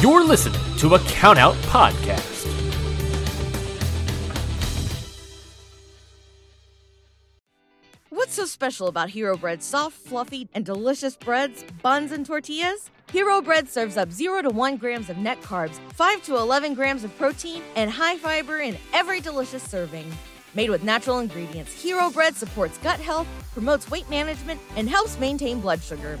You're listening to a Countout Podcast. What's so special about Hero Bread's soft, fluffy, and delicious breads, buns, and tortillas? Hero Bread serves up 0 to 1 grams of net carbs, 5 to 11 grams of protein, and high fiber in every delicious serving. Made with natural ingredients, Hero Bread supports gut health, promotes weight management, and helps maintain blood sugar.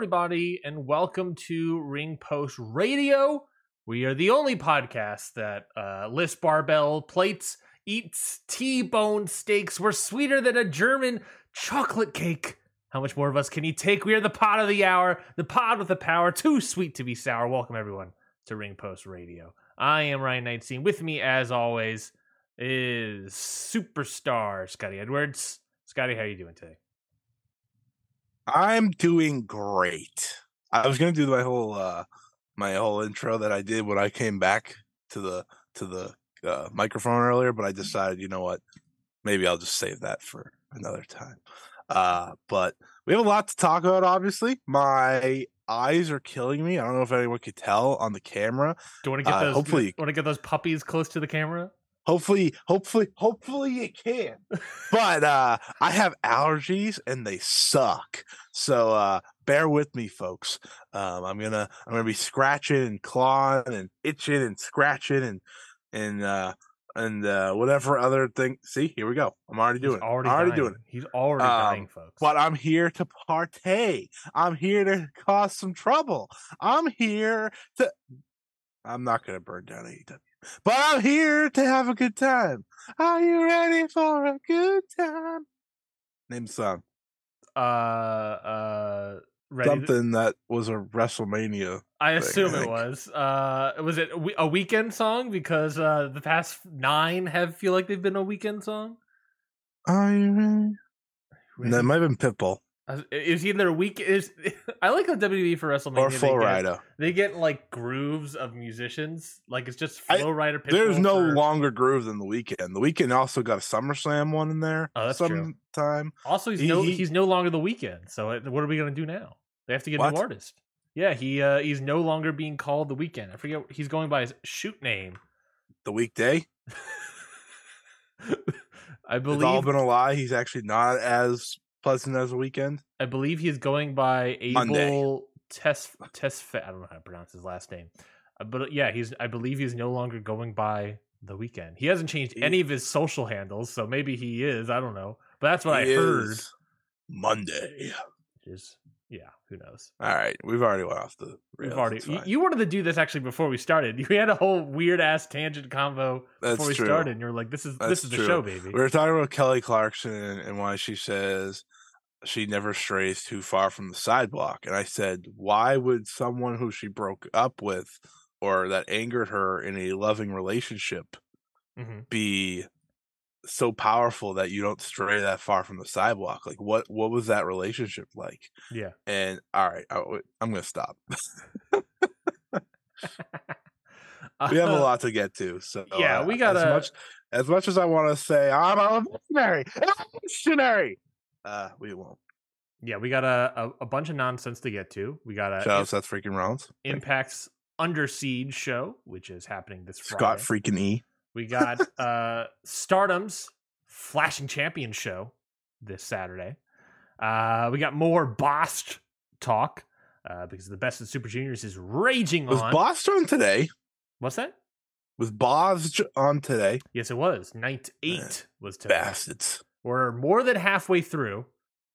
Everybody, and welcome to Ring Post Radio. We are the only podcast that uh, lists barbell plates, eats T-bone steaks. We're sweeter than a German chocolate cake. How much more of us can you take? We are the pod of the hour, the pod with the power, too sweet to be sour. Welcome everyone to Ring Post Radio. I am Ryan Knightstein. With me, as always, is superstar Scotty Edwards. Scotty, how are you doing today? I'm doing great. I was gonna do my whole uh my whole intro that I did when I came back to the to the uh, microphone earlier, but I decided, you know what, maybe I'll just save that for another time. Uh, but we have a lot to talk about. Obviously, my eyes are killing me. I don't know if anyone could tell on the camera. Do you want to get Uh, those? hopefully- want to get those puppies close to the camera? Hopefully, hopefully, hopefully it can. but uh I have allergies and they suck. So uh bear with me folks. Um I'm going to I'm to be scratching and clawing and itching and scratching and and uh and uh whatever other thing. See, here we go. I'm already doing He's it. already already doing it. He's already Um, dying, folks. But I'm here to partay. I'm here to cause some trouble. I'm here to I'm not going to burn down AEW. But I'm here to have a good time. Are you ready for a good time? Name song. uh, uh, ready to- Something that was a WrestleMania. I thing, I assume it was. Uh, was it a, Weeknd song? Because uh, the past nine have feel like they've been a Weeknd song. Are you ready? And that might have been Pitbull Is either a week is I like how WWE for WrestleMania or they get- Rider. They get like grooves of musicians, like it's just Flo Rida. There's no for- longer groove than the Weeknd. The Weeknd also got a SummerSlam one in there. Oh, that's true. sometime. Also, he's He- no he- he's no longer the Weeknd. So uh, what are we gonna do now? They have to get a new artist. Yeah, he uh, he's no longer being called the Weeknd. I forget he's going by his shoot name. The weekday. I believe It's all been a lie. He's actually not as pleasant as a weekend. I believe he's going by. Abel Tes Tesfa. I don't know how to pronounce his last name, Uh, but yeah, he's. I believe he's no longer going by the Weeknd. He hasn't changed He- any of his social handles, so maybe he is. I don't know, but that's what I heard. Monday. Is yeah, who knows? All right, we've already went off the. We've already. You, you wanted to do this actually before we started. We had a whole weird ass tangent convo That's before we true. started, and you're like, "This is That's this is the show, baby." We were talking about Kelly Clarkson and, why she says she never strays too far from the sidewalk. And I said, why would someone who she broke up with or that angered her in a loving relationship Mhm. be so powerful that you don't stray that far from the sidewalk? Like, what what was that relationship like? Yeah. And all right, I, I'm gonna stop. we have a lot to get to. So Yeah, uh, we gotta- much as much as I want to say I'm a missionary, I'm a missionary. Uh, we won't. Yeah, we got a, a, a bunch of nonsense to get to. We got a Shout out Seth freaking Rollins, Impact's Under Siege show, which is happening this Friday. Scott freaking E. We got uh Stardom's Flashing Champion show this Saturday. Uh we got more Boss talk uh because the best of Super Juniors is raging Was on. Boss on today? What's that? Was Boz j- on today? Yes, it was. Night eight was today. Bastards. We're more than halfway through.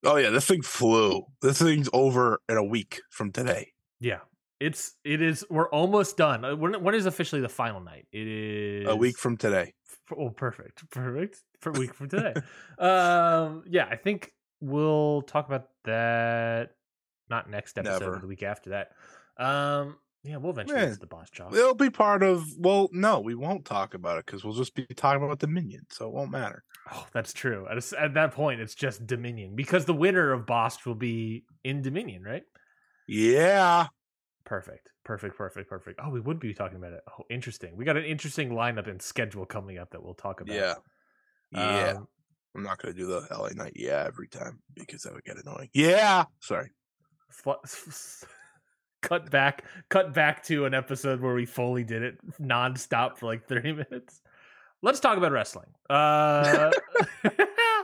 Oh yeah, this thing flew. This thing's over in a week from today. Yeah. It's it is we're almost done. Uh, When when is officially the final night? It is A week from today. Oh, perfect, perfect for a week from today. um, yeah, I think we'll talk about that not next episode, Never. the week after that. Um, yeah, we'll eventually Yeah. get to the boss job. It'll be part of. Well, no, we won't talk about it because we'll just be talking about Dominion, so it won't matter. Oh, that's true. At, a- at that point, it's just Dominion because the winner of Boss will be in Dominion, right? Yeah, Perfect. Perfect. Perfect. Perfect. Oh, we would be talking about it. Oh, interesting. We got an interesting lineup and schedule coming up that we'll talk about. yeah, yeah. Um, I'm not gonna do the LA night. Yeah, every time because that would get annoying. Yeah, sorry. cut back. Cut back to an episode where we fully did it nonstop for like 30 minutes. Let's talk about wrestling. Uh,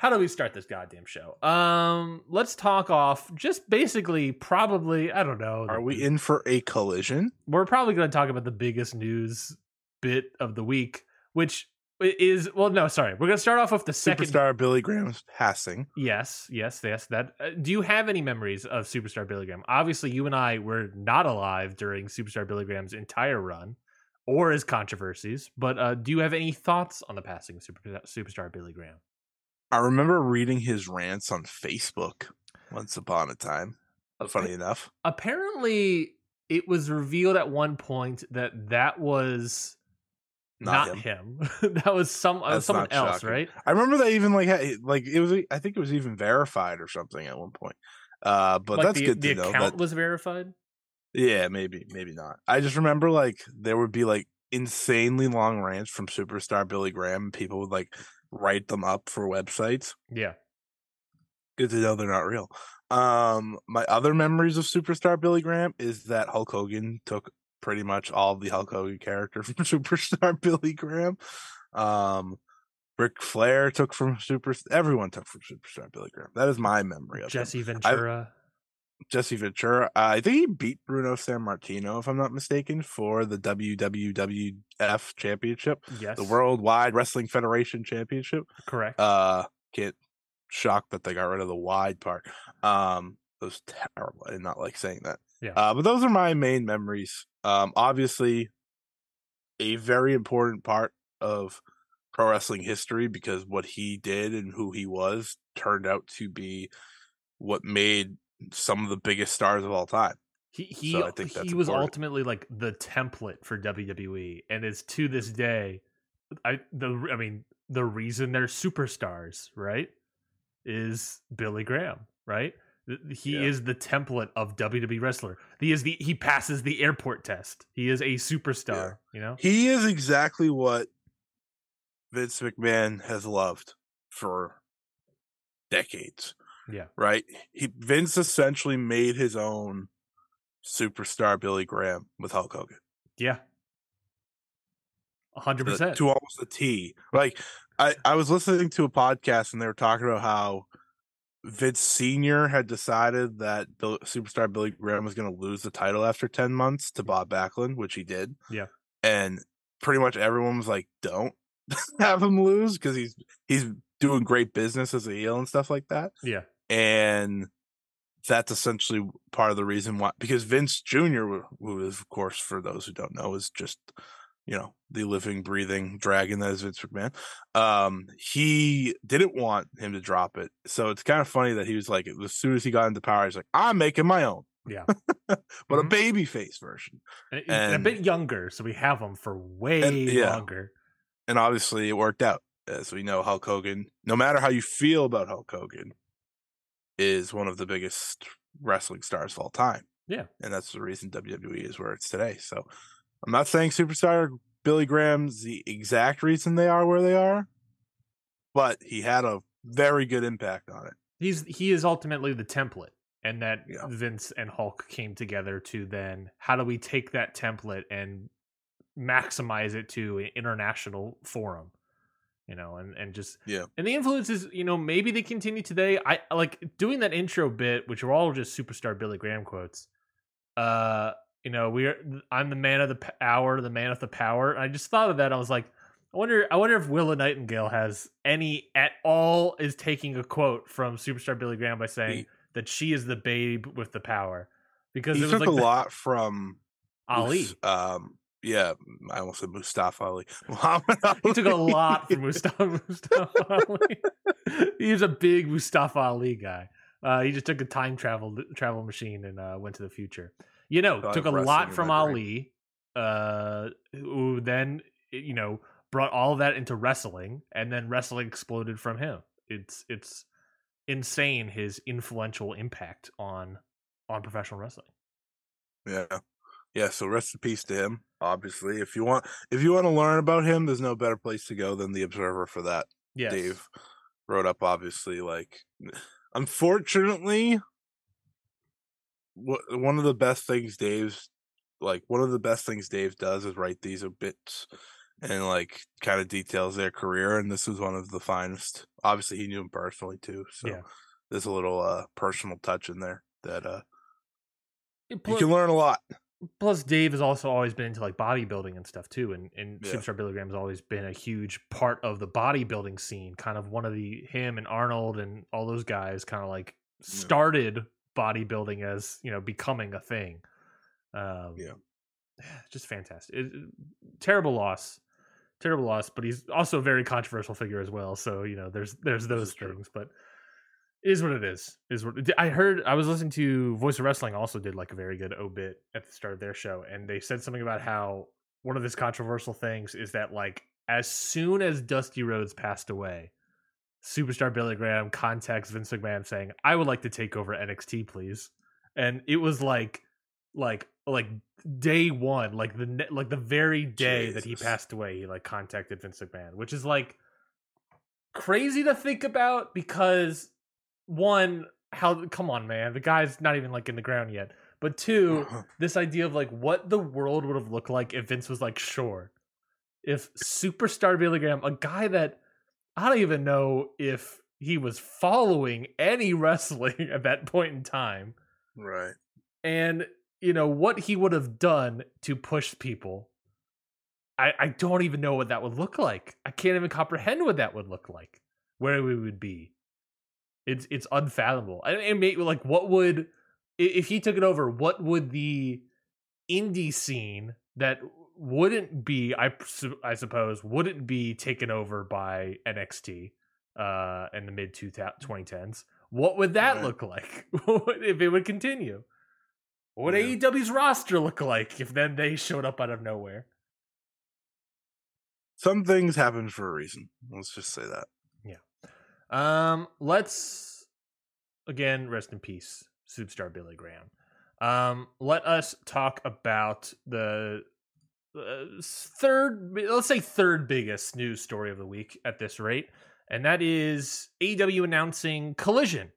how do we start this goddamn show? Um, let's talk off just basically, probably. I don't know. Are we in for a collision? we're probably going to talk about the biggest news bit of the week, which is well, no, sorry, we're going to start off with the second. Superstar Billy Graham's passing. Yes, yes, yes. That. Uh, do you have any memories of Superstar Billy Graham? Obviously, you and I were not alive during Superstar Billy Graham's entire run, or his controversies. But uh, do you have any thoughts on the passing of Super, Superstar Billy Graham? I remember reading his rants on Facebook once upon a time. Funny enough, Apparently, it was revealed at one point that that was not, not, him. him. that was some uh, someone else, right? I remember that even like like it was. I think it was even verified or something at one point. Uh, but like that's the, good the to know. account That, was verified. yeah, maybe, maybe not. I just remember like there would be like insanely long rants from superstar Billy Graham. and People would like write them up for websites. Yeah. Good to know they're not real. Um, my other memories of superstar Billy Graham is that Hulk Hogan took pretty much all the Hulk Hogan character from superstar Billy Graham. Um, Ric Flair took from super. Everyone took from superstar Billy Graham. That is my memory of him. Jesse Ventura. Jesse Ventura. Uh, I think he beat Bruno Sammartino, if I'm not mistaken, for the WWWF Championship, yes. the Worldwide Wrestling Federation Championship. Correct. Uh, can't shocked that they got rid of the wide part. Um, it was terrible. I did not like saying that. Yeah. Uh, but those are my main memories. Um, obviously, a very important part of pro wrestling history because what he did and who he was turned out to be what made some of the biggest stars of all time. he he, so I think he was important. ultimately like the template for WWE, and is to this day, I the I mean the reason they're superstars, right? Is Billy Graham, right? He Yeah. is the template of WWE wrestler. He is the he passes the airport test. He is a superstar. You know. He is exactly what Vince McMahon has loved for decades. Yeah. Right? He Vince essentially made his own superstar Billy Graham with Hulk Hogan. Yeah. A hundred To- percent. To almost a T. Like I, I was listening to a podcast and they were talking about how Vince Senior had decided that Bill, superstar Billy Graham was going to lose the title after ten months to Bob Backlund, which he did. Yeah. and pretty much everyone was like, "Don't have him lose because he's he's doing great business as a heel and stuff like that." Yeah. And that's essentially part of the reason why, because Vince Jr., who- is, of course, for those who don't know, is just you know the living, breathing dragon that is Vince McMahon. Um, he didn't want him to drop it, so it's kind of funny that he was like, as soon as he got into power, he's like, "I'm making my own." Yeah. but a Mhm. baby face version. And- and a bit younger, so we have him for way yeah. longer. and obviously it worked out. As we know, Hulk Hogan, no matter how you feel about Hulk Hogan, is one of the biggest wrestling stars of all time. Yeah. And that's the reason WWE is where it's today. So I'm not saying superstar Billy Graham's the exact reason they are where they are, but he had a very good impact on it. He's he is ultimately the template, and that Yeah. Vince and Hulk came together to then how do we take that template and maximize it to an international forum, you know, and and just Yeah. and the influences, you know, maybe they continue today. I like doing that intro bit, which are all just superstar Billy Graham quotes. Uh, you know, we're I'm the man of the p- hour, the man of the power. I just thought of that. I was like, I wonder, I wonder if Willow Nightingale has any at all is taking a quote from superstar Billy Graham by saying He- that she is the babe with the power because He it was took like a the- lot from Ali. Um, yeah, I almost said Mustafa Ali. Muhammad Ali. He took a lot from Mustafa, Mustafa Ali. he was a big Mustafa Ali guy. Uh, he just took a time travel travel machine and uh, went to the future. You know, took a lot from Ali, uh, who then you know brought all of that into wrestling, and then wrestling exploded from him. It's it's insane his influential impact on on professional wrestling. Yeah. Yeah, so rest in peace to him. Obviously, if you want, if you want to learn about him, there's no better place to go than the Observer for that. Yes. Dave wrote up. Obviously, like, unfortunately, one of the best things Dave's like one of the best things Dave does is write these bits and like kind of details their career, and this was one of the finest. Obviously, he knew him personally too, so Yeah. there's a little uh personal touch in there that uh you can learn a lot. Plus Dave has also always been into like bodybuilding and stuff too, and and Yeah. Superstar Billy Graham has always been a huge part of the bodybuilding scene. Kind of one of the him and Arnold and all those guys kind of like started bodybuilding as you know becoming a thing. Um, Yeah. just fantastic. It- terrible loss, terrible loss. But he's also a very controversial figure as well. So you know, there's there's those things, but. It Is what it is. Is what I heard. I was listening to Voice of Wrestling. Also, did like a very good obit at the start of their show, and they said something about how one of his controversial things is that like as soon as Dusty Rhodes passed away, superstar Billy Graham contacts Vince McMahon saying, "I would like to take over NXT, please." And it was like, like, like day one, like the like the very day that he passed away, he like contacted Vince McMahon, which is like crazy to think about because one, how come on, man, the guy's not even like in the ground yet, but two, uh-huh. this idea of like what the world would have looked like if Vince was like, sure, if superstar Billy Graham, a guy that I don't even know if he was following any wrestling at that point in time, right. and you know what he would have done to push people. I, I don't even know what that would look like. I can't even comprehend what that would look like. Where we would be. It's it's unfathomable. I may, like what would if he took it over? What would the indie scene that wouldn't be I I suppose wouldn't be taken over by NXT uh in the mid 2010s? What would that Right. look like if it would continue? What would Yeah. AEW's roster look like if then they showed up out of nowhere? Some things happen for a reason. Let's just say that. Um, let's again rest in peace, superstar Billy Graham. Um, let us talk about the uh, third, let's say third biggest news story of the week at this rate, and that is AEW announcing Collision.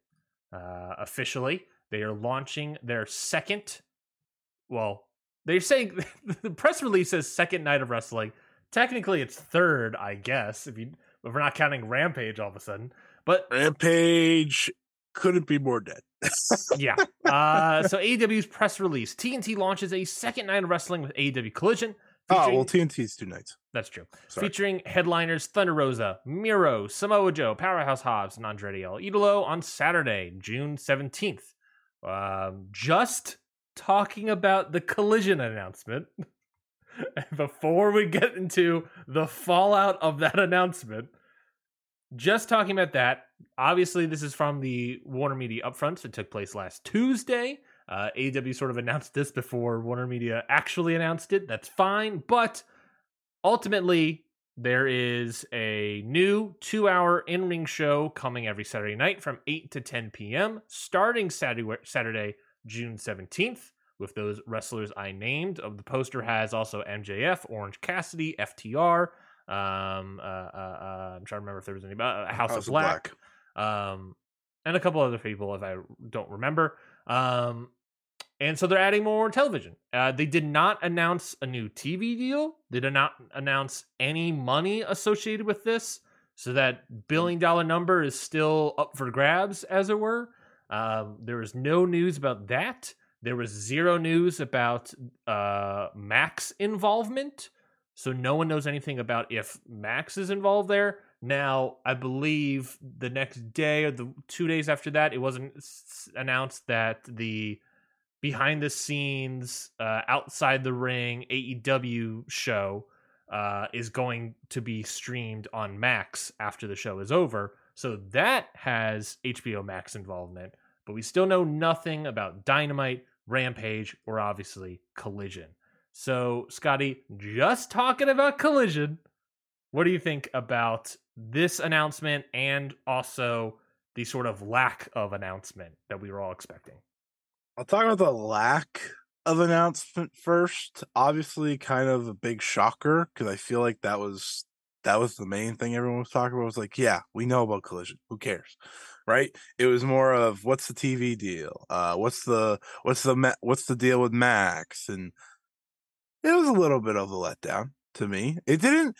Uh, officially, they are launching their second. Well, they're saying the press release says second night of wrestling. Technically, it's third, I guess, if you if we're not counting Rampage all of a sudden. But Rampage couldn't be more dead. yeah. Uh, so AEW's press release: TNT launches a second night of wrestling with AEW Collision. oh well, TNT's two nights. that's true. Sorry. Featuring headliners Thunder Rosa, Miro, Samoa Joe, Powerhouse Hobbs, and Andrade El Idolo on Saturday, June seventeenth. Um, just talking about the Collision announcement. Before we get into the fallout of that announcement, just talking about that. Obviously, this is from the Warner Media upfront that took place last Tuesday. Uh, AEW sort of announced this before Warner Media actually announced it. That's fine, but ultimately, there is a new two-hour in-ring show coming every Saturday night from 8 to 10 p.m. starting Saturday, Saturday June 17th with those wrestlers I named. Of the poster has also MJF, Orange Cassidy, FTR. Um, uh, uh, uh, I'm trying to remember if there was any uh, House, of Black, um, and a couple other people if I don't remember. Um, and so they're adding more television. Uh, they did not announce a new TV deal. They did not announce any money associated with this. So that billion dollar number is still up for grabs, as it were. Um, there was no news about that. There was zero news about uh, Max involvement. So no one knows anything about if Max is involved there. Now, I believe the next day or the two days after that, it wasn't announced that the behind the scenes, uh, outside the ring AEW show uh, is going to be streamed on Max after the show is over. So that has HBO Max involvement. but we still know nothing about Dynamite, Rampage, or obviously Collision. So, Scotty, just talking about Collision, what do you think about this announcement and also the sort of lack of announcement that we were all expecting? I'll talk about the lack of announcement first. Obviously, kind of a big shocker because I feel like that was that was the main thing everyone was talking about. Was like, yeah, we know about collision. Who cares, right? It was more of what's the TV deal? Uh, what's the what's the what's the deal with Max? And it was a little bit of a letdown to me. It didn't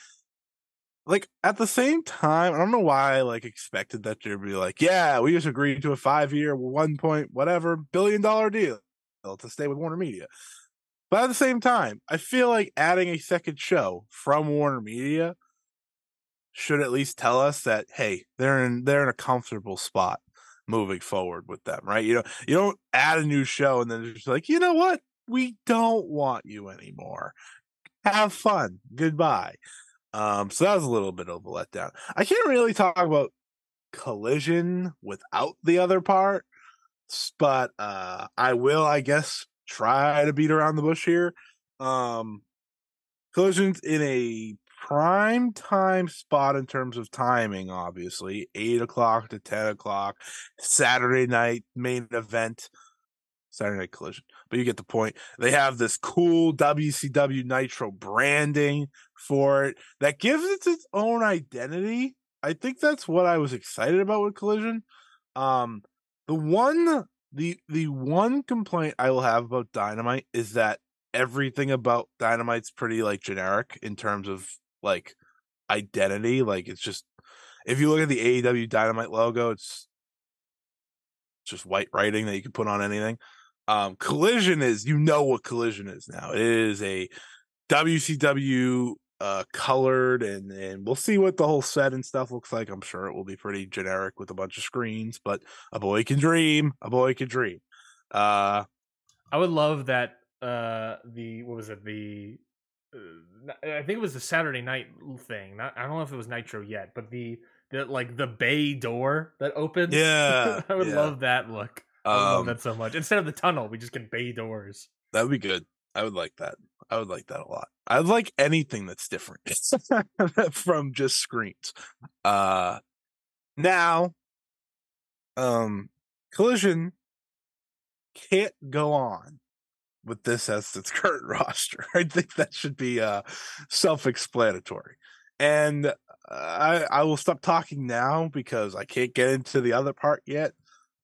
like at the same time. I don't know why I like expected that to be like, yeah, we just agreed to a five year, one point whatever billion dollar deal to stay with Warner Media. But at the same time, I feel like adding a second show from Warner Media should at least tell us that hey, they're in they're in a comfortable spot moving forward with them, right? You know, you don't add a new show and then just like, you know what? We don't want you anymore. Have fun. Goodbye. Um, so that was a little bit of a letdown. I can't really talk about collision without the other part, but uh I will, I guess, try to beat around the bush here. Um collisions in a prime time spot in terms of timing, obviously. Eight o'clock to ten o'clock, Saturday night main event. Saturday Night Collision, but you get the point. They have this cool WCW Nitro branding for it that gives it its own identity. I think that's what I was excited about with Collision. Um, the one, the the one complaint I will have about Dynamite is that everything about Dynamite's pretty like generic in terms of like identity. Like it's just if you look at the AEW Dynamite logo, it's just white writing that you can put on anything. Um, Collision is you know what Collision is now. It is a WCW uh colored and and we'll see what the whole set and stuff looks like. I'm sure it will be pretty generic with a bunch of screens, but a boy can dream. A boy can dream. Uh I would love that uh the what was it the I think it was the Saturday night thing. Not, I don't know if it was Nitro yet, but the the like the bay door that opens. Yeah, I would yeah. love that look. I would love um that so much. Instead of the tunnel, we just get bay doors. that would be good. I would like that. I would like that a lot. I like anything that's different from just screens. Uh now um collision can't go on with this as its current roster. I think that should be uh self-explanatory. And uh, I I will stop talking now because I can't get into the other part yet.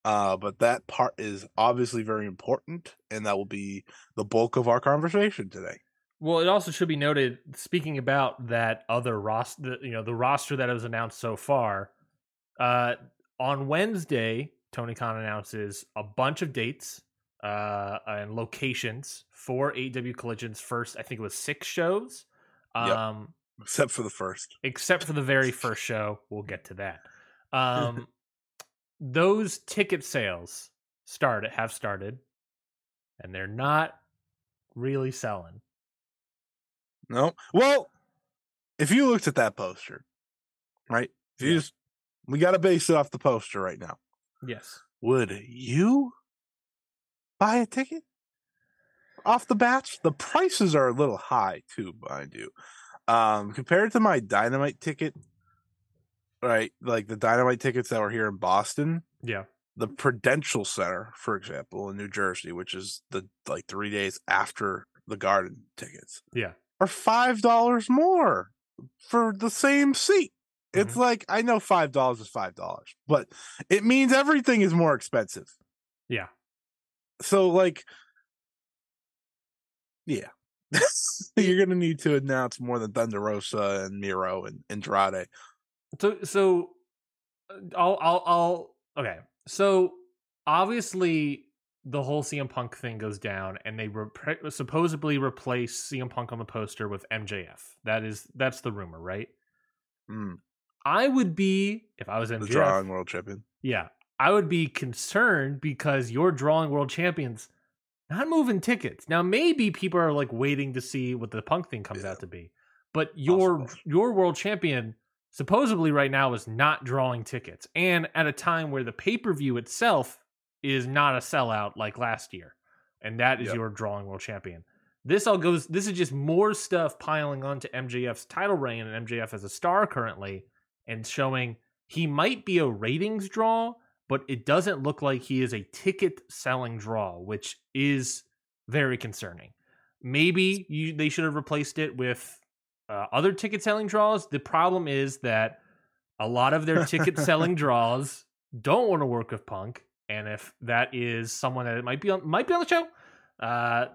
Uh, but that part is obviously very important, and that will be the bulk of our conversation today. Well, it also should be noted, speaking about that other roster, you know, the roster that was announced so far. Uh, on Wednesday, Tony Khan announces a bunch of dates uh, and locations for AW Collision's first. I think it was six shows. Yep. Um, Except for the first. except for the very first show. We'll get to that. Um, those ticket sales started have started, and they're not really selling. No. Well, if you looked at that poster, right? If you Yeah. just we gotta base it off the poster right now. Yes. Would you buy a ticket? Off the bat, the prices are a little high too, mind you. Um, compared to my dynamite ticket, right? Like the dynamite tickets that were here in Boston, Yeah. the Prudential Center, for example, in New Jersey, which is the like three days after the garden tickets, Yeah. are five dollars more for the same seat. It's like I know five dollars is five dollars, but it means everything is more expensive. Yeah. So like, yeah, you're gonna need to announce more than Thunder Rosa and Miro and Andrade. So so uh, I'll I'll I'll okay. So obviously the whole CM Punk thing goes down and they repre- supposedly replace CM Punk on the poster with MJF. That is that's the rumor, right? Mm, I would be if I was the drawing world champion. Yeah. I would be concerned because you're drawing world champions not moving tickets. Now maybe people are like waiting to see what the punk thing comes Yeah. out to be. But your Possible. your world champion supposedly right now is not drawing tickets. And at a time where the pay-per-view itself is not a sellout like last year, and that is Yep. your drawing world champion. This all goes. This is just more stuff piling onto MJF's title reign and MJF as a star currently, and showing he might be a ratings draw, but it doesn't look like he is a ticket selling draw, which is very concerning. Maybe you, they should have replaced it with uh, other ticket selling draws. The problem is that a lot of their ticket selling draws don't want to work with Punk, and if that is someone that might be on might be on the show, uh,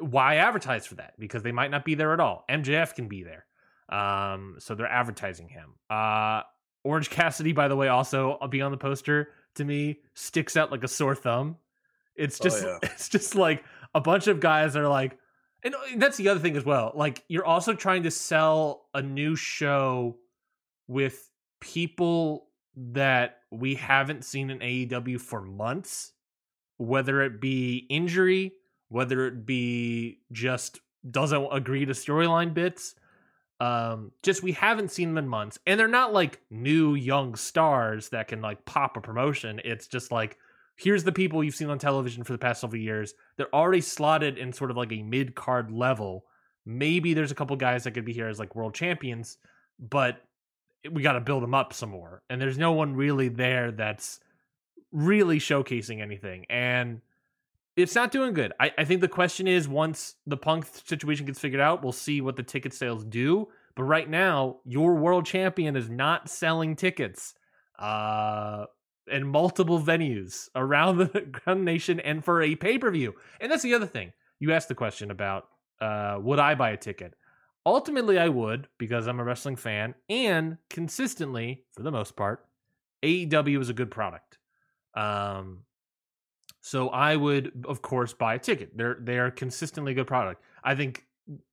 why advertise for that? Because they might not be there at all. MJF can be there, um, so they're advertising him. Uh, Orange Cassidy, by the way, also I'll be on the poster. To me, sticks out like a sore thumb. It's Oh, just yeah. it's just like a bunch of guys are like, and uh, that's the other thing as well. Like you're also trying to sell a new show with people that we haven't seen in AEW for months, whether it be injury, whether it be just doesn't agree to storyline bits. Um, just we haven't seen them in months, and they're not like new young stars that can like pop a promotion. It's just like here's the people you've seen on television for the past several years. They're already slotted in sort of like a mid card level. Maybe there's a couple guys that could be here as like world champions, but we got to build them up some more. And there's no one really there that's really showcasing anything. And it's not doing good. I, I think the question is once the punk situation gets figured out, we'll see what the ticket sales do. But right now, your world champion is not selling tickets uh, in multiple venues around the nation and for a pay per view. And that's the other thing. You asked the question about uh, would I buy a ticket? Ultimately, I would because I'm a wrestling fan, and consistently, for the most part, AEW is a good product. Um, so I would, of course, buy a ticket. They're they are consistently good product. I think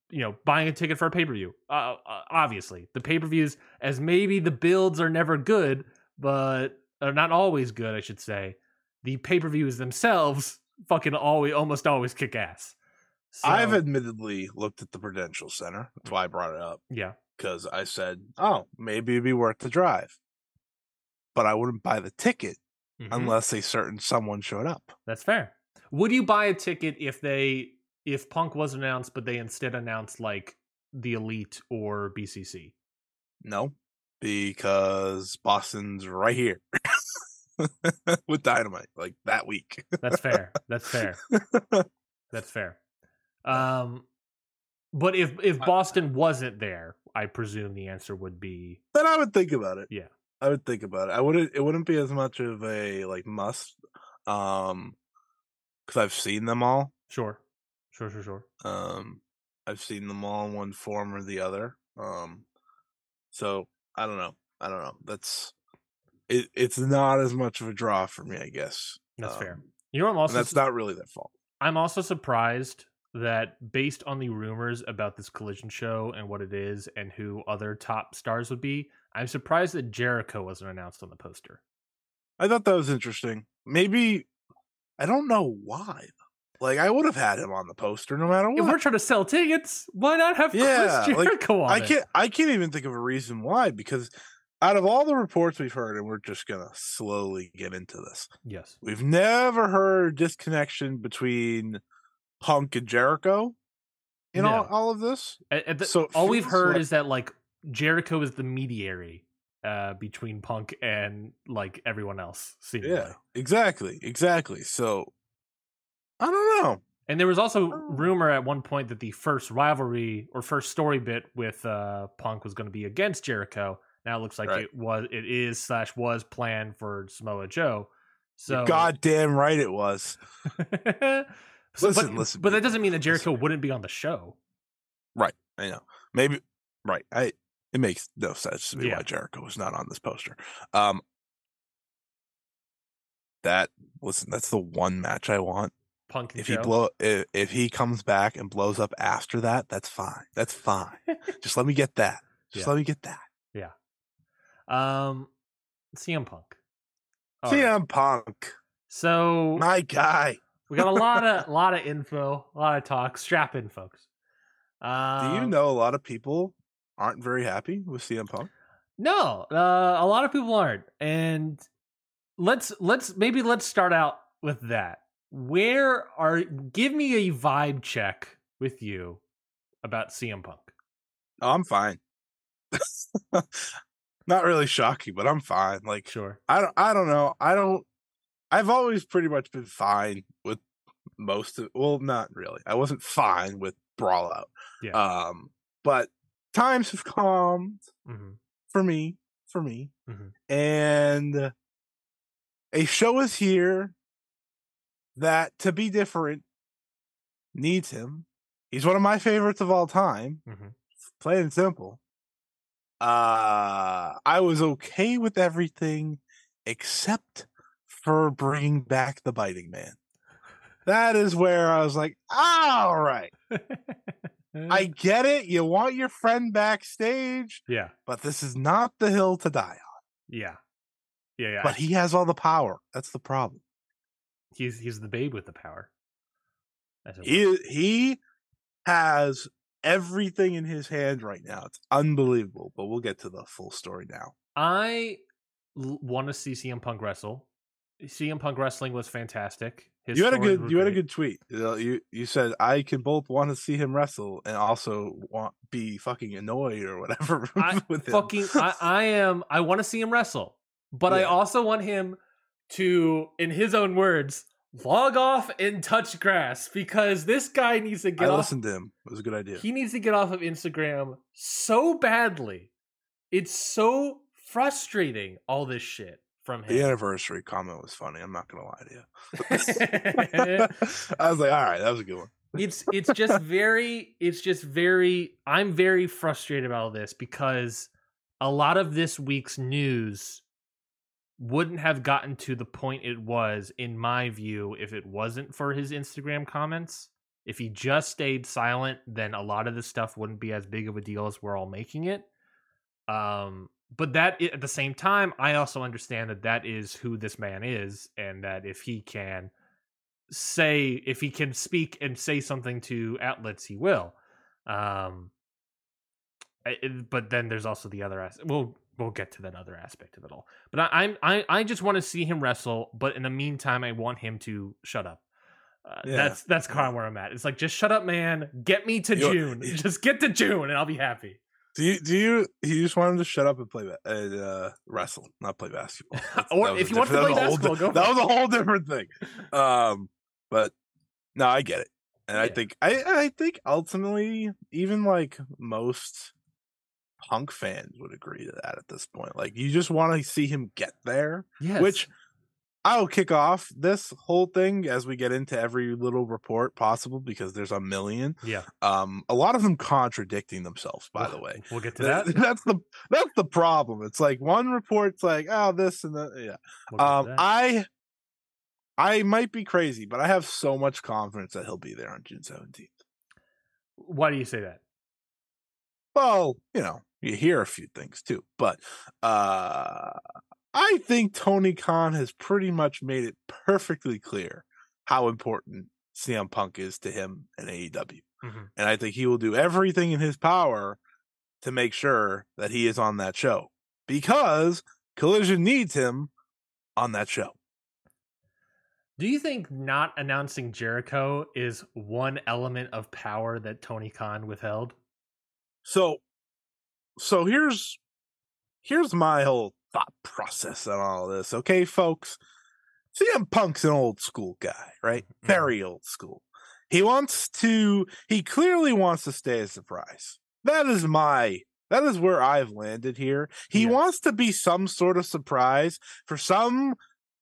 you know buying a ticket for a pay per view. Uh, uh, obviously, the pay per views, as maybe the builds are never good, but are not always good. I should say the pay per views themselves fucking always almost always kick ass. So, I've admittedly looked at the Prudential Center. That's why I brought it up yeah because I said, "Oh, maybe it'd be worth the drive," but I wouldn't buy the ticket Mhm. unless a certain someone showed up. That's fair. Would you buy a ticket if they if Punk was announced, but they instead announced like the Elite or BCC? No, because Boston's right here with Dynamite, like that week. That's fair. That's fair. That's fair. Um, but if if Boston wasn't there, I presume the answer would be then I would think about it. Yeah. I would think about it. I wouldn't. It wouldn't be as much of a like must, um, because I've seen them all. sure, sure, sure, sure. Um, I've seen them all in one form or the other. Um, so I don't know. I don't know. That's it. It's not as much of a draw for me, I guess. That's fair. Um, You know, what I'm also that's not really their fault. I'm also surprised that based on the rumors about this collision show and what it is and who other top stars would be, I'm surprised that Jericho wasn't announced on the poster. I thought that was interesting. Maybe I don't know why. Like I would have had him on the poster no matter what. If we're trying to sell tickets, why not have Yeah, Chris like, Jericho on I it? can't. I can't even think of a reason why. Because out of all the reports we've heard, and we're just gonna slowly get into this, Yes. we've never heard disconnection between Punk and Jericho in all, No. all of this. At- at the- So all we've heard like- is that like Jericho is the mediary uh, between Punk and like everyone else, seemingly. Yeah, exactly, exactly. So I don't know. And there was also Oh. rumor at one point that the first rivalry or first story bit with uh, Punk was going to be against Jericho. Now it looks like Right. it was, it is slash was planned for Samoa Joe. So You're goddamn right it was. So, Listen, but, listen, but that doesn't mean that listen. Jericho wouldn't be on the show. Right, I know. Maybe right. I it makes no sense to me Yeah. why Jericho was not on this poster. Um that listen, that's the one match I want. Punk If Joe. he blow if, if he comes back and blows up after that, that's fine. That's fine. Just let me get that. Just Yeah. let me get that. Yeah. Um, CM Punk. All CM right. Punk, So my guy. we got a lot of lot of info, a lot of talk. Strap in, folks. Um, Do you know a lot of people aren't very happy with CM Punk? No, uh, a lot of people aren't. And let's let's maybe let's start out with that, where are give me a vibe check with you about CM Punk? Oh, I'm fine. Not really shocking, but I'm fine. Like Sure. I don't I don't know. I don't I've always pretty much been fine with most of well, not really. I wasn't fine with Brawl Out. Yeah. Um but times have calmed hmm for me, for me. Mhm. And a show is here that to be different needs him. He's one of my favorites of all time. hmm plain and simple. Uh, I was okay with everything except for bringing back the biting man. That is where I was like, all right, I mm. get it. You want your friend backstage, yeah, but this is not the hill to die on. yeah, yeah, yeah. But he has all the power. That's the problem. he's he's the babe with the power. As it were. He he has everything in his hand right now. It's unbelievable. But we'll get to the full story now. I l- want to see CM Punk wrestle. CM Punk wrestling was fantastic. His you had a good you had a good tweet. You know, you you said I can both want to see him wrestle and also want be fucking annoyed or whatever I with him. fucking I, I am I want to see him wrestle, but I also want him to, in his own words, log off and touch grass because this guy needs to I get off. listened to him. It was a good idea. He needs to get off of Instagram so badly. It's so frustrating. All this shit from the anniversary comment was funny. I'm not gonna lie to you. I was like, all right, that was a good one. it's it's just very it's just very i'm very frustrated about all this because a lot of this week's news wouldn't have gotten to the point it was in my view if it wasn't for his instagram comments if he just stayed silent then a lot of this stuff wouldn't be as big of a deal as we're all making it um but that at the same time i also understand that that is who this man is and that if he can say if he can speak and say something to outlets he will. Um it- but then there's also the other aspect we'll we'll get to that other aspect of it all. But I, i'm i i just want to see him wrestle but in the meantime i want him to shut up. Uh, Yeah. that's that's kind of where i'm at. It's like just shut up man. Get me to You- june. Just get to june and i'll be happy Do you do you you just want him to shut up and play and uh, wrestle, not play basketball? Or if you want to play basketball, di- That was a whole different thing. Um, but no, I get it, and I think I I think ultimately even like most punk fans would agree to that at this point. Like you just want to see him get there, yes which I'll kick off this whole thing as we get into every little report possible because there's a million. yeah Um, a lot of them contradicting themselves, by the way. we'll get to That- that that's the that's the problem. It's like one report's like, oh, this and that. Yeah. We'll Um. I I might be crazy, but I have so much confidence that he'll be there on June seventeenth. why do you say that Well, you know, you hear a few things too, but uh I think Tony Khan has pretty much made it perfectly clear how important CM Punk is to him and AEW. Mhm. And I think he will do everything in his power to make sure that he is on that show because Collision needs him on that show. Do you think not announcing Jericho is one element of power that Tony Khan withheld? So so here's here's my whole thought process on all this. Okay, folks. CM Punk's an old school guy, right? Mhm. Very old school. He wants to he clearly wants to stay a surprise. That is my that is where I've landed here. He Yes. wants to be some sort of surprise for some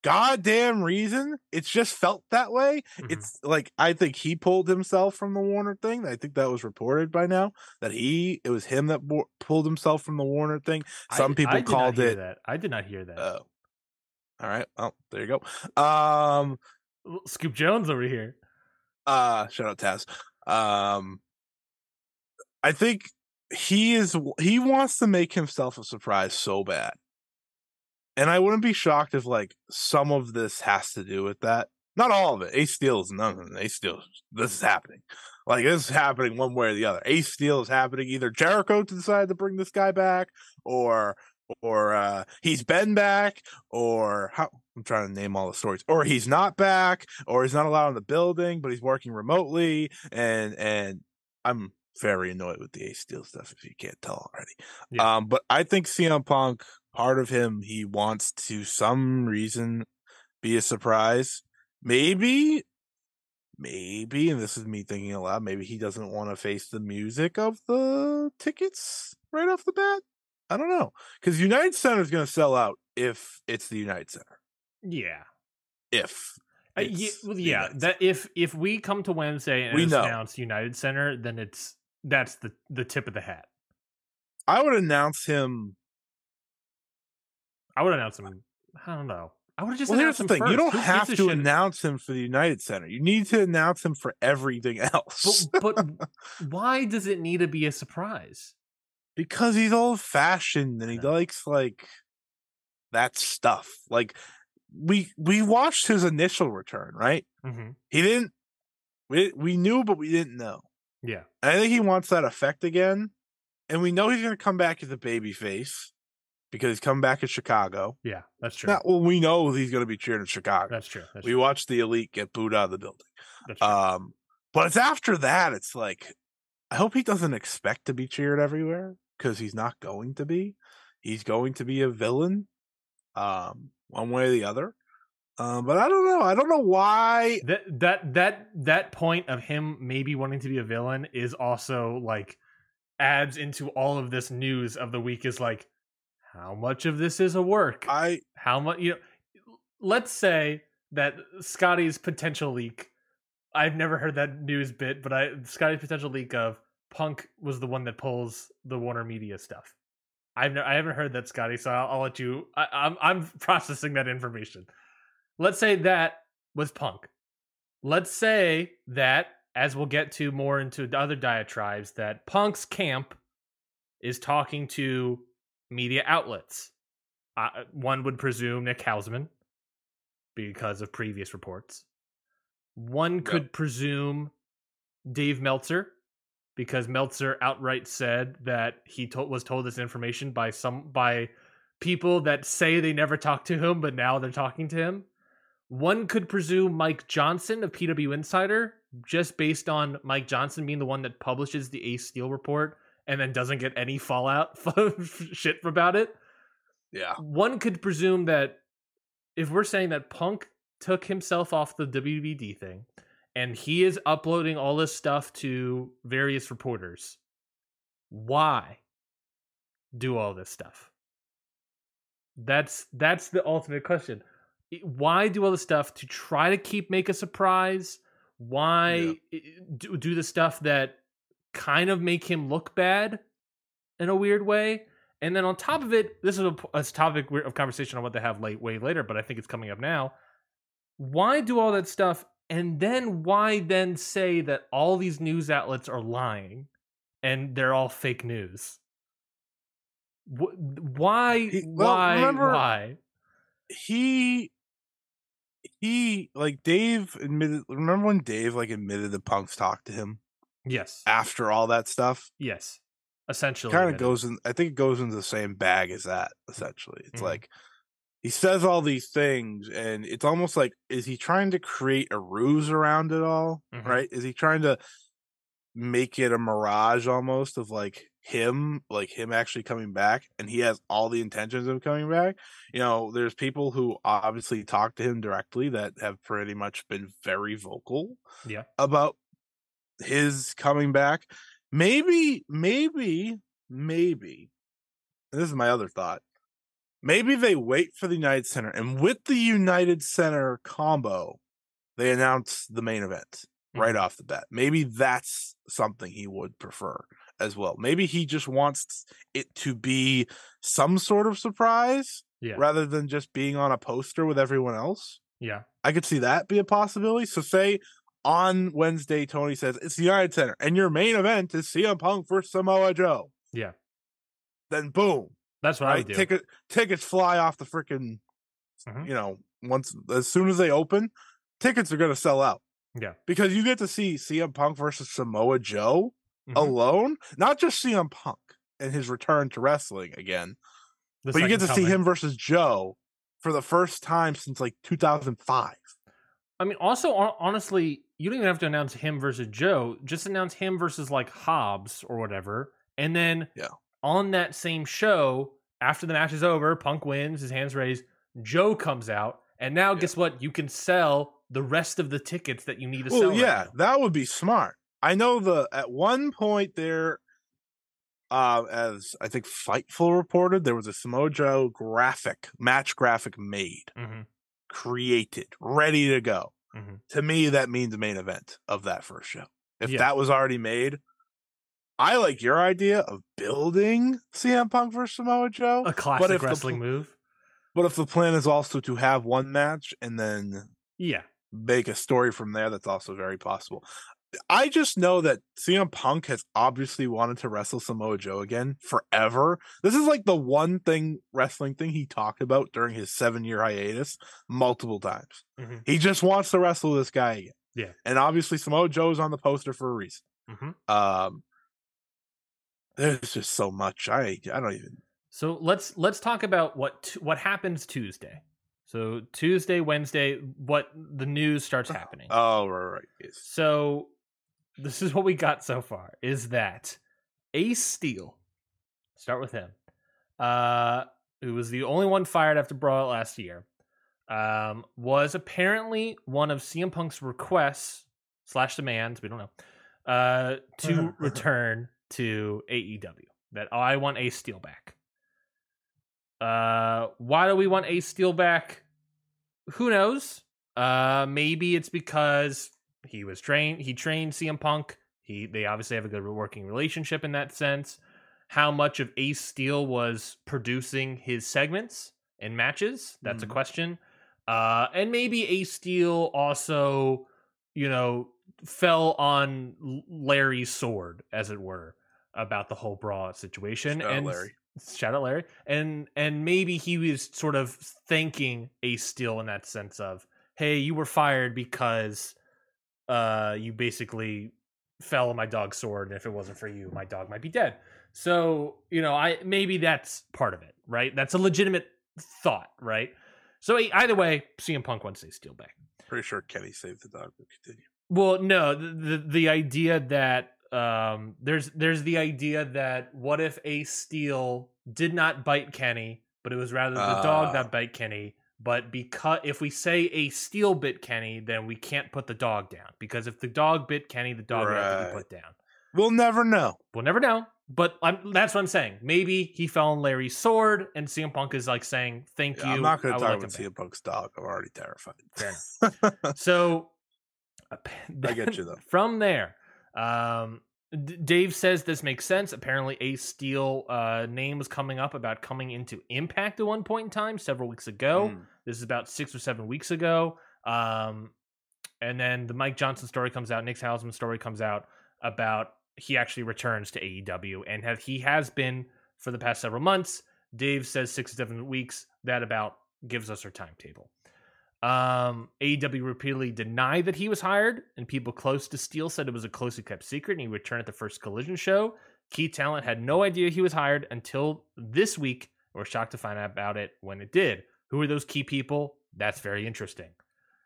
goddamn reason. It's just felt that way. Mhm. It's like I think he pulled himself from the Warner thing. I think that was reported by now that he it was him that bo- pulled himself from the Warner thing. I- Some people I did not called hear it. that. I did not hear that. Oh, all right. Well, there you go. Um, Scoop Jones over here. uh, shout out Taz. Um, I think he is. He wants to make himself a surprise so bad, and I wouldn't be shocked if like some of this has to do with that. Not all of it. Ace Steel is none of it. Ace Steel. This is happening. Like this is happening one way or the other. Ace Steel is happening. Either Jericho decided to bring this guy back, or or uh he's been back, or how I'm trying to name all the stories. Or he's not back, or he's not allowed in the building, but he's working remotely, and and I'm very annoyed with the Ace Steel stuff if you can't tell already. Yeah. Um, but I think CM Punk, part of him, he wants to some reason be a surprise. Maybe, maybe, and this is me thinking aloud, maybe he doesn't want to face the music of the tickets right off the bat. I don't know. Because United Center is going to sell out if it's the United Center. Yeah. If. Uh, ye- it's well, yeah, that if if we come to Wednesday and We announced United Center, then it's that's the the tip of the hat. I would announce him. I would announce him. I don't know. I would have just Well, here's the him thing: you don't Who have to shit? announce him for the United Center. You need to announce him for everything else. But, but why does it need to be a surprise? because he's old fashioned and he likes like that stuff. Like we we watched his initial return, right? hmm He didn't. We we knew, but we didn't know. Yeah. And I think he wants that effect again, and we know he's going to come back as a baby face because he's coming back in Chicago. Yeah, that's true. Well, we know he's going to be cheering in Chicago. that's true. That's we true. watched the elite get booed out of the building. That's true. Um, but it's after that. It's like I hope he doesn't expect to be cheered everywhere because he's not going to be. He's going to be a villain, um, one way or the other. Um, but I don't know. I don't know why. that that that that point of him maybe wanting to be a villain is also like adds into all of this news of the week is like how much of this is a work? I how much you know let's say that scotty's potential leak i've never heard that news bit but i scotty's potential leak of punk was the one that pulls the warner media stuff. I've ne- i haven't heard that scotty so i'll, I'll let you I, i'm i'm processing that information. Let's say that was punk. Let's say that as we'll get to more into the other diatribes that punk's camp is talking to media outlets uh, one would presume Nick Hausman because of previous reports. One Yep. could presume Dave Meltzer because Meltzer outright said that he to- was told this information by some by people that say they never talked to him but now they're talking to him. One could presume Mike Johnson of PW Insider just based on Mike Johnson being the one that publishes the Ace Steel report and then doesn't get any fallout shit about it yeah. one could presume that if we're saying that Punk took himself off the WBD thing and he is uploading all this stuff to various reporters, why do all this stuff? That's that's the ultimate question. Why do all this stuff to try to keep make a surprise? Why i- do, do the stuff that kind of make him look bad in a weird way? And then on top of it, this is a, a topic of conversation I want to have late, way later, but I think it's coming up now. Why do all that stuff, and then why then say that all these news outlets are lying, and they're all fake news? Why? Well, why? remember- why? He he like Dave admitted. Remember when Dave like admitted the Punk's talked to him Yes. after all that stuff? Yes. Essentially, kind of goes in i think it goes into the same bag as that essentially it's Mhm. like he says all these things and it's almost like is he trying to create a ruse around it all, Mhm. right? is he trying to make it a mirage almost of like him like him actually coming back and he has all the intentions of coming back you know there's people who obviously talk to him directly that have pretty much been very vocal Yeah. about his coming back maybe maybe maybe and this is my other thought maybe they wait for the united center and with the united center combo they announce the main event mm-hmm. right off the bat maybe that's something he would prefer as well maybe he just wants it to be some sort of surprise Yeah. rather than just being on a poster with everyone else Yeah. I could see that be a possibility. So say on Wednesday, Tony says it's the United Center, and your main event is CM Punk versus Samoa Joe. Yeah. Then boom, That's what I right? would do. Ticket tickets fly off the freaking. Mhm. You know, once as soon as they open, tickets are going to sell out. Yeah. because you get to see CM Punk versus Samoa Joe Mhm. alone, not just CM Punk and his return to wrestling again, but you get to second see him versus Joe for the first time since like 2005. I mean, also honestly, you don't even have to announce him versus Joe. Just announce him versus like Hobbs or whatever, and then Yeah. on that same show, after the match is over, Punk wins, his hands raised. Joe comes out, and now Yeah. guess what? You can sell the rest of the tickets that you need to Well, sell. yeah, now. that would be smart. I know the at one point there, uh, as I think Fightful reported, there was a Samoa Joe graphic match graphic made, Mhm. created, ready to go. Mhm. To me, that means the main event of that first show. If Yeah. that was already made, I like your idea of building CM Punk versus Samoa Joe. a classic if wrestling move. But if the plan is also to have one match and then Yeah, make a story from there, that's also very possible. I just know that CM Punk has obviously wanted to wrestle Samoa Joe again forever. This is like the one thing wrestling thing he talked about during his seven year hiatus multiple times. Mhm. He just wants to wrestle this guy again. Yeah. And obviously Samoa Joe's on the poster for a reason. hmm Um there's just so much. I I don't even So let's let's talk about what t- what happens Tuesday. So Tuesday, Wednesday, what the news starts happening. Oh right, right. Yes. So this is what we got so far is that Ace Steel, start with him, uh, who was the only one fired after Brawl last year, um, was apparently one of CM Punk's requests slash demands, we don't know, uh, to return to AEW. That "Oh, I want Ace Steel back. Uh, why do we want Ace Steel back? Who knows? Uh, maybe it's because he was trained. He trained CM Punk. He they obviously have a good working relationship in that sense. How much of Ace Steel was producing his segments and matches? That's Mhm. a question. Uh, and maybe Ace Steel also, you know, fell on Larry's sword, as it were, about the whole bra situation. Shout out and Larry. shout out Larry, and and maybe he was sort of thanking Ace Steel in that sense of, hey, you were fired because uh you basically fell on my dog's sword, and if it wasn't for you, my dog might be dead. So you know, I maybe that's part of it, right? That's a legitimate thought, right? So either way, CM Punk wants Ace Steel back. Pretty sure Kenny saved the dog. But continue. Well, no, the, the the idea that um there's there's the idea that what if Ace Steel did not bite Kenny, but it was rather the dog Ah. that bite Kenny. But because if we say Ace Steel bit Kenny, then we can't put the dog down because if the dog bit Kenny, the dog would have to be put down. We'll never know. We'll never know. But I'm, that's what I'm saying. Maybe he fell on Larry's sword, and CM Punk is like saying, "Thank Yeah, you." I'm not going to talk like about. CM Punk's dog. I'm already terrified. Fair so I get you, though. From there, um, D- Dave says this makes sense. Apparently, Ace Steel uh, name was coming up about coming into Impact at one point in time, several weeks ago. Mm. This is about six or seven weeks ago. Um, and then the Mike Johnson story comes out. Nick Hausman story comes out about he actually returns to AEW and have he has been for the past several months. Dave says six to seven weeks. That about gives us our timetable. Um, AEW repeatedly denied that he was hired, and people close to Steel said it was a closely kept secret, and he returned at the first Collision show. Key Talent had no idea he was hired until this week. We're shocked to find out about it when it did. Who are those key people? That's very interesting.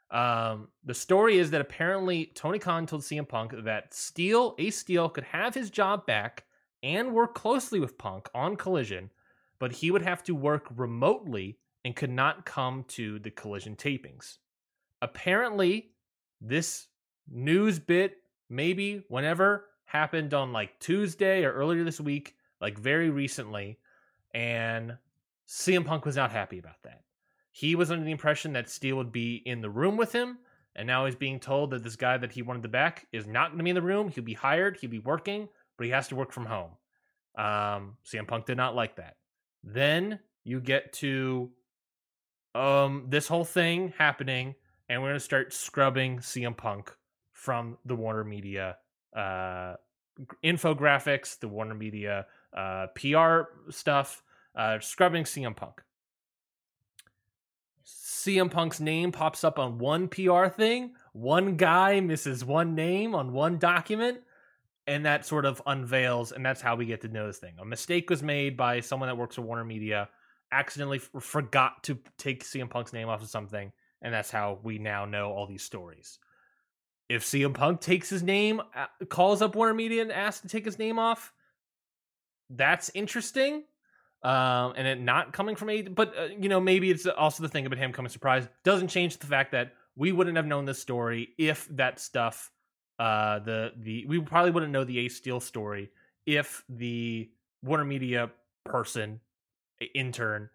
Um, the story is that apparently Tony Khan told CM Punk that Steel, Ace Steel, could have his job back and work closely with Punk on Collision, but he would have to work remotely and could not come to the Collision tapings. Apparently, this news bit, maybe whenever, happened on like Tuesday or earlier this week, like very recently, and CM Punk was not happy about that. He was under the impression that Steel would be in the room with him, and now he's being told that this guy that he wanted to back is not going to be in the room. He'll be hired, he'll be working, but he has to work from home. Um, CM Punk did not like that. Then you get to um this whole thing happening, and we're gonna start scrubbing CM Punk from the Warner Media uh infographics, the Warner Media uh PR stuff, uh scrubbing CM Punk. CM Punk's name pops up on one PR thing, one guy misses one name on one document, and that sort of unveils, and that's how we get to know this thing. A mistake was made by someone that works for Warner Media, accidentally f- forgot to take CM Punk's name off of something, and that's how we now know all these stories. If CM Punk takes his name, uh, calls up Warner Media and asks to take his name off, that's interesting. Um, and it not coming from a, but uh, you know maybe it's also the thing about him coming surprise doesn't change the fact that we wouldn't have known this story if that stuff, uh, the the we probably wouldn't know the Ace Steel story if the Warner Media person intern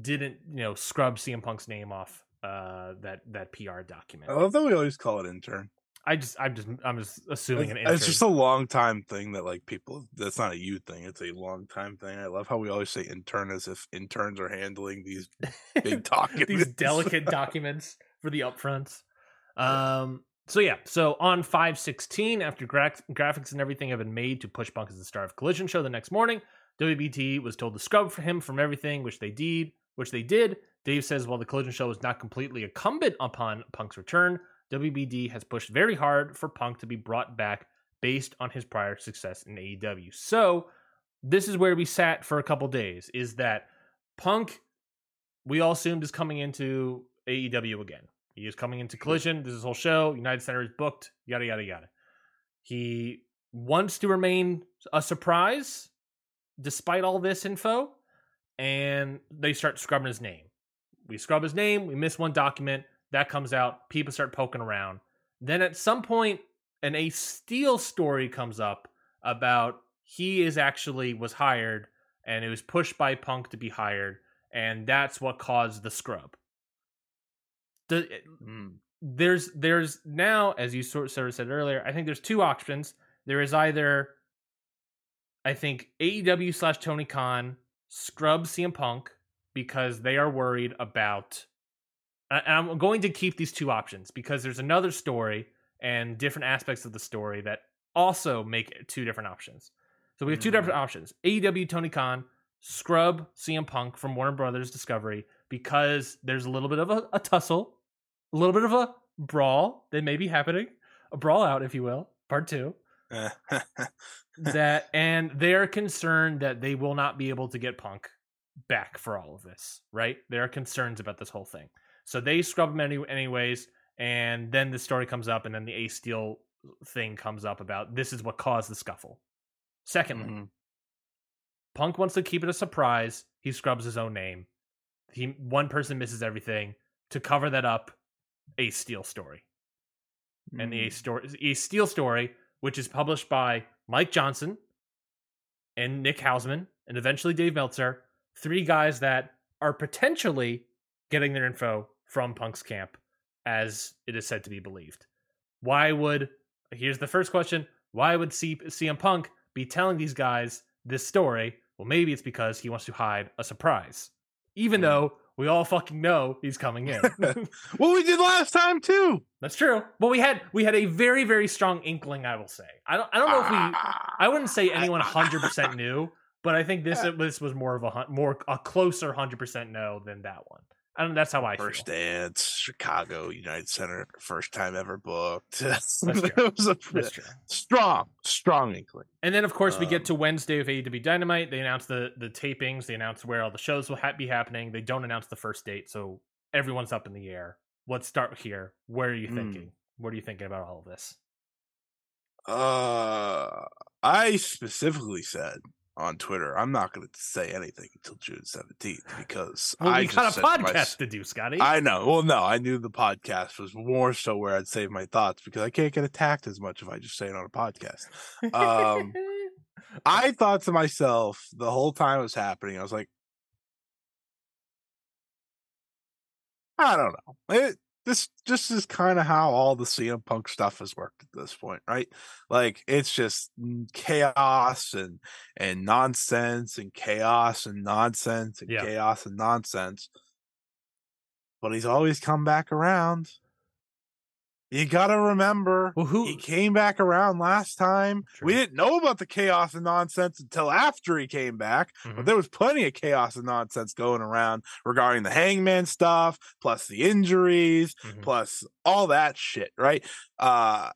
didn't you know scrub CM Punk's name off uh that that PR document. I love that we always call it intern. I just I'm just I'm just assuming an It's, intern. it's just a long time thing that like people. That's not a you thing. It's a long time thing. I love how we always say intern as if interns are handling these big documents. these delicate documents for the upfronts. Um. So yeah. So on five sixteen, after gra- graphics and everything have been made to push Punk as the star of Collision Show the next morning, WBD was told to scrub for him from everything, which they did. Which they did. Dave says while the Collision Show is not completely incumbent upon Punk's return, WBD has pushed very hard for Punk to be brought back based on his prior success in AEW. So this is where we sat for a couple days. Is that Punk? We all assumed is coming into AEW again. He is coming into Collision. This is his whole show. United Center is booked. Yada yada yada. He wants to remain a surprise despite all this info, and they start scrubbing his name. We scrub his name. We miss one document that comes out. People start poking around. Then at some point, an Ace Steel story comes up about he is actually was hired and it was pushed by Punk to be hired, and that's what caused the scrub. The, Mm. there's there's now, as you sort sort of said earlier, I think there's two options. There is either, I think AEW slash Tony Khan scrub CM Punk because they are worried about. And I'm going to keep these two options because there's another story and different aspects of the story that also make two different options. So we have two Mhm. different options. AEW Tony Khan scrub CM Punk from Warner Brothers Discovery because there's a little bit of a, a tussle, a little bit of a brawl that may be happening, a brawl out, if you will, part two. that and they're concerned that they will not be able to get Punk back for all of this, right? There are concerns about this whole thing. So they scrub him any, anyways, and then the story comes up, and then the Ace Steel thing comes up about this is what caused the scuffle. Secondly, Mhm. Punk wants to keep it a surprise. He scrubs his own name. He one person misses everything to cover that up. Ace Steel story and the. Ace story, Ace Steel story, which is published by Mike Johnson and Nick Hausman, and eventually Dave Meltzer, three guys that are potentially getting their info from Punk's camp, as it is said to be believed. Why would here's the first question: Why would C- CM Punk be telling these guys this story? Well, maybe it's because he wants to hide a surprise, even Hmm. though we all fucking know he's coming in. well, we did last time too. That's true. But we had we had a very very strong inkling. I will say. I don't I don't know if we. Ah. I wouldn't say anyone hundred percent knew, but I think this this was more of a more a closer hundred percent no than that one. I don't. That's how I First feel. dance, Chicago United Center, first time ever booked. That's was a That's true. strong, strong inkling. And then of course we get Um, to Wednesday of AEW Dynamite. They announce the the tapings. They announce where all the shows will ha- be happening. They don't announce the first date, so everyone's up in the air. Let's start here. Where are you Hmm. thinking? What are you thinking about all of this? Uh, I specifically said on Twitter, I'm not going to say anything until June 17th because Well, I got a to my- podcast to do, Scotty. I know. Well, no, I knew the podcast was more so where I'd save my thoughts because I can't get attacked as much if I just say it on a podcast. um, I thought to myself the whole time it was happening, I was like, I don't know. It, this just is kind of how all the CM Punk stuff has worked at this point, right? Like it's just chaos and and nonsense and chaos and nonsense and Yeah. chaos and nonsense. But he's always come back around. You gotta remember well, who? he came back around last time. We didn't know about the chaos and nonsense until after he came back, Mhm. but there was plenty of chaos and nonsense going around regarding the hangman stuff, plus the injuries, Mhm. plus all that shit, right? Uh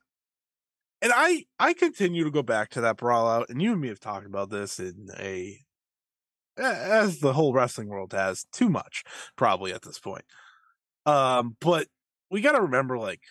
and I I continue to go back to that brawl out, and you and me have talked about this in a as the whole wrestling world has too much probably at this point. Um, but we got to remember, like,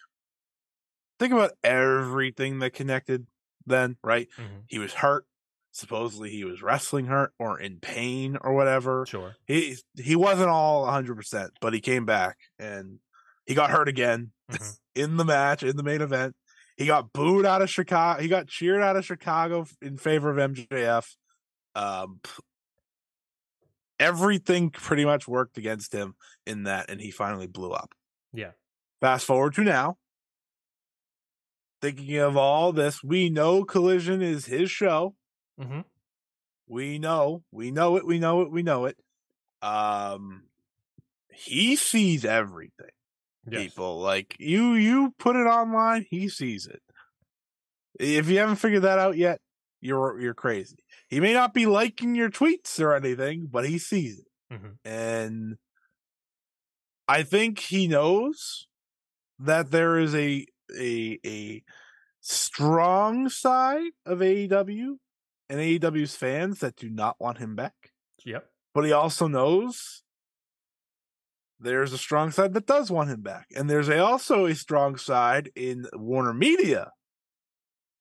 think about everything that connected then, right? Mhm. He was hurt. Supposedly he was wrestling hurt or in pain or whatever. Sure. He he wasn't all 100%, but he came back and he got hurt again Mhm. in the match in the main event. He got booed out of Chicago. He got cheered out of Chicago in favor of MJF. Um, everything pretty much worked against him in that, and he finally blew up. Yeah. Fast forward to now. Thinking of all this, we know Collision is his show. hmm We know, we know it, we know it, we know it. Um, he sees everything Yes. people. Like you, you put it online, he sees it. If you haven't figured that out yet, you're you're crazy. He may not be liking your tweets or anything, but he sees it, Mhm. and I think he knows that there is a a a strong side of AEW and AEW's fans that do not want him back Yep. but he also knows there's a strong side that does want him back, and there's a, also a strong side in Warner Media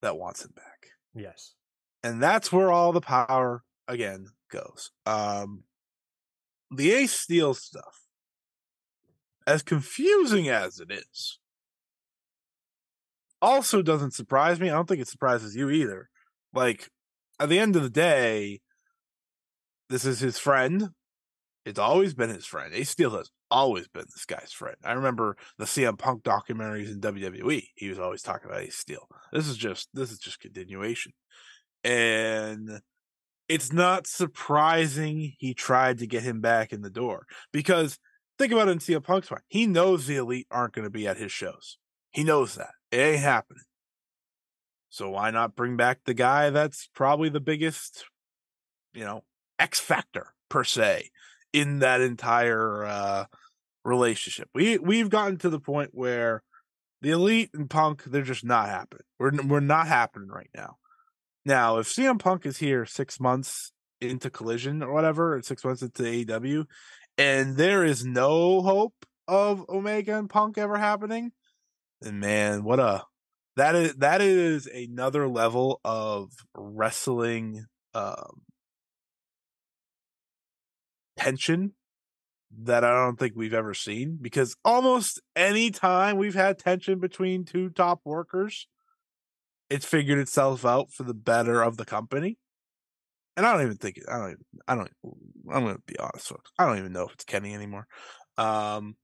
that wants him back, Yes. and that's where all the power again goes. Um, the Ace Steel stuff, as confusing as it is, also doesn't surprise me. I don't think it surprises you either. Like at the end of the day, this is his friend. It's always been his friend. Ace Steel has always been this guy's friend. I remember the CM Punk documentaries in WWE. He was always talking about Ace Steel. This is just this is just continuation. And it's not surprising he tried to get him back in the door because think about it in CM Punk's mind. He knows the elite aren't going to be at his shows. He knows that. It ain't happening. So why not bring back the guy that's probably the biggest, you know, X factor per se in that entire uh relationship. We we've gotten to the point where the elite and Punk they're just not happening. We're we're not happening right now. Now, if CM Punk is here 6 months into Collision or whatever, or 6 months into AEW and there is no hope of Omega and Punk ever happening, then man, what a that is that is another level of wrestling um tension that I don't think we've ever seen because almost any time we've had tension between two top workers, it's figured itself out for the better of the company. And I don't even think I don't even, I don't I'm gonna be honest, folks. I don't even know if it's Kenny anymore. Um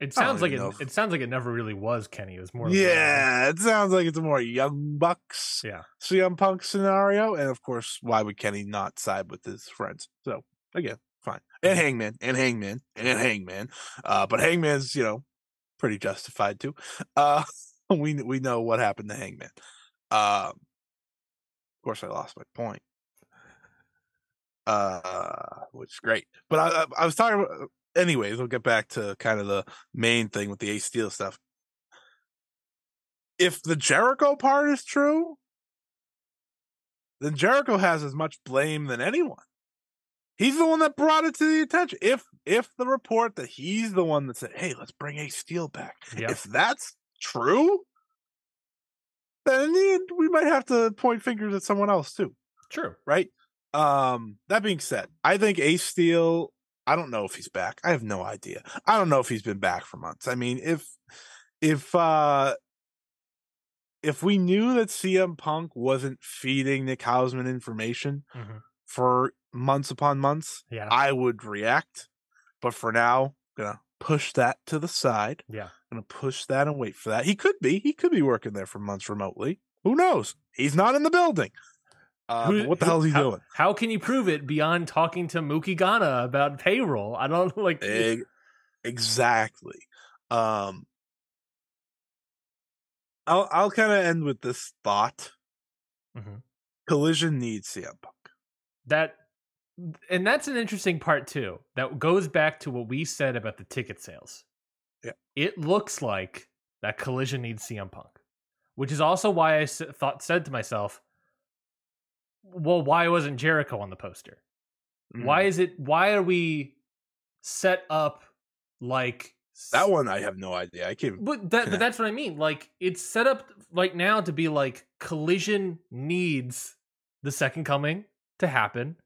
It sounds like it. know It sounds like it never really was Kenny. It was more. of a- Yeah, it sounds like it's a more young bucks Yeah. CM Punk scenario, and of course, why would Kenny not side with his friends? So again, fine. And Hangman, and Hangman, and Hangman. Uh, but Hangman's you know pretty justified too. Uh, we we know what happened to Hangman. Um, of course, I lost my point. Uh, which is great, but I I, I was talking. About, anyways, we'll get back to kind of the main thing with the Ace Steel stuff if the Jericho part is true, then Jericho has as much blame than anyone. He's the one that brought it to the attention. If if the report that he's the one that said, "Hey, let's bring Ace Steel back," Yep. if that's true, then in the end, we might have to point fingers at someone else too True. right? Um, that being said, I think Ace Steel, I don't know if he's back. I have no idea. I don't know if he's been back for months. I mean, if if uh if we knew that CM Punk wasn't feeding Nick Hausman information Mhm. for months upon months, Yeah. I would react. But for now, I'm gonna push that to the side. yeah. I'm Gonna push that and wait for that. He could be. He could be working there for months remotely. Who knows? He's not in the building. Uh, Who- what the hell is he how, doing? How can you prove it beyond talking to Mookie Ghana about payroll? I don't like. Eg- exactly. Um, I'll I'll kind of end with this thought. Mhm. Collision needs CM Punk. that and that's an interesting part too that goes back to what we said about the ticket sales Yeah. it looks like that collision needs cm punk which is also why i s- thought said to myself well why wasn't jericho on the poster Why Mm. is it? Why are we set up like that one? I have no idea. I can't. But that, but that's what I mean. Like it's set up like now to be like Collision needs the second coming to happen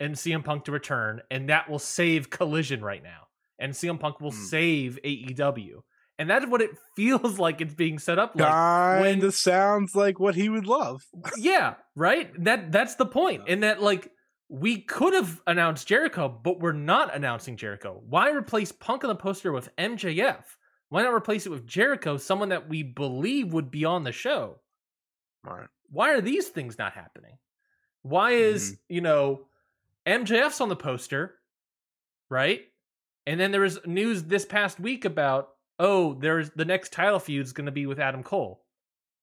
and CM Punk to return, and that will save Collision right now. And CM Punk will Hmm. save AEW. And that's what it feels like it's being set up like. Kind when- of sounds like what he would love. yeah, right? That that's the point. And that like we could have announced Jericho, but we're not announcing Jericho. Why replace Punk on the poster with MJF? Why not replace it with Jericho, someone that we believe would be on the show? Right. Why are these things not happening? Why is, Mm-hmm. you know, MJF's on the poster, right? And then there was news this past week about, oh, there's the next title feud is going to be with Adam Cole.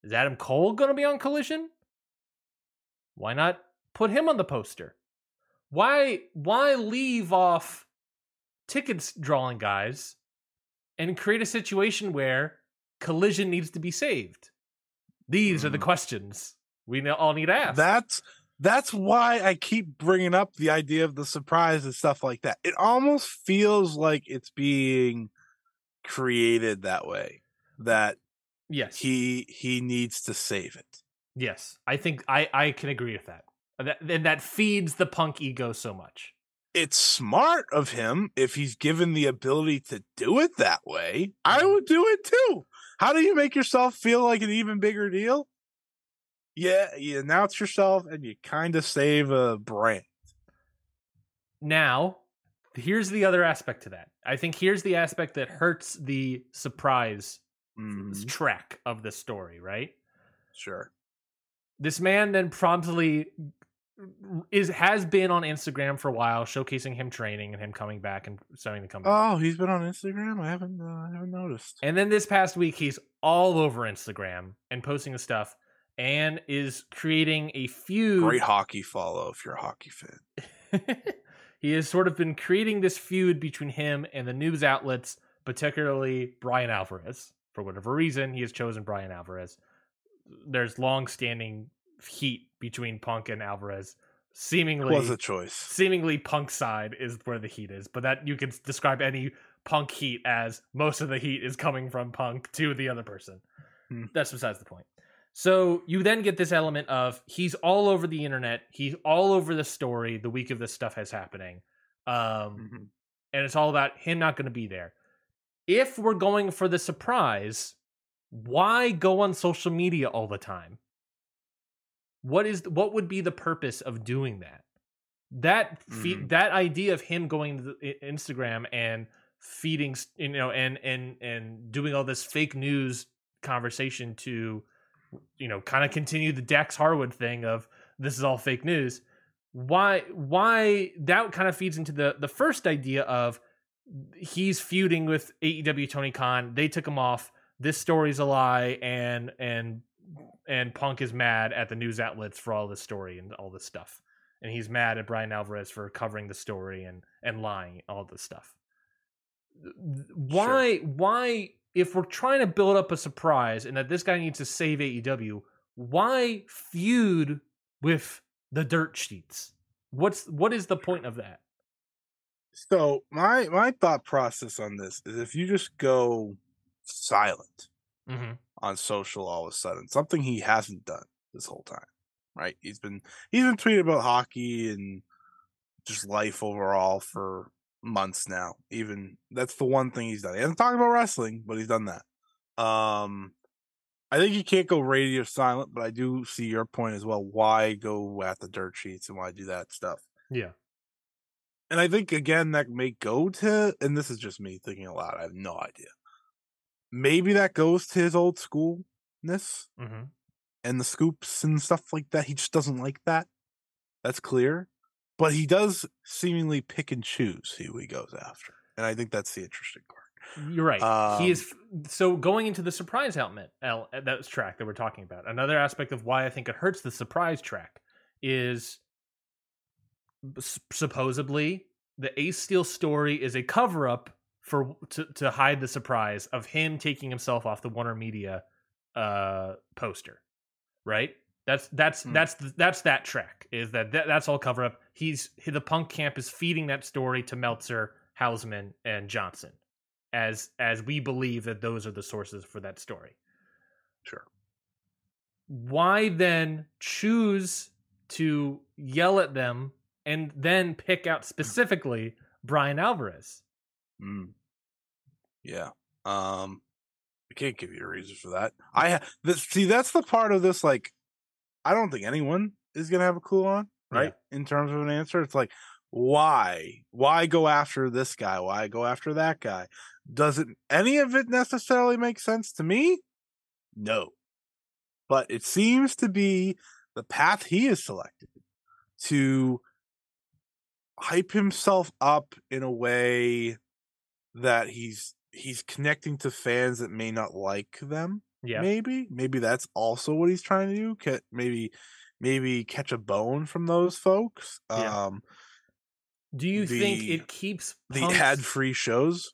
Is Adam Cole going to be on Collision? Why not put him on the poster? Why why leave off tickets drawing guys and create a situation where Collision needs to be saved? These are the Mm. questions we all need to ask. That's that's why I keep bringing up the idea of the surprise and stuff like that. It almost feels like it's being created that way. That yes, he he needs to save it. yes, I think I I can agree with that. That and that feeds the punk ego so much. It's smart of him if he's given the ability to do it that way. I Mhm. would do it too. How do you make yourself feel like an even bigger deal? Yeah, you announce yourself and you kind of save a brand. Now, here's the other aspect to that. I think here's the aspect that hurts the surprise Mhm, track of the story, right? Sure. This man then promptly is has been on Instagram for a while, showcasing him training and him coming back and starting to come back. Oh, he's been on Instagram. I haven't. Uh, I haven't noticed. And then this past week, he's all over Instagram and posting the stuff and is creating a few Great hockey follow if you're a hockey fan. he has sort of been creating this feud between him and the news outlets, particularly Bryan Alvarez. For whatever reason, he has chosen Bryan Alvarez. There's long-standing heat between Punk and Alvarez. Seemingly, Was a choice. seemingly Punk's side is where the heat is, but that you could describe any Punk heat as most of the heat is coming from Punk to the other person. Hmm. That's besides the point. So you then get this element of he's all over the internet, he's all over the story the week of this stuff is happening, um, Mhm. and it's all about him not going to be there. If we're going for the surprise, why go on social media all the time? What is what would be the purpose of doing that? That fe- Mhm. that idea of him going to the, Instagram and feeding, you know, and and and doing all this fake news conversation to, you know, kind of continue the Dax Harwood thing of this is all fake news. Why why that kind of feeds into the the first idea of he's feuding with AEW Tony Khan. They took him off. This story's a lie, and and and Punk is mad at the news outlets for all this story and all this stuff, and he's mad at Bryan Alvarez for covering the story and and lying all this stuff. Why why if we're trying to build up a surprise and that this guy needs to save AEW, why feud with the dirt sheets? What's what is the point of that? So my my thought process on this is if you just go silent Mm-hmm. on social all of a sudden, something he hasn't done this whole time, right? He's been he's been tweeting about hockey and just life overall for months now. Even that's the one thing he's done. He hasn't talked about wrestling, but he's done that. Um I think you can't go radio silent, but I do see your point as well. Why go at the dirt sheets and why do that stuff? Yeah. And I think again that may go to, and this is just me thinking aloud. I have no idea. Maybe that goes to his old schoolness Mm-hmm. and the scoops and stuff like that. He just doesn't like that. That's clear. But he does seemingly pick and choose who he goes after, and I think that's the interesting part. You're right. he Um, is so going into the surprise element. el- That track that we're talking about. Another aspect of why I think it hurts the surprise track is supposedly the Ace Steel story is a cover up for to, to hide the surprise of him taking himself off the Warner Media uh, poster, right? That's that's Hmm. that's that's that track. Is that, that that's all cover up? He's the punk camp is feeding that story to Meltzer, Hausman, and Johnson, as as we believe that those are the sources for that story. Sure. Why then choose to yell at them and then pick out specifically Bryan Alvarez? Mm. Yeah. Um, I can't give you a reason for that. I ha- this, see that's the part of this. Like, I don't think anyone is gonna have a clue on right in terms of an answer. It's like, why? Why go after this guy? Why go after that guy? Doesn't any of it necessarily make sense to me? No. But it seems to be the path he has selected to hype himself up in a way that he's he's connecting to fans that may not like them Yeah. maybe maybe that's also what he's trying to do maybe maybe catch a bone from those folks Yeah. um Do you think it keeps the ad-free shows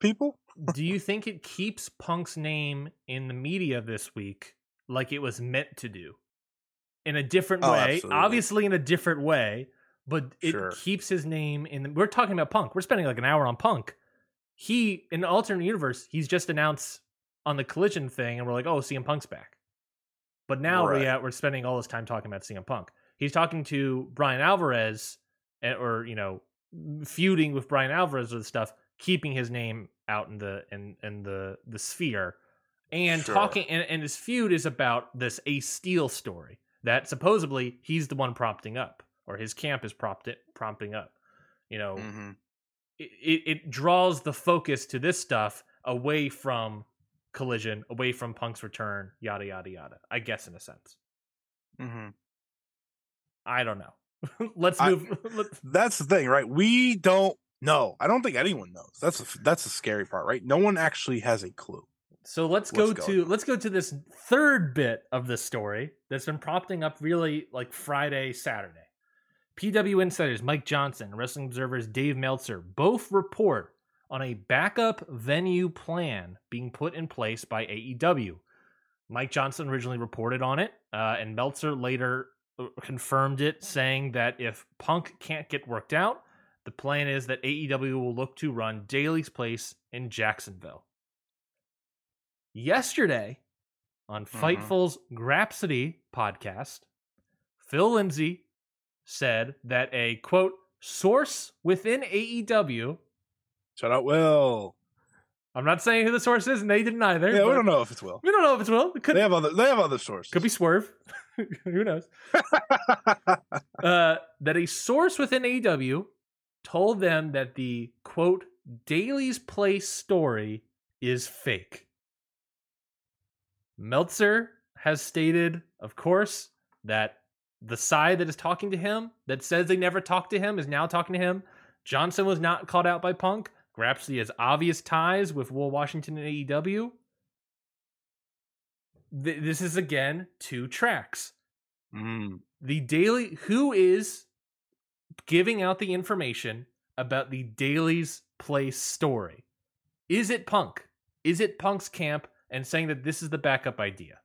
people do you think it keeps Punk's name in the media this week like it was meant to do? In a different Oh, way, absolutely. obviously in a different way, but it Sure. keeps his name in the, we're talking about Punk. We're spending like an hour on Punk. He in an alternate universe, he's just announced on the collision thing and we're like, "Oh, CM Punk's back." But now we Right. uh, we're spending all this time talking about CM Punk. He's talking to Bryan Alvarez eh, or, you know, feuding with Bryan Alvarez with stuff, keeping his name out in the in in the the sphere, and Sure. talking and, and his feud is about this Ace Steel story that supposedly he's the one prompting up, or his camp is prompted prompting up. You know, Mhm. it, it, it draws the focus to this stuff away from collision, away from Punk's return, yada yada yada. I guess in a sense. Mhm. I don't know. Let's I- move. let's- that's the thing right we don't know i don't think anyone knows that's the, that's the scary part right no one actually has a clue So let's go to on? let's go to this third bit of the story that's been prompting up really like Friday, Saturday. PW insiders Mike Johnson Wrestling Observer's Dave Meltzer both report on a backup venue plan being put in place by AEW. Mike Johnson originally reported on it, uh, and Meltzer later uh, confirmed it, saying that if Punk can't get worked out, the plan is that AEW will look to run Daily's Place in Jacksonville yesterday on Mhm. Fightful's Grapsody podcast, Phil Lindsay said that a quote source within AEW. Shout out will I'm not saying who the source is, and they didn't either. yeah we don't know if it's will We don't know if it's Will. It could they have other they have other sources could be Swerve. who knows? Uh, that a source within AEW told them that the quote Daily's Place story is fake. Meltzer has stated, of course, that the side that is talking to him, that says they never talked to him, is now talking to him. Johnson was not called out by Punk. Grapsy has obvious ties with Will Washington and AEW. Th- this is again two tracks Mm. the daily who is giving out the information about the daily's place story is it punk is it punk's camp and saying that this is the backup idea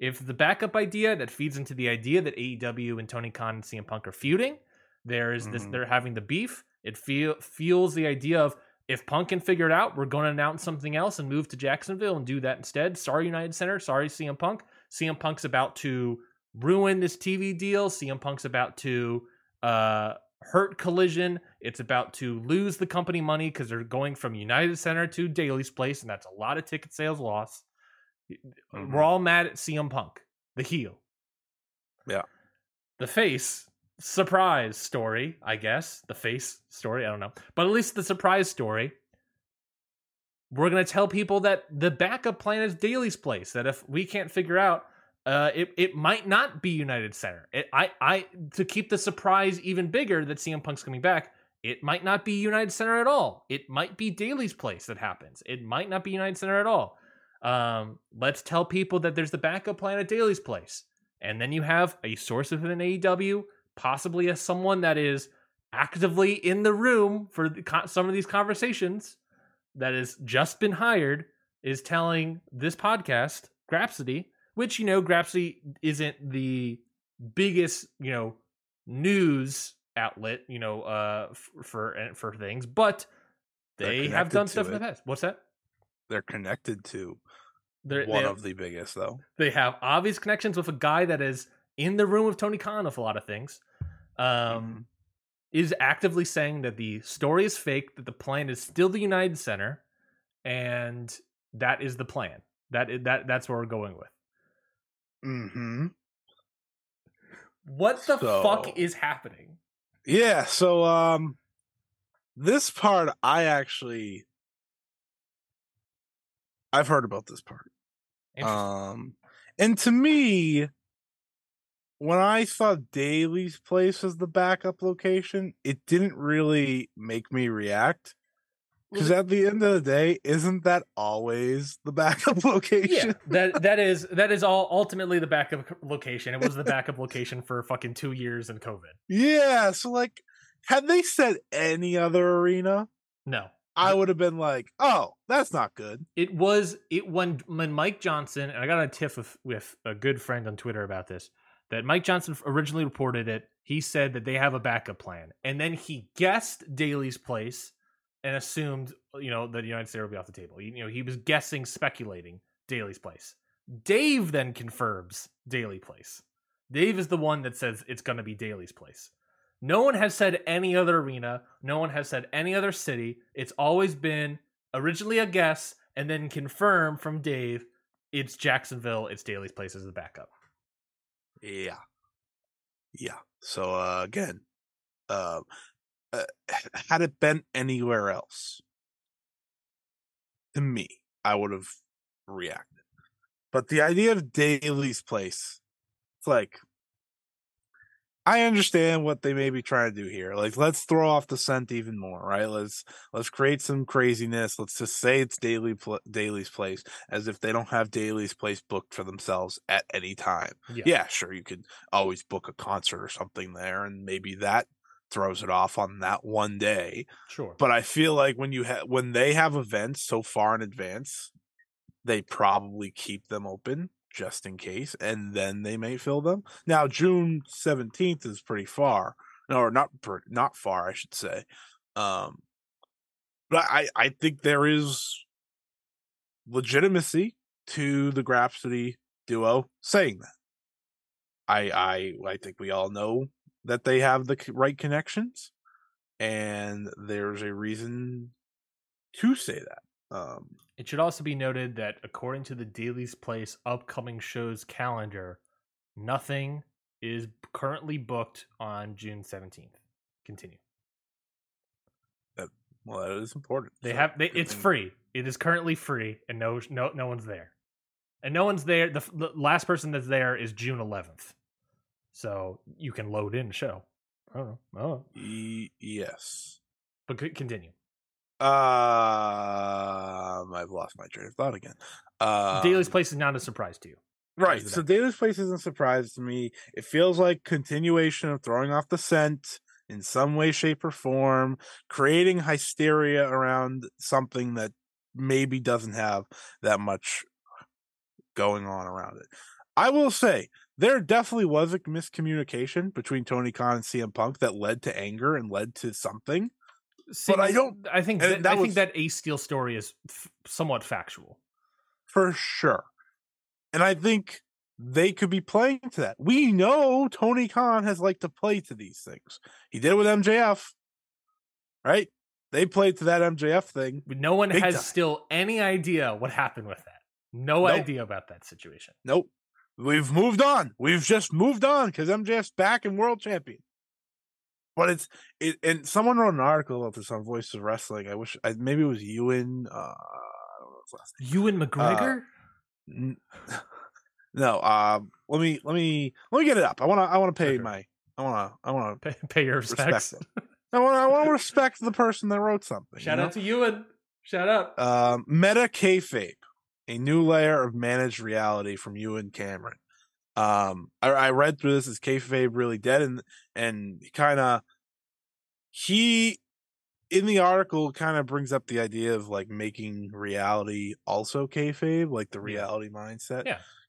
if the backup idea that feeds into the idea that AEW and Tony Khan and CM Punk are feuding there is this Mhm. they're having the beef it feel fuels the idea of if Punk can figure it out, we're going to announce something else and move to Jacksonville and do that instead. Sorry, United Center. Sorry, CM Punk. CM Punk's about to ruin this TV deal. CM Punk's about to uh, hurt Collision. It's about to lose the company money because they're going from United Center to Daily's Place, and that's a lot of ticket sales loss. Mhm. We're all mad at CM Punk, the heel. Yeah. The face surprise story, I guess. The face story, I don't know. But at least the surprise story. We're going to tell people that the backup plan is Daily's Place. That if we can't figure out, uh, it, it might not be United Center. It, I, I to keep the surprise even bigger that CM Punk's coming back. It might not be United Center at all. It might be Daily's Place that happens. It might not be United Center at all. Um, let's tell people that there's the backup plan at Daily's Place, and then you have a source within AEW, possibly as someone that is actively in the room for the, co- some of these conversations, that has just been hired, is telling this podcast, Grapsody, which you know, Grapsody isn't the biggest you know news outlet, you know, uh, f- for uh, for things, but They're have done stuff in the past. What's that? They're connected to They're, one they, of the biggest, though. they have obvious connections with a guy that is in the room with Tony Khan with a lot of things. Um, Mhm. is actively saying that the story is fake, that the plan is still the United Center, and that is the plan. That is, that that's where we're going with. Mm-hmm. What the So- fuck is happening? Yeah. So, um, this part I actually I've heard about this part. Um, and to me, when I saw Daily's place as the backup location, it didn't really make me react. Because at the end of the day, isn't that always the backup location? yeah, that that is that is all ultimately the backup location. It was the backup location for fucking two years in COVID. Yeah. So, like, had they said any other arena, No, I would have been like, "Oh, that's not good." it was it when when Mike Johnson and I got a tiff with with a good friend on Twitter about this that Mike Johnson originally reported it. He said that they have a backup plan, and then he guessed Daily's place and assumed you know that the United States would be off the table. You know he was guessing, speculating Daily's place. Dave then confirms Daily place. Dave is the one that says it's going to be Daily's place. No one has said any other arena. No one has said any other city. It's always been originally a guess and then confirmed from Dave it's Jacksonville, it's Daily's place as the backup. Yeah. Yeah. So uh, again, uh, uh, had it been anywhere else, to me, I would have reacted. But the idea of Daily's place, it's like, I understand what they may be trying to do here. Like, let's throw off the scent even more, right? Let's let's create some craziness. Let's just say it's Daily pl- Daily's place, as if they don't have Daily's place booked for themselves at any time yeah, sure, you could always book a concert or something there, and maybe that throws it off on that one day. Sure. But I feel like when you have when they have events so far in advance, they probably keep them open just in case, and then they may fill them. Now, June seventeenth is pretty far, or not not far, I should say. Um, but I I think there is legitimacy to the Grapsody duo saying that. I I I think we all know that they have the right connections, and there's a reason to say that. Um, It should also be noted that according to the Daily's Place upcoming shows calendar, nothing is currently booked on June 17th. Continue. well, that is important. They so have they, it's thing- free. It is currently free and no no no one's there. And no one's there. The, the last person that's there is June 11th. So you can load in the show. I don't know. Oh, Y- yes. but continue. Um, I've lost my train of thought again. Um, Daily's Place is not a surprise to you. Right. So Daily's Place isn't a surprise to me. It feels like continuation of throwing off the scent in some way, shape, or form, creating hysteria around something that maybe doesn't have that much going on around it. I will say there definitely was a miscommunication between Tony Khan and CM Punk that led to anger and led to something. But I don't- I think that, that I think that Ace Steel story is f- somewhat factual. for sure. And I think they could be playing to that. We know Tony Khan has liked to play to these things. He did it with MJF, right? They played to that MJF thing. But no one has time. still any idea what happened with that. No Nope. idea about that situation. Nope. We've moved on. We've just moved on because MJF's back and world champion. But it's it, and someone wrote an article about this on Voice of Wrestling. I wish I, maybe it was Ewan. Uh, I don't know his last name. Ewan McGregor? N- no um let me let me let me get it up i want to i want to pay Okay. my i want to i want to pay, pay your respect respects. i want i want to respect the person that wrote something Shout out to Ewan. Shout out. know? um meta kayfabe a new layer of managed reality from and cameron um i, I read through this is kayfabe really dead and and kind of he in the article kind of brings up the idea of like making reality also kayfabe like the reality mindset Yeah.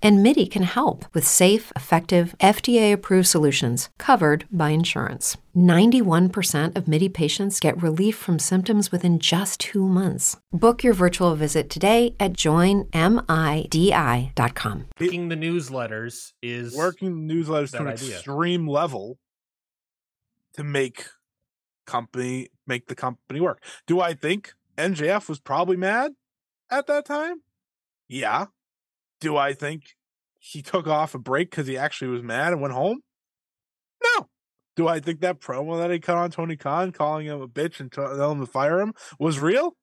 And MIDI can help with safe, effective, FDA approved solutions covered by insurance. 91% of MIDI patients get relief from symptoms within just two months. Book your virtual visit today at joinmidi.com. working the newsletters is Working the newsletters to an idea. extreme level to make company make the company work. Do I think MJF was probably mad at that time? Yeah. Do I think he took off a break because he actually was mad and went home? No. Do I think that promo that he cut on Tony Khan, calling him a bitch and telling him to fire him, was real?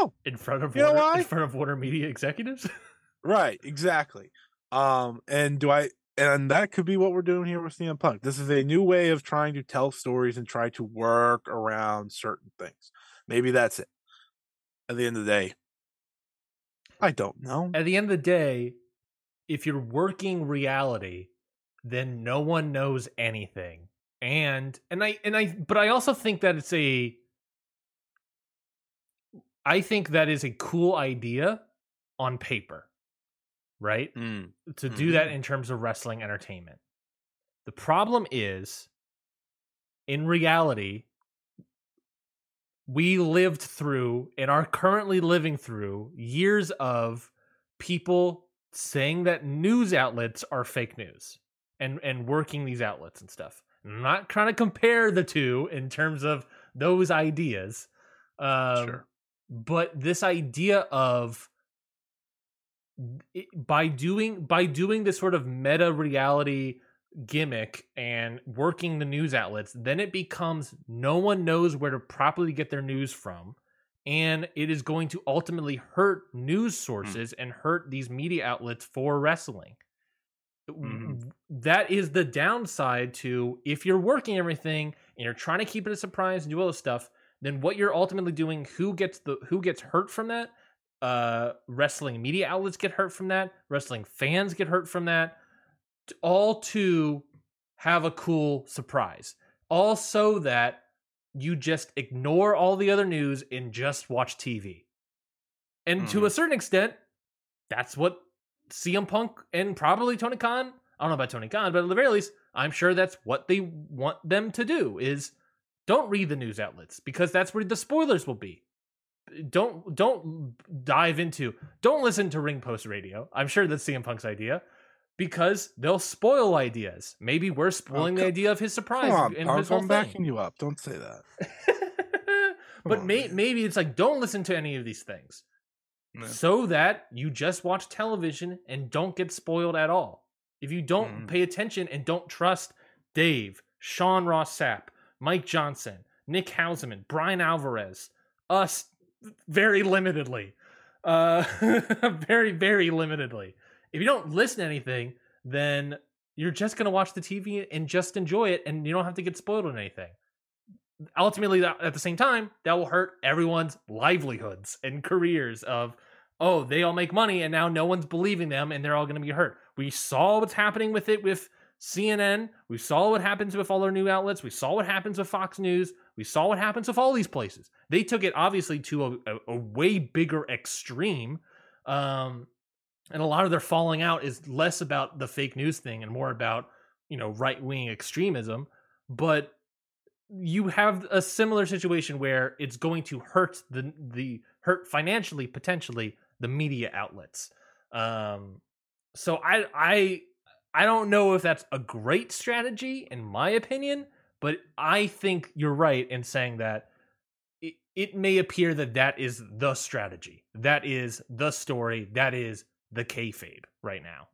No. in front of You know why? in front of Warner Media executives. Right, exactly. Um, and do I and that could be what we're doing here with CM Punk. This is a new way of trying to tell stories and try to work around certain things. Maybe that's it. At the end of the day, I don't know. At the end of the day, if you're working reality, then no one knows anything. And and I and I but I also think that it's a I think that is a cool idea on paper. Right? Mm, to do that Mhm. in terms of wrestling entertainment. The problem is, in reality, we lived through and are currently living through years of people saying that news outlets are fake news and and working these outlets and stuff. I'm not trying to compare the two in terms of those ideas. Um, Sure. But this idea of by doing by doing this sort of meta reality gimmick and working the news outlets then it becomes no one knows where to properly get their news from and it is going to ultimately hurt news sources and hurt these media outlets for wrestling. Mhm. That is the downside to if you're working everything and you're trying to keep it a surprise and do all this stuff then what you're ultimately doing who gets the who gets hurt from that? Uh wrestling media outlets get hurt from that wrestling fans get hurt from that all to have a cool surprise. All so that you just ignore all the other news and just watch tv and to Mhm. a certain extent that's what CM Punk and probably Tony Khan I don't know about Tony Khan but at the very least I'm sure that's what they want them to do is don't read the news outlets because that's where the spoilers will be. Don't don't dive into don't listen to ring post radio. I'm sure that's cm punk's idea because they'll spoil ideas maybe we're spoiling the idea of his surprise Come on, I'm backing you up. Don't say that. but on, may, maybe it's like don't listen to any of these things Yeah. so that you just watch television and don't get spoiled at all if you don't Mhm. pay attention and don't trust dave sean ross sapp mike johnson nick hausman bryan alvarez us very limitedly uh very very limitedly if you don't listen to anything then you're just going to watch the tv and just enjoy it and you don't have to get spoiled on anything. Ultimately at the same time that will hurt everyone's livelihoods and careers of oh they all make money and now no one's believing them and they're all going to be hurt. We saw what's happening with it with cnn we saw what happens with all our new outlets. We saw what happens with fox news. We saw what happens with all these places. They took it obviously to a, a, a way bigger extreme um and a lot of their falling out is less about the fake news thing and more about you know right-wing extremism. But you have a similar situation where it's going to hurt the the hurt financially potentially the media outlets. Um so i i i don't know if that's a great strategy in my opinion but i think you're right in saying that it, it may appear that that is the strategy. That is the story. That is the kayfabe right now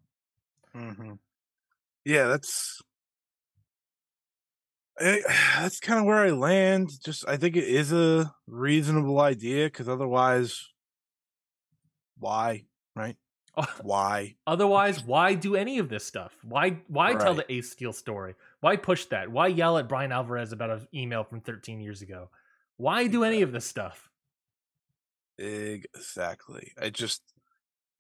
hmm Yeah, that's I, that's kind of where I land. Just I think it is a reasonable idea because otherwise, why, right? Why? Otherwise, why do any of this stuff? Why why tell the Ace Steel story? Why push that? Why yell at Bryan Alvarez about an email from 13 years ago? Why do any of this stuff? Exactly. I just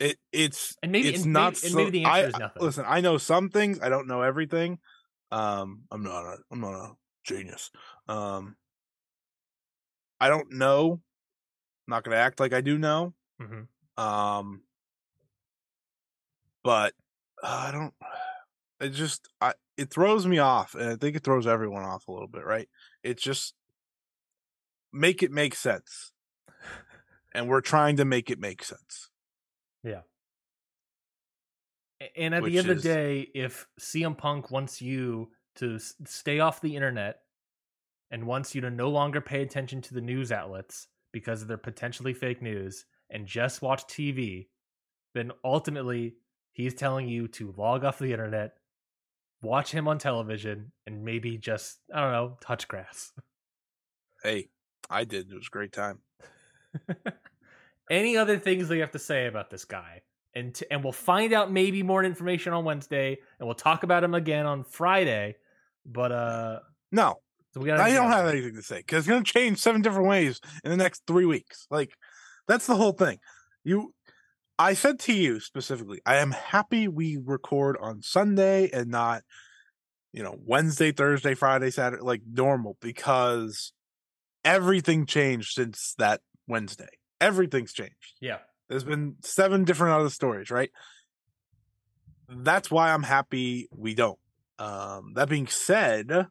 It it's And maybe- it's and not. maybe- so- maybe the answer I, is nothing. Listen, I know some things. I don't know everything. Um, I'm not a I'm not a genius. Um, I don't know. not gonna act like I do know. Mhm. Um, but uh, I don't. It just I it throws me off, and I think it throws everyone off a little bit, right? It's just make it make sense, and we're trying to make it make sense. A- And at Which the end of the day, if CM Punk wants you to stay off the internet and wants you to no longer pay attention to the news outlets because they're potentially fake news and just watch TV, then ultimately he's telling you to log off the internet, watch him on television, and maybe just, I don't know, touch grass. Hey, I did. It was a great time. Any other things that you have to say about this guy? And t- and we'll find out maybe more information on Wednesday, and we'll talk about him again on Friday. But uh, No, so we got. I don't have anything to say because it's going to change seven different ways in the next three weeks. Like, that's the whole thing. You, I said to you specifically, I am happy we record on Sunday and not, you know, Wednesday, Thursday, Friday, Saturday, like normal, because everything changed since that Wednesday. Everything's changed. Yeah, There's been seven different other stories, right? That's why I'm happy we don't. Um, that being said,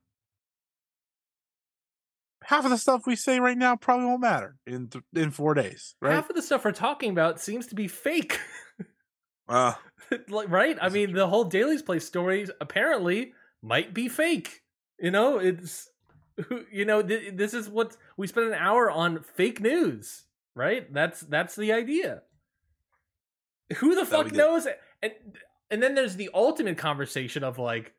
half of the stuff we say right now probably won't matter in th- in four days, right? half of the stuff we're talking about seems to be fake. Uh, right? I mean, the whole Daily's Place stories apparently might be fake. You know, it's you know, th- this is what we spent an hour on fake news, right? That's that's the idea. Who the fuck knows? And and then there's the ultimate conversation of like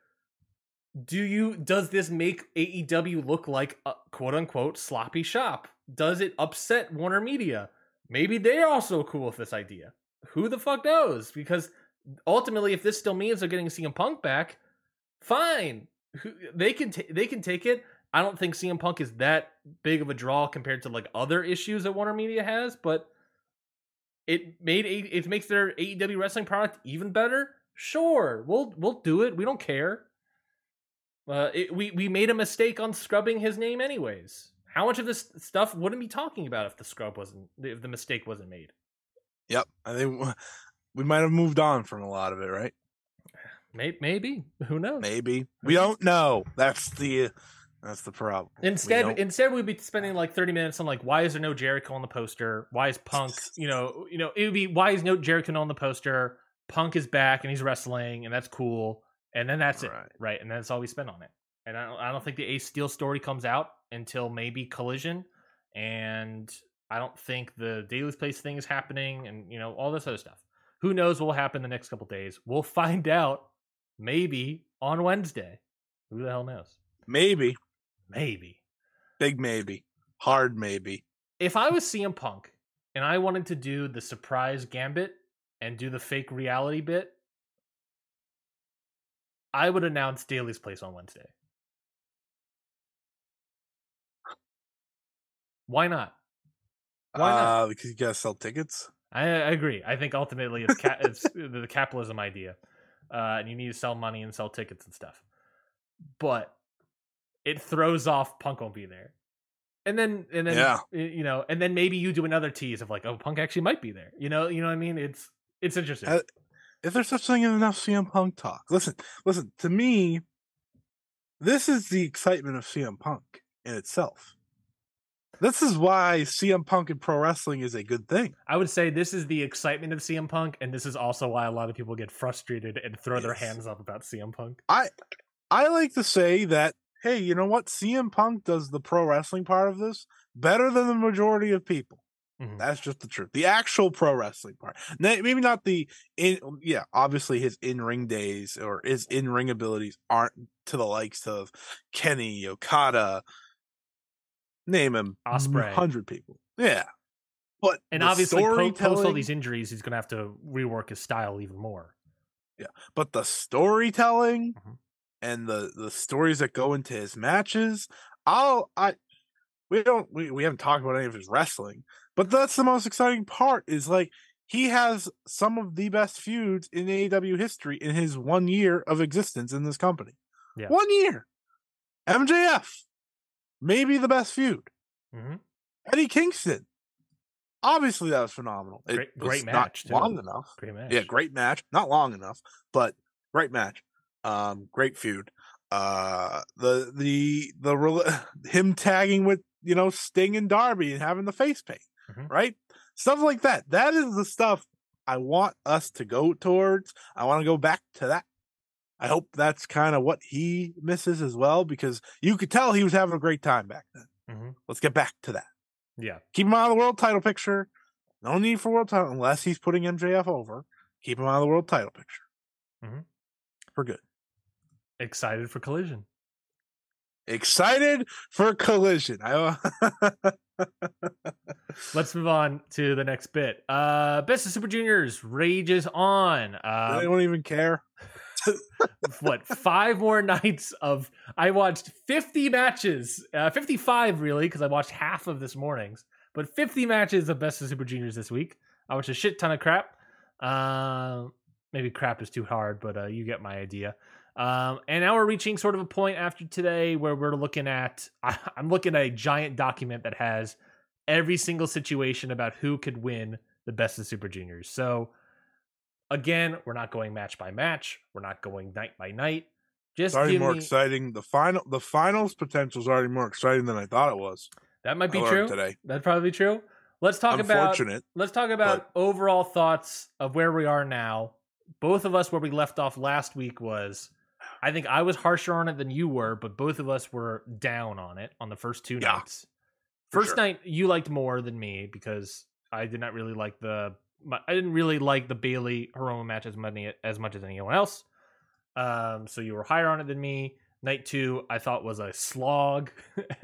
do you does this make AEW look like a quote unquote sloppy shop? Does it upset Warner Media? Maybe they're also cool with this idea. Who the fuck knows? Because ultimately, if this still means they're getting CM Punk back, fine. They can ta- they can take it. I don't think CM Punk is that big of a draw compared to like other issues that Warner Media has, but it made A- it makes their AEW wrestling product even better. Sure, we'll we'll do it. We don't care. Uh, it, we we made a mistake on scrubbing his name, anyways. How much of this stuff wouldn't be talking about if the scrub wasn't if the mistake wasn't made? yep. I think we might have moved on from a lot of it, right? Maybe, maybe. who knows? Maybe we don't know. That's the that's the problem. Instead, don't- instead we'd be spending like thirty minutes on like why is there no Jericho on the poster? Why is Punk? You know, you know, it would be why is no Jericho on the poster? Punk is back and he's wrestling, and that's cool. And then that's it, Right. right? And that's all we spend on it. And I don't, I don't think the Ace Steel story comes out until maybe Collision, and I don't think the Daily's Place thing is happening, and you know all this other stuff. Who knows what will happen the next couple days? We'll find out maybe on Wednesday. Who the hell knows? maybe Maybe. big maybe hard maybe. if I was CM Punk and I wanted to do the surprise gambit and do the fake reality bit, I would announce Daily's place on Wednesday. Why not? Why not? Uh, because you gotta sell tickets. I, I agree. I think ultimately it's ca- it's the capitalism idea, uh, and you need to sell money and sell tickets and stuff. But it throws off Punk won't be there, and then and then Yeah. you know, and then maybe you do another tease of like, oh, Punk actually might be there. You know, you know what I mean? It's it's interesting. Uh, if there's such thing as enough CM Punk talk, listen, listen to me. This is the excitement of CM Punk in itself. This is why CM Punk in pro wrestling is a good thing. I would say this is the excitement of CM Punk, and this is also why a lot of people get frustrated and throw their hands up about CM Punk. I I like to say that hey, you know what? CM Punk does the pro wrestling part of this better than the majority of people. Mhm. That's just the truth. The actual pro wrestling part. Maybe not the in yeah, obviously his in-ring days or his in-ring abilities aren't to the likes of Kenny, Okada, name him Ospreay, hundred people. Yeah. But And obviously, po- post all these injuries, he's going to have to rework his style even more. Yeah, but the storytelling Mhm. And the the stories that go into his matches i'll i we don't we, we haven't talked about any of his wrestling but that's the most exciting part is like he has some of the best feuds in AEW history in his one year of existence in this company. Yeah. One year. MJF, maybe the best feud. Mhm. Eddie Kingston, obviously that was phenomenal. It Great- was great not match, too. long enough. Great match. Yeah, great match. Not long enough, but great match. Um, great feud. Uh, the the the him tagging with you know Sting and Darby and having the face paint, Mhm. right? Stuff like that. That is the stuff I want us to go towards. I want to go back to that. I hope that's kind of what he misses as well because you could tell he was having a great time back then. Mhm. Let's get back to that. Yeah. Keep him out of the world title picture. No need for world title unless he's putting MJF over. Keep him out of the world title picture. Mhm. For good. Excited for Collision. Excited for collision. I Let's move on to the next bit. Uh Best of Super Juniors rages on. they Uh, don't even care. what five more nights of I watched 50 matches, uh, 55 really, because I watched half of this morning's, but 50 matches of Best of Super Juniors this week. I watched a shit ton of crap. Uh, maybe crap is too hard, but uh, you get my idea. Um, and now we're reaching sort of a point after today where we're looking at I, I'm looking at a giant document that has every single situation about who could win the Best of Super Juniors. So again, we're not going match by match. We're not going night by night. It's Just already more me, exciting. The final the finals potential is already more exciting than I thought it was. that might be true. today. That'd probably be true. Let's talk about let's talk about overall thoughts of where we are now. Both of us where we left off last week was I think I was harsher on it than you were, but both of us were down on it on the first two Yeah, nights. First sure. night you liked more than me because I did not really like the my- I didn't really like the Bailey Hiromu match as many as much as anyone else. Um, so you were higher on it than me. Night two, I thought was a slog.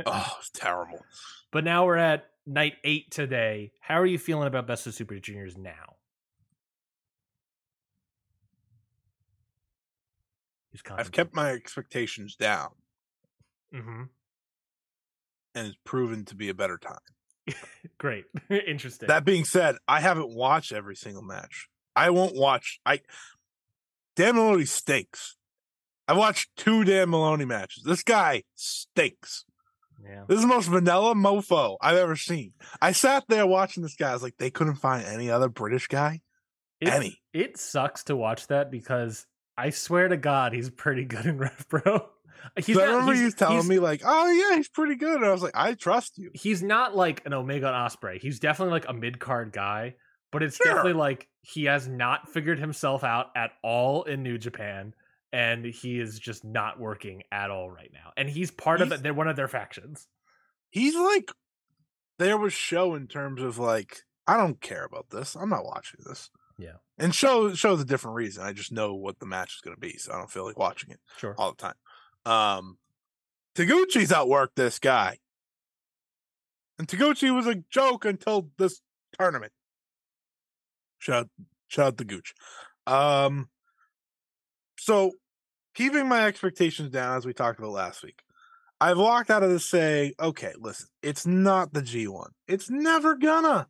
Oh, it's terrible. But now we're at night eight today. How are you feeling about Best of Super Juniors now? I've kept my expectations down hmm and it's proven to be a better time. Great, interesting. That being said, I haven't watched every single match. I won't watch. I Dan Moloney stinks. I watched two Dan Moloney matches. This guy stinks. yeah, This is the most vanilla mofo I've ever seen. I sat there watching this guy. I was like, they couldn't find any other British guy. it, any. it sucks to watch that because I swear to God, he's pretty good in Rev Pro. He's So I remember he's- you telling he's- me like, oh yeah, he's pretty good. And I was like, I trust you. he's not like an Omega and Ospreay. He's definitely like a mid card guy, but it's Sure. definitely like he has not figured himself out at all in New Japan, and he is just not working at all right now. And he's part of He's- it. They're one of their factions. He's like, there was show in terms of like, I don't care about this. I'm not watching this. Yeah. And show shows a different reason. I just know what the match is going to be, so I don't feel like watching it. Sure. all the time. Um, Taguchi's outworked this guy, and Taguchi was a joke until this tournament. Shout, shout out to Gooch. Um, so keeping my expectations down as we talked about last week, I've walked out of this saying, okay, listen, it's not the G1. It's never gonna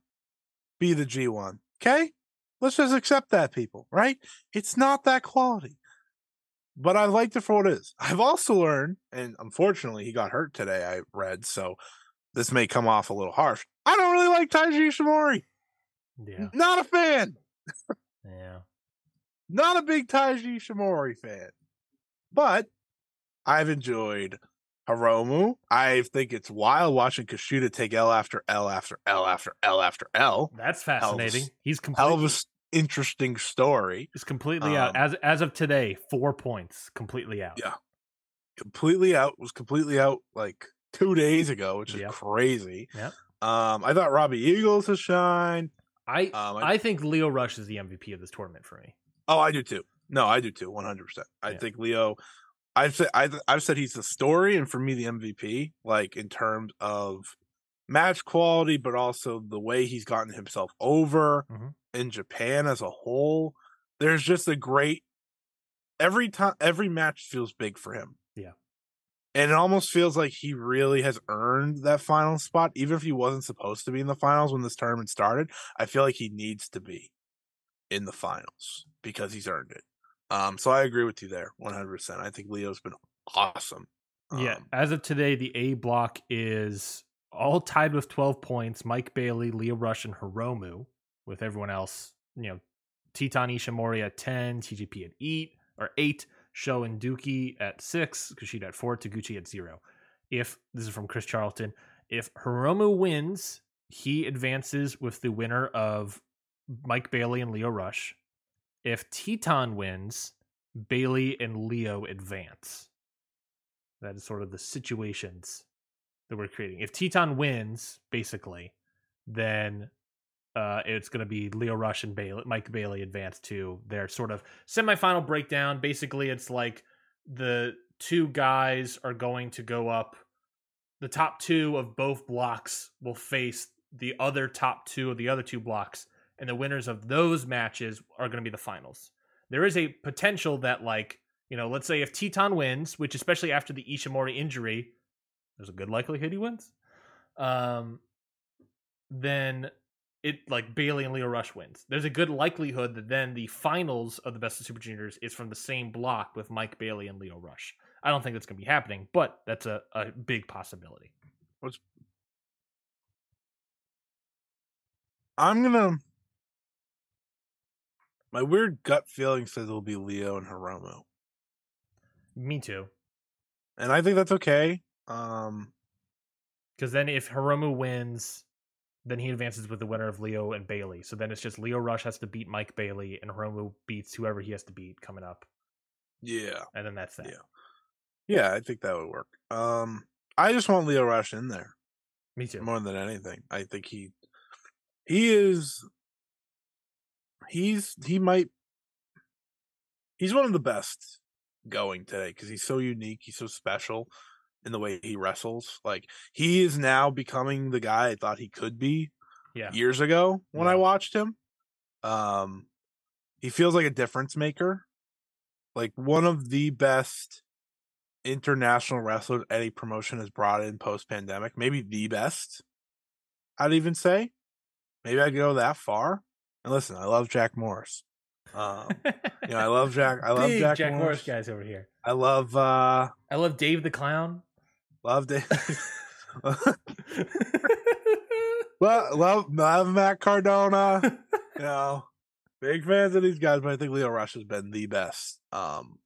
be the G1. Okay, let's just accept that, people. Right? It's not that quality but I liked it for what it is. I've also learned, and unfortunately, he got hurt today. I read, so this may come off a little harsh. I don't really like Taiji Ishimori. Yeah. Not a fan. Yeah. Not a big Taiji Ishimori fan. But I've enjoyed Hiromu. I think it's wild watching Kushida take L after L after L after L after L. That's Hell of a fascinating. He's Hell of completely a s- interesting story. he's completely out. Um, As as of today, four points. Completely out. Yeah. completely out was completely out like two days ago, which is Yep. crazy. Yep. Um, I thought Robbie Eagles has shined. I Um, I- I think Lio Rush is the MVP of this tournament for me. Oh, I do too. No, I do too. One hundred percent. I Yeah. think Lio. I've said I've, I've said he's the story, and for me, the MVP. Like in terms of match quality, but also the way he's gotten himself over Mhm. in Japan as a whole. There's just a great every time every match feels big for him. Yeah. And it almost feels like he really has earned that final spot, even if he wasn't supposed to be in the finals when this tournament started. I feel like he needs to be in the finals because he's earned it. Um, so I agree with you there, one hundred percent. I think Lio's been awesome. yeah, Um, as of today, the A block is all tied with 12 points. Mike Bailey, Lio Rush, and Hiromu, with everyone else, you know, Titan Ishimori at 10, TJP at 8 or 8, Sho and Douki at 6, Kushida at 4, Taguchi at 0. If this is from Chris Charlton, if Hiromu wins, he advances with the winner of Mike Bailey and Lio Rush. If Titan wins, Bailey and Lio advance. That is sort of the situations that we're creating. If Titan wins, basically, then uh, it's going to be Lio Rush and Bailey, Mike Bailey advance to their sort of semifinal breakdown. Basically, it's like the two guys are going to go up. The top two of both blocks will face the other top two of the other two blocks, and the winners of those matches are going to be the finals. There is a potential that, like, you know, let's say if Titan wins, which especially after the Ishimori injury, there's a good likelihood he wins. Um, then it like Bailey and Lio Rush wins. There's a good likelihood that then the finals of the Best of Super Juniors is from the same block with Mike Bailey and Lio Rush. I don't think that's going to be happening, but that's a, a big possibility. What's... I'm gonna. My weird gut feeling says it'll be Lio and Hiromu, Me too. and I think that's okay. Um, Because then if Hiromu wins, then he advances with the winner of Lio and Bailey. So then it's just Lio Rush has to beat Mike Bailey, and Hiromu beats whoever he has to beat coming up, yeah, and then that's that. Yeah. yeah, I think that would work. Um, I just want Lio Rush in there Me too. more than anything. I think he, he is, he's he might, he's one of the best going today because he's so unique. He's so special in the way he wrestles. Like he is now becoming the guy I thought he could be Yeah. years ago when I watched him. Um, he feels like a difference maker, like one of the best international wrestlers any promotion has brought in post pandemic. Maybe the best. I'd even say. Maybe I'd go that far. And listen, I love Jack Morris. Um, you know, I love Jack. I love Jack, Jack Morris. Morris guys over here. I love uh I love Dave the Clown. love Dave. well, love love Matt Cardona. you know, big fans of these guys, but I think Lio Rush has been the best. Um,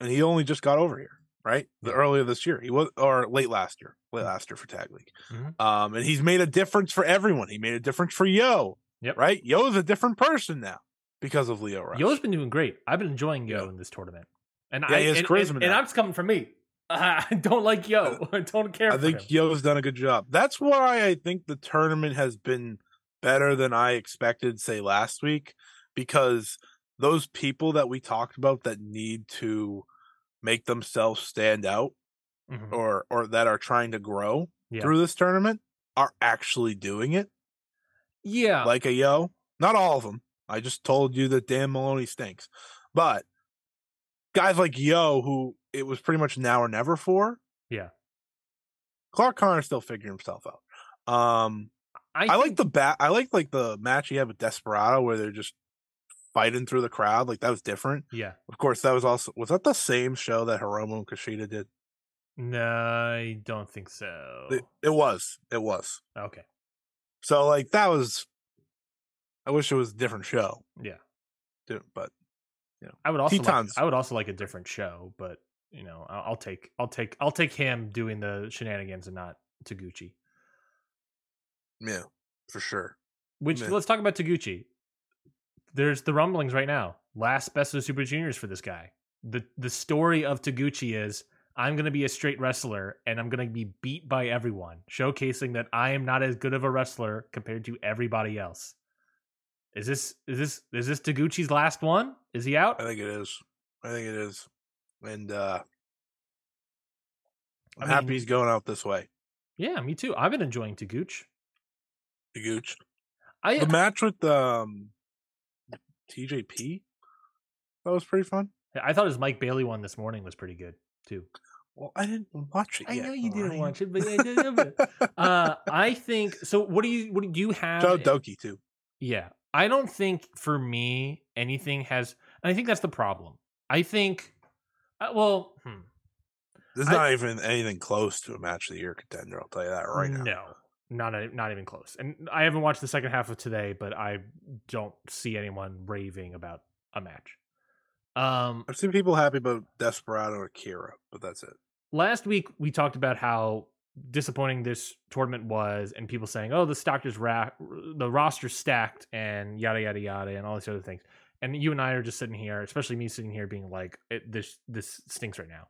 and he only just got over here, right? The earlier this year, he was or late last year, late last year for Tag League. Mhm. Um, and he's made a difference for everyone. He made a difference for Yo. Yep. Right? Yo's a different person now because of Lio Rush. Yo's been doing great. I've been enjoying Yo in this tournament, and Yeah, I and, charisma and, and just coming from me. I don't like Yo. I don't care. I think him. Yo's done a good job. That's why I think the tournament has been better than I expected, say last week, because those people that we talked about that need to make themselves stand out Mhm. or or that are trying to grow Yeah. through this tournament are actually doing it. Yeah, Like a yo, not all of them. I just told you that Dan Moloney stinks, but guys like Yo, who it was pretty much now or never for. Yeah. Clark Connor still figuring himself out. Um, I, I, like the bat. I like like the match he had with Desperado where they're just fighting through the crowd. Like that was different. Yeah, Of course, that was also was that the same show that Hiromu and Kushida did. no, I don't think so. It, it was. It was. okay, So like that was. I wish it was a different show, yeah, but I would also like, I would also like a different show, but you know, I'll, I'll take I'll take I'll take him doing the shenanigans and not Taguchi. yeah, for sure. Which Meh. let's talk about Taguchi. There's the rumblings right now. Last best of the Super Juniors for this guy. The the story of Taguchi is I'm gonna be a straight wrestler and I'm gonna be beat by everyone, showcasing that I am not as good of a wrestler compared to everybody else. Is this is this is this Taguchi's last one? Is he out? I think it is. I think it is, and uh I'm I happy he's going out this way. Yeah, me too. I've been enjoying Taguchi. The Gooch. I The match with um TJP that was pretty fun. I thought his Mike Bailey one this morning was pretty good too. Well, I didn't watch it. I yet, know you didn't Ryan. watch it, but I did. Uh, I think so. What do you what do you have? Out Douki too. Yeah, I don't think for me anything has. And I think that's the problem. I think, uh, well, hmm, There's I- not even anything close to a match of the year contender. I'll tell you that right now. no, not a, not even close. And I haven't watched the second half of today, but I don't see anyone raving about a match. Um, I've seen people happy about Desperado or Kira, but that's it. last week we talked about how disappointing this tournament was and people saying oh the stockers ra- the roster stacked and yada yada yada and all these other things and you and i are just sitting here especially me sitting here being like it, this this stinks right now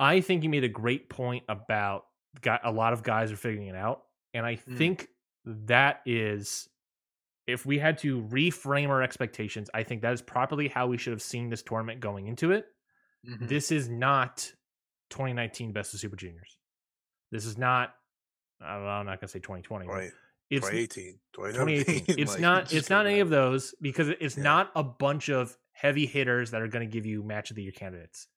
i think you made a great point about got a lot of guys are figuring it out and i Mm. think that is if we had to reframe our expectations i think that is properly how we should have seen this tournament going into it Mhm. this is not 2019 best of super juniors this is not I don't know, i'm not going to say 2020 Right. it's 2018, 2018 2018. it's like, not it's not any of those because it's Yeah. not a bunch of heavy hitters that are going to give you match of the year candidates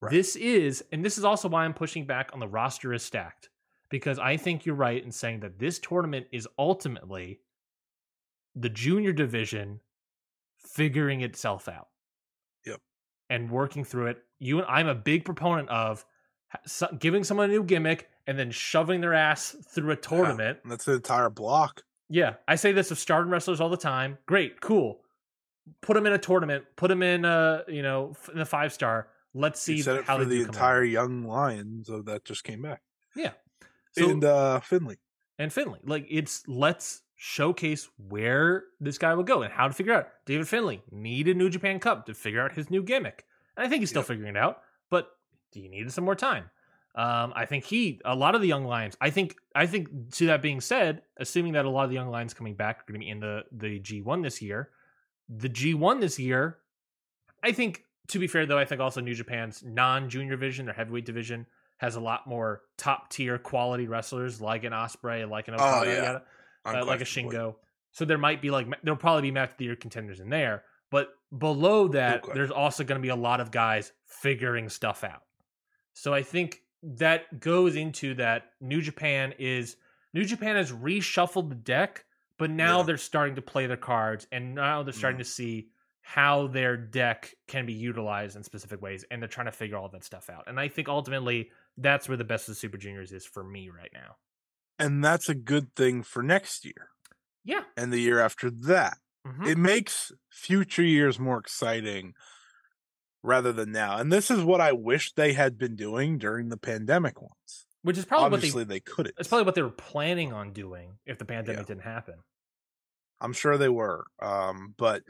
Right. this is and this is also why i'm pushing back on the roster is stacked because i think you're right in saying that this tournament is ultimately the junior division figuring itself out Yep. and working through it you and i'm a big proponent of giving someone a new gimmick and then shoving their ass through a tournament And That's the entire block. yeah, I say this of stardom wrestlers all the time. Great, cool. Put them in a tournament. Put them in a you know in the five star. Let's see You said it how for the entire out. young Lions of that just came back. Yeah, so, and uh Finlay. and Finlay. Like it's let's showcase where this guy will go and how to figure out. David Finlay needed New Japan Cup to figure out his new gimmick, and I think he's still Yep. figuring it out. But he needed some more time. Um, I think he, a lot of the young lions. I think, I think. To that being said, assuming that a lot of the young lions coming back are going to be in the the G one this year, the G one this year, I think. To be fair, though, I think also New Japan's non junior division, their heavyweight division, has a lot more top tier quality wrestlers like an Ospreay, like an Okada, yeah. Uh, like a Shingo. So there might be like there'll probably be match of the year contenders in there, but below that, there's also going to be a lot of guys figuring stuff out. So I think that goes into that New Japan is New Japan has reshuffled the deck, but now Yeah. they're starting to play their cards, and now they're starting Mm. to see how their deck can be utilized in specific ways, and they're trying to figure all that stuff out. And I think ultimately that's where the best of the Super Juniors is for me right now. And that's a good thing for next year Yeah. and the year after that. Mhm. It makes future years more exciting rather than now. And this is what I wish they had been doing during the pandemic ones. Which is probably Obviously, what they they couldn't. it's probably what they were planning on doing if the pandemic Yeah. didn't happen. I'm sure they were. Um, but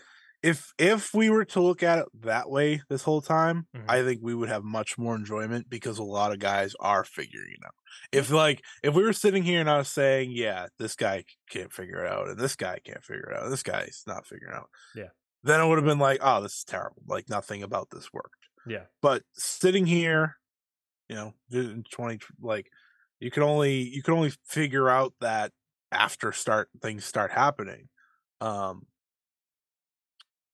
if if we were to look at it that way this whole time, Mhm. I think we would have much more enjoyment because a lot of guys are figuring it out. If like if we were sitting here and I was saying, yeah, this guy can't figure it out, and this guy can't figure it out, and this guy's not figuring out, Yeah. then it would have been like, oh, this is terrible. Like nothing about this worked. Yeah. But sitting here, you know, in twenty like you can only you can only figure out that after start things start happening. Um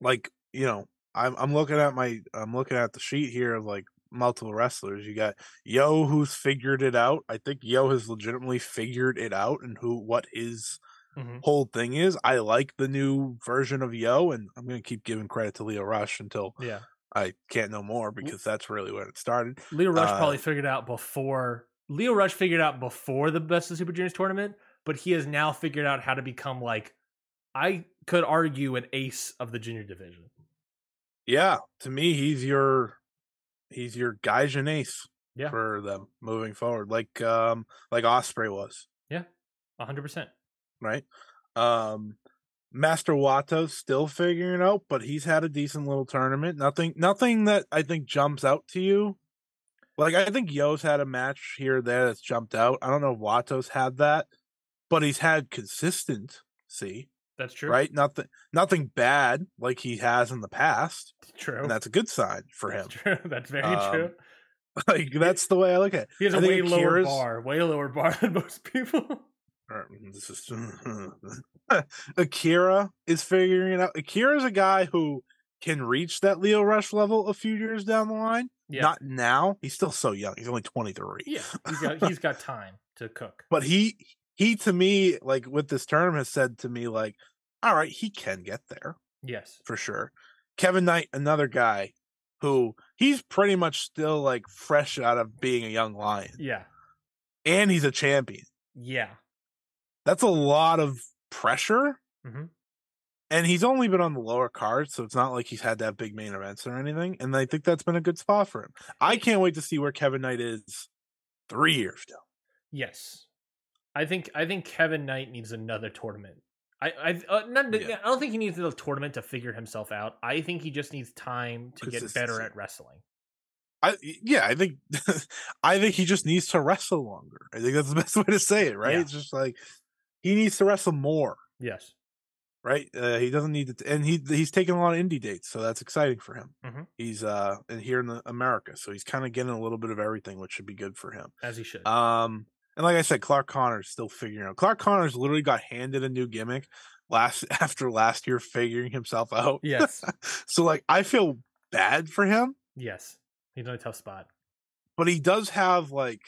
like, you know, I'm I'm looking at my I'm looking at the sheet here of like multiple wrestlers. You got Yo who's figured it out. I think Yo has legitimately figured it out and who what his Mhm. whole thing is. I like the new version of Yo and I'm gonna keep giving credit to Lio Rush until Yeah. I can't know more because that's really when it started. Lio Rush Uh, probably figured out before Lio Rush figured out before the Best of Super Juniors tournament, but he has now figured out how to become like I could argue an ace of the junior division. Yeah, to me, he's your he's your Gaijin ace Yeah. for them moving forward, like um like Ospreay was, Yeah, hundred percent. right? Um Master Wato's still figuring it out, but he's had a decent little tournament. Nothing nothing that I think jumps out to you. Like I think Yo's had a match here or there that's jumped out. I don't know if Wato's had that, but he's had consistency, That's true. right? Nothing nothing bad like he has in the past. True. And that's a good sign for him. That's true. That's very Um, true. like that's the way I look at it. He has I a way lower bar, way lower bar than most people. mm, This is Akira is figuring it out. Akira's a guy who can reach that Lio Rush level a few years down the line. Yeah. Not now. He's still so young. He's only 23. yeah. He's got he's got time to cook. But he he to me, like with this term, has said to me like all right, he can get there Yes. for sure. Kevin Knight, another guy who he's pretty much still like fresh out of being a young lion, Yeah. and he's a champion. Yeah. That's a lot of pressure. Mhm. And he's only been on the lower card, so it's not like he's had that big main events or anything. And I think that's been a good spot for him. I can't wait to see where Kevin Knight is three years down. Yes. I think I think Kevin Knight needs another tournament. I I uh, not, Yeah. I don't think he needs a tournament to figure himself out. I think he just needs time to get better at wrestling. I yeah, I think I think he just needs to wrestle longer. I think that's the best way to say it, right? Yeah. It's just like he needs to wrestle more, Yes. right? Uh, he doesn't need to, and he he's taking a lot of indie dates, so that's exciting for him. Mhm. He's uh in here in the America, so he's kind of getting a little bit of everything, which should be good for him. As he should. Um, and like I said, Clark Connor's still figuring out. Clark Connors literally got handed a new gimmick last after last year figuring himself out. yes. so like I feel bad for him, yes. He's in a tough spot. but he does have like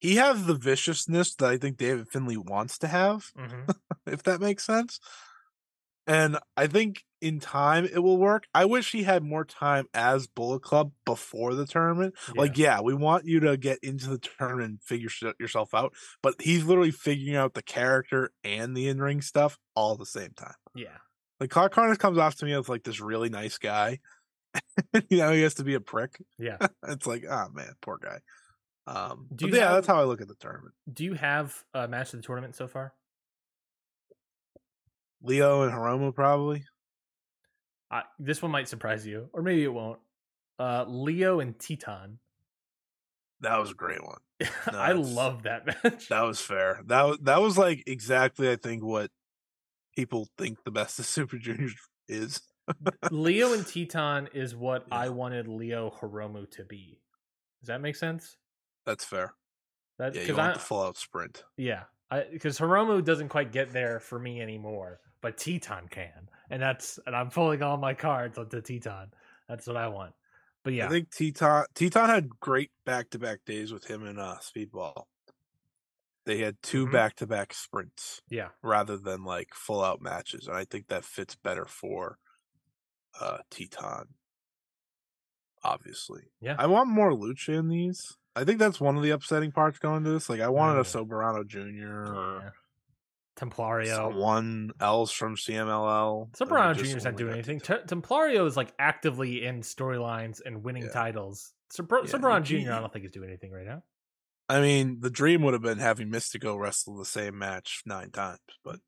he has the viciousness that I think David Finlay wants to have, hmm if that makes sense. And I think in time it will work. I wish he had more time as Bullet Club before the tournament. Like, yeah, we want you to get into the tournament and figure yourself out, but he's literally figuring out the character and the in ring stuff all at the same time. yeah. Like, Clark Connors comes off to me as like this really nice guy. you know, he has to be a prick. Yeah. It's like, oh man, poor guy. Um, Do yeah, have- that's how I look at the tournament. Do you have a match of the tournament so far? Lio and Hiromu probably. Uh, this one might surprise you, or maybe it won't. Uh, Lio and Titan. That was a great one. I love that match. That was fair. That was that was like exactly I think what people think the best of Super Juniors is. Lio and Titan is what Yeah. I wanted Lio Hiromu to be. Does that make sense? That's fair. That Yeah, you want I the full out sprint. yeah because Hiromu doesn't quite get there for me anymore, but Titan can, and that's and I'm pulling all my cards onto Titan. That's what I want. But yeah, I think Titan Titan had great back to back days with him and uh Speedball. They had 2 Mhm. back to back sprints yeah, rather than like full out matches, and I think that fits better for uh Titan. Obviously, Yeah. I want more Lucha in these. I think that's one of the upsetting parts going to this. Like, I wanted Oh, a yeah. Soberano Jr. or yeah. Templario. someone else from CMLL. that we Soberano just Jr.'s not doing anything. Te- Templario is like actively in storylines and winning Yeah. titles. Sobr- Yeah, he- Jr. I don't think is doing anything right now. I mean, the dream would have been having Mystico wrestle the same match nine times, but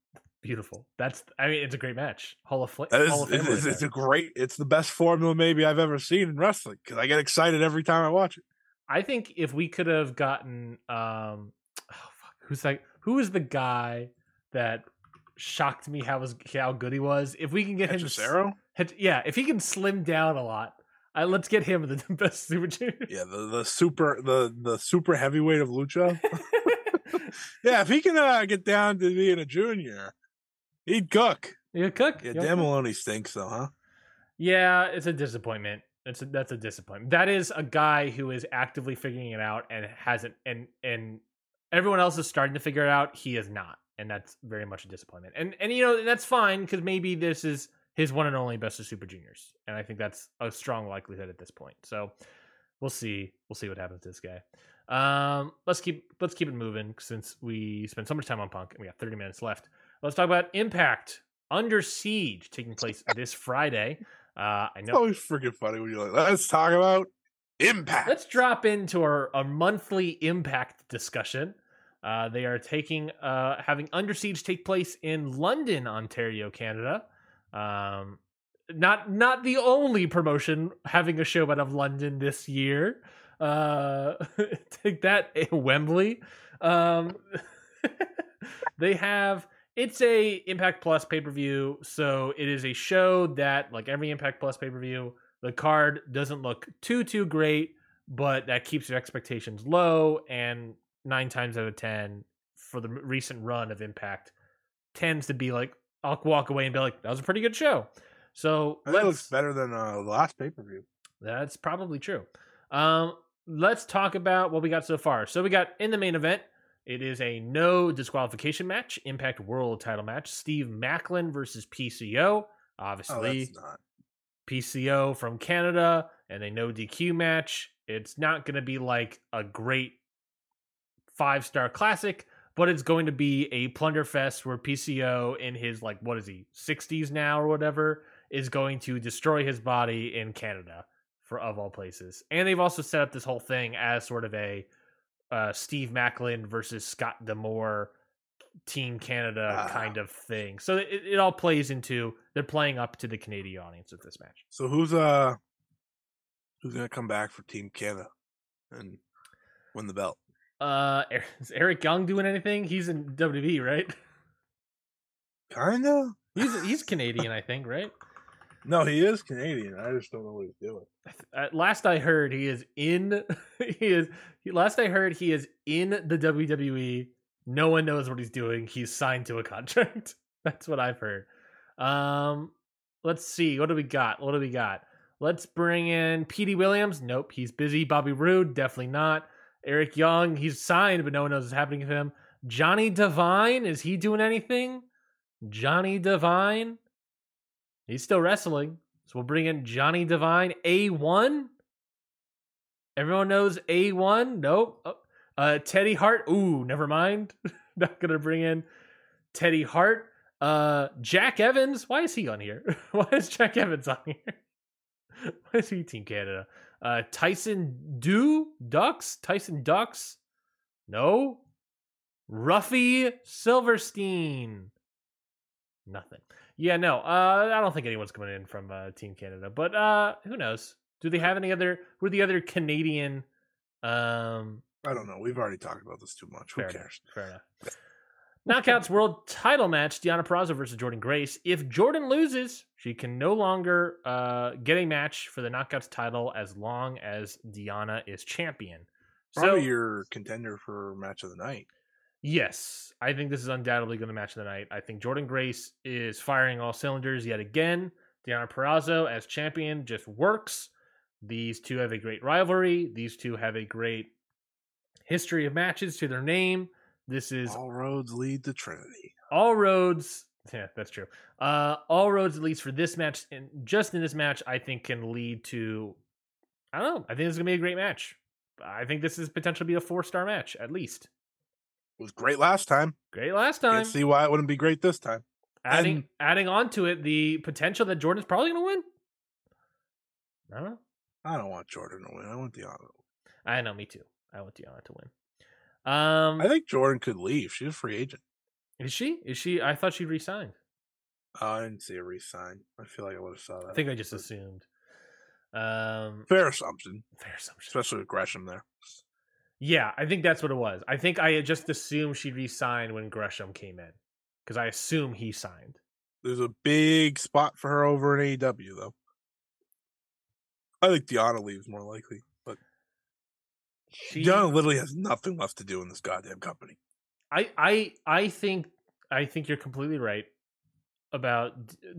Beautiful. That's I mean it's a great match. Hall of, that is Hall of it Fame. is- it's a great. It's the best formula maybe I've ever seen in wrestling because I get excited every time I watch it. I think if we could have gotten um oh, fuck, who's like who is the guy that shocked me how was how good he was? If we can get him? Yeah, if he can slim down a lot, uh, let's get him the best super junior. Yeah, the the super the the super heavyweight of lucha. yeah, if he can uh, get down to being a junior, he'd cook. yeah, cook. Yeah, Dan cook? Moloney stinks though, huh? Yeah, it's a disappointment. It's a, that's a disappointment. That is a guy who is actively figuring it out and hasn't, and and everyone else is starting to figure it out. He is not, and that's very much a disappointment. And and you know that's fine because maybe this is his one and only best of Super Juniors, and I think that's a strong likelihood at this point. So we'll see. We'll see what happens to this guy. Um, let's keep let's keep it moving since we spent so much time on Punk and we got 30 minutes left. Let's talk about Impact Under Siege taking place this Friday. Uh, I know It's always freaking funny when you're like, let's talk about impact. Let's drop into our, our monthly Impact discussion. Uh, they are taking uh, having Under Siege take place in London, Ontario, Canada. Um, not not the only promotion having a show out of London this year. Uh, take that, Wembley. Um, they have it's a Impact Plus pay per view, so it is a show that, like every Impact Plus pay per view, the card doesn't look too too great, but that keeps your expectations low. And nine times out of ten, for the recent run of Impact, tends to be like I'll walk away and be like, that was a pretty good show. So I think it let's looks better than uh, the last pay per view. that's probably true. Um, let's talk about what we got so far. So we got in the main event It is a no disqualification match, Impact World title match. Steve Maclin versus PCO. Oh, Obviously, not. PCO from Canada and a no DQ match. It's not going to be like a great five star classic, but it's going to be a plunder fest where PCO in his like what is he 60s now or whatever is going to destroy his body in Canada for of all places. And they've also set up this whole thing as sort of a uh, Steve Maclin versus Scott D'Amore Team Canada Ah. kind of thing. So it, it all plays into they're playing up to the Canadian audience with this match. So who's uh who's gonna come back for Team Canada and win the belt? Uh, is Eric Young doing anything? He's in WWE, right? Kinda. He's he's Canadian, I think, right? No, he is Canadian. I just don't know what he's doing. Uh, last I heard, he is in. He is. Last I heard, he is in the WWE. No one knows what he's doing. He's signed to a contract. That's what I've heard. Um, let's see. What do we got? What do we got? Let's bring in Petey Williams. Nope, he's busy. Bobby Roode, definitely not. Eric Young, he's signed, but no one knows what's happening with him. Johnny Devine, is he doing anything? Johnny Devine, he's still wrestling. So we'll bring in Johnny Devine, A1. Everyone knows A1. Nope. Oh, Uh, Teddy Hart. Ooh, never mind. Not gonna bring in Teddy Hart. Uh, Jack Evans. Why is he on here? Why is Jack Evans on here? Why is he Team Canada? Uh, Tyson Do Ducks. Tyson Dux. No. Ruffy Silverstein. Nothing. Yeah, no. Uh, I don't think anyone's coming in from uh, Team Canada, but uh, who knows? Do they have any other? Who are the other Canadian? Um, I don't know. We've already talked about this too much. Who cares? Enough, fair enough. Knockouts World Title match: Deonna Purrazzo versus Jordynne Grace. If Jordynne loses, she can no longer uh, get a match for the Knockouts title as long as Deonna is champion. Probably so, your contender for match of the night. Yes, I think this is undoubtedly going to match of the night. I think Jordynne Grace is firing all cylinders yet again. Deonna Purrazzo as champion just works. These two have a great rivalry. These two have a great history of matches to their name. This is All roads lead to Trinity. all roads. Yeah, that's true. Uh, all roads, at least for this match, and just in this match, I think can lead to. I don't know. I think this is gonna be a great match. I think this is potentially be a four star match at least. It was great last time. Great last time. Can't see why it wouldn't be great this time. adding And- adding on to it the potential that Jordynne's probably going to win. I don't know. I don't want Jordynne to win. I want Deonna. to win. I know, me too. I want Deonna to win. Um, I think Jordynne could leave. She's a free agent. is she? Is she? I thought she resigned. Oh, I didn't see a resign. I feel like I would have saw that. I think I just assumed. Um, Fair assumption, fair assumption. especially with Gresham there. Yeah, I think that's what it was. I think I just assumed she resigned when Gresham came in because I assume he signed. There's a big spot for her over in AEW though. I think Deonna leaves more likely, She, literally has nothing left to do in this goddamn company. I, I, I think, I think you're completely right about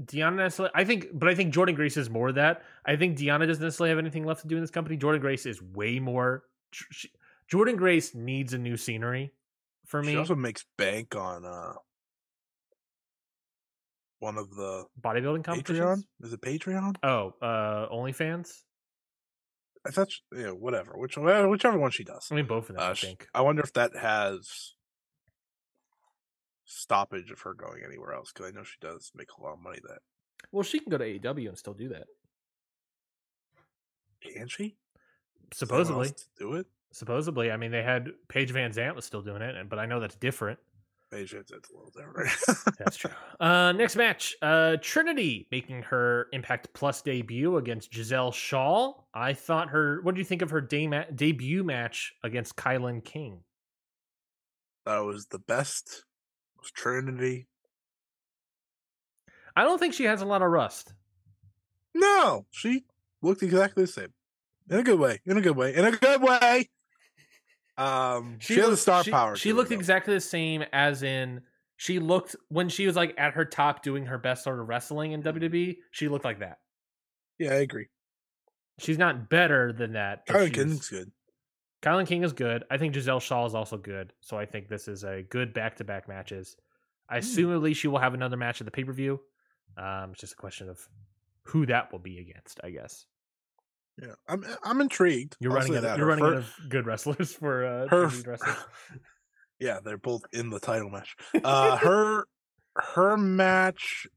Deonna. Necessarily, I think, but I think Jordynne Grace is more that. I think Deonna doesn't necessarily have anything left to do in this company. Jordynne Grace is way more. She, Jordynne Grace needs a new scenery for me. She also makes bank on uh one of the Bodybuilding Patreon. competitions. Is it Patreon? Oh, uh, OnlyFans. I thought, she, yeah, whatever, which whichever one she does. I mean, both of them. Uh, I think. I wonder if that has stoppage of her going anywhere else because I know she does make a lot of money. That Well, she can go to AEW and still do that. can she? Supposedly, to do it. supposedly. I mean, they had Paige VanZant was still doing it, and but I know that's different. Maybe it's it's a little different. That's true. Uh, next match, uh, Trinity making her Impact Plus debut against Gisele Shaw. I thought her. What do you think of her day ma- debut match against Kilynn King? that was the best. It was Trinity. I don't think she has a lot of rust. No, she looked exactly the same. In a good way. In a good way. In a good way. Um, she, has a star she- power. She her, looked exactly the same as in she looked when she was like at her top doing her best sort of wrestling in WWE. She looked like that. Yeah, I agree. She's not better than that. Kilynn King's good. Kilynn King is good. I think Gisele Shaw is also good. So I think this is a good back to back matches. I Hmm. assume at least she will have another match at the pay per view. Um, it's just a question of who that will be against, I guess. Yeah, I'm I'm intrigued. You're I'll running out, you're running out of good wrestlers for uh her wrestlers. yeah, they're both in the title match. Uh her her match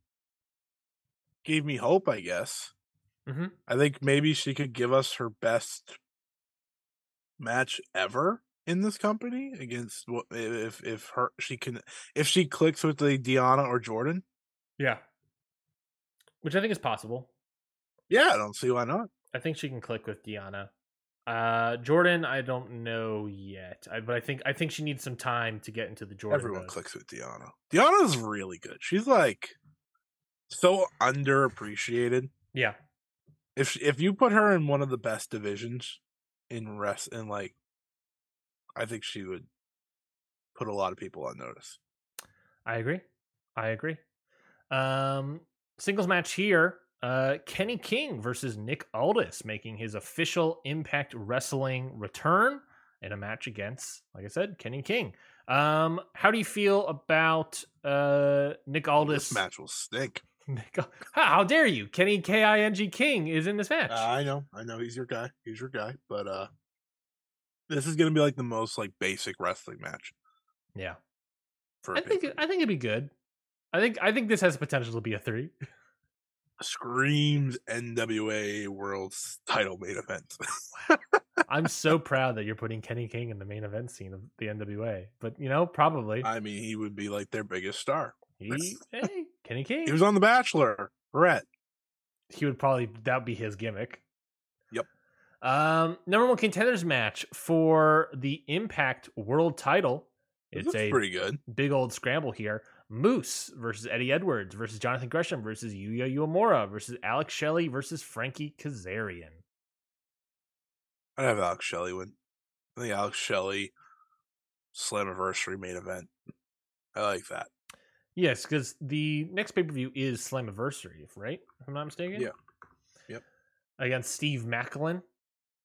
gave me hope, I guess. Mhm. I think maybe she could give us her best match ever in this company against what if if her she can if she clicks with the Diana or Jordynne. Yeah. Which I think is possible. Yeah, I don't see why not. I think she can click with Deonna. Uh Jordynne, I don't know yet. I, but I think I think she needs some time to get into the Jordynne. Everyone mode. clicks with Deonna. Deonna's really good. She's like so underappreciated. Yeah. if if you put her in one of the best divisions in rest in like I think she would put a lot of people on notice. I agree. I agree. Um, singles match here. Uh, Kenny King versus Nick Aldis making his official Impact Wrestling return in a match against, like I said, Kenny King. Um, how do you feel about uh Nick Aldis? This match will stink. Nick, how, dare you? Kenny K I N G King is in this match. Uh, I know, I know he's your guy. He's your guy, but uh this is gonna be like the most like basic wrestling match yeah, I think I think it'd be good. I think I think this has potential to be a three. screams NWA World Title main event. I'm so proud that you're putting Kenny King in the main event scene of the NWA. But you know, probably I mean, he would be like their biggest star. he, hey, Kenny King. He was on The Bachelor. Brett. he would probably that would be his gimmick. Yep. Um, number one contenders match for the Impact World Title. It's a pretty good. big old scramble here. Moose versus Eddie Edwards versus Jonathan Gresham versus Yuya Uemura versus Alex Shelley versus Frankie Kazarian. I'd have Alex Shelley win. I think Alex Shelley Slammiversary main event. I like that. Yes, because the next pay per view is Slammiversary, right? If I'm not mistaken. Yeah. Yep. Against Steve Maclin.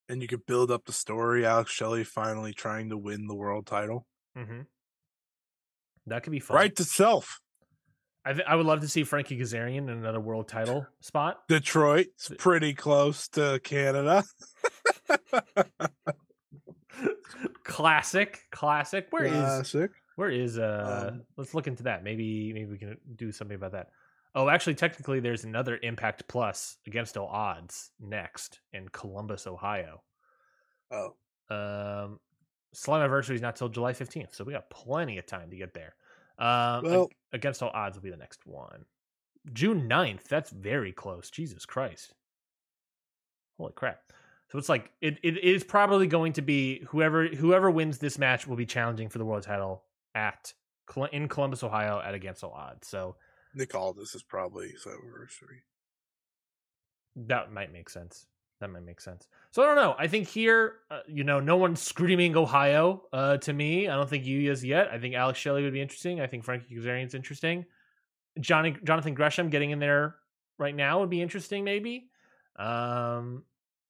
And you could build up the story. Alex Shelley finally trying to win the world title. Mm-hmm. That could be fun. Right to self. I th- I would love to see Frankie Kazarian in another world title spot. Detroit's pretty close to Canada. classic, classic. Where is Classic. where is uh? Um, let's look into that. Maybe maybe we can do something about that. Oh, actually, technically, there's another Impact Plus against all odds next in Columbus, Ohio. Oh. Um, Slammiversary is not till July 15th, so we got plenty of time to get there. Um, Well- against all odds will be the next one. June 9th. That's very close. Jesus Christ. Holy crap. So it's like it, it is probably going to be whoever whoever wins this match will be challenging for the world title at in Columbus, Ohio at against all odds. So Nick Aldis is probably his anniversary. that might make sense. That might make sense. So I don't know. I think here, uh, you know, no one's screaming Ohio uh, to me. I don't think you is yet. I think Alex Shelley would be interesting. I think Frankie Kazarian's interesting. Johnny Jonathan Gresham getting in there right now would be interesting. Maybe. Um,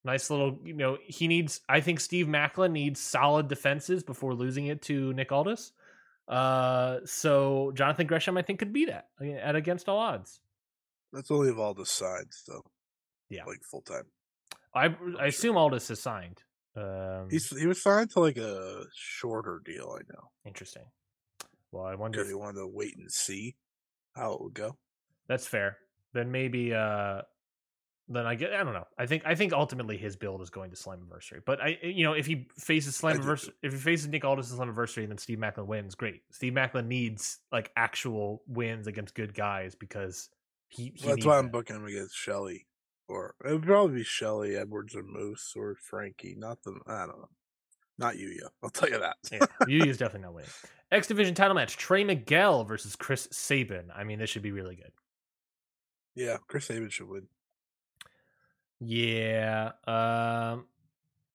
nice little. You know, he needs. I think Steve Maclin needs solid defenses before losing it to Nick Aldis. Uh, so Jonathan Gresham, I think, could be that uh, at against all odds. That's only of all the sides, though. Yeah. Like full time. I sure. I assume Aldis is signed. Um, He's he was signed to like a shorter deal, I know. interesting. Well, I wonder. Because If, he wanted to wait and see how it would go. that's fair. Then maybe. uh Then I get. I don't know. I think. I think ultimately his build is going to Slammiversary. But I, you know, if he faces Slammiversary, if he faces Nick Aldis in Slammiversary, and then Steve Maclin wins, great. Steve Maclin needs like actual wins against good guys because he. he Well, that's why I'm booking him against Shelley. Or it would probably be Shelley, Edwards, or Moose, or Frankie. Not the I don't know. Not Yuya. I'll tell you that. yeah, Yu is definitely not winning. X Division title match: Trey Miguel versus Chris Sabin. I mean, this should be really good. yeah, Chris Sabin should win. Yeah. Um.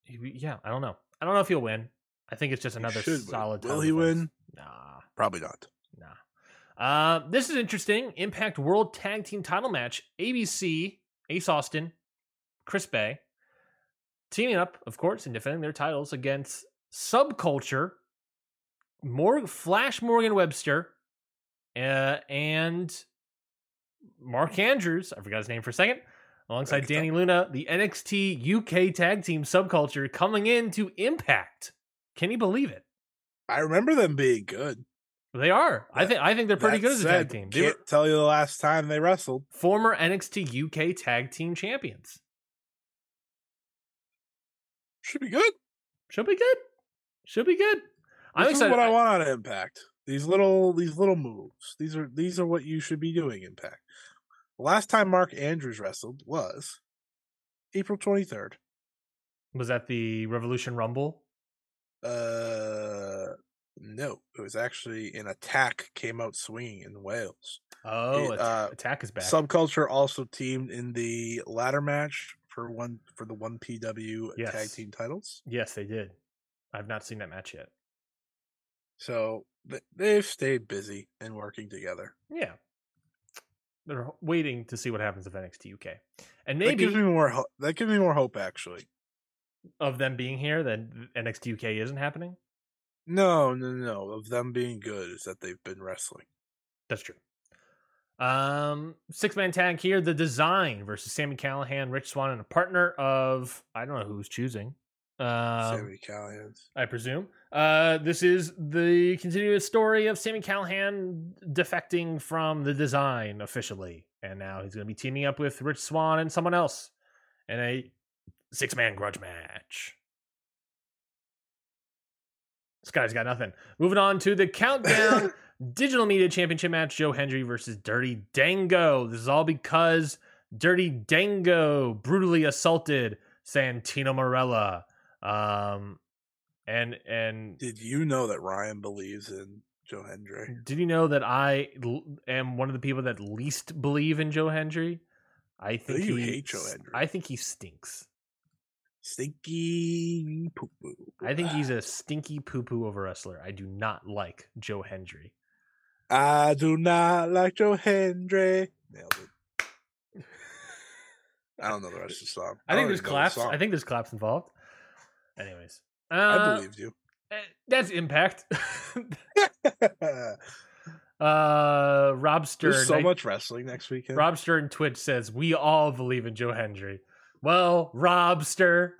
Yeah. I don't know. I don't know if he'll win. I think it's just another should win. solid. Will he defense. win? Nah. Probably not. Nah. Uh, this is interesting. Impact World Tag Team Title match. ABC Ace Austin, Chris Bey teaming up, of course, and defending their titles against Subculture, Mor- Flash Morgan Webster, uh, and Mark Andrews. I forgot his name for a second. Alongside Dani Luna, the NXT UK Tag Team Subculture coming in to Impact. Can you believe it? I remember them being good. They are. I think. I think they're pretty good as a tag team. They Can't were tell you the last time they wrestled. former NXT UK Tag Team Champions. Should be good. Should be good. Should be good. I'm This is excited. what I want out of Impact. These little these little moves. These are these are what you should be doing, Impact. The last time Mark Andrews wrestled was April twenty third. Was that the Revolution Rumble? Uh, no, it was actually an attack came out swinging in Wales. Oh, It, uh, Attack is back. Subculture also teamed in the ladder match for one for the one PW tag Yes. team titles. yes, they did. I've not seen that match yet. So th- they've stayed busy and working together. Yeah. They're waiting to see what happens with NXT UK. And maybe that gives me more. Ho- that gives me more hope, actually. of them being here, then NXT UK isn't happening. No, no, no. Of them being good is that they've been wrestling. That's true. Um, six man tag here. The design versus Sami Callihan, Rich Swann, and a partner of I don't know who's choosing. Um, Sami Callihan's. I presume. Uh, this is the continuous story of Sami Callihan defecting from the design officially, and now he's going to be teaming up with Rich Swann and someone else in a six man grudge match. This guy's got nothing. Moving on to the countdown digital media championship match: Joe Hendry versus Dirty Dango. This is all because Dirty Dango brutally assaulted Santino Marella. Um, and and Did you know that Ryan believes in Joe Hendry? did you know that I l- am one of the people that least believe in Joe Hendry? I think you he, hate Joe Hendry. I think he stinks. Stinky poo poo. I think he's a stinky poo poo of a wrestler. I do not like Joe Hendry. I do not like Joe Hendry. Nailed it. I don't know the rest of the song. I think there's know the claps. I think there's claps involved. Anyways, uh, I believed you. eh, That's Impact. uh, Rob Stern. There's so I- much wrestling next weekend. Rob Stern Twitch says we all believe in Joe Hendry. Well, Robster,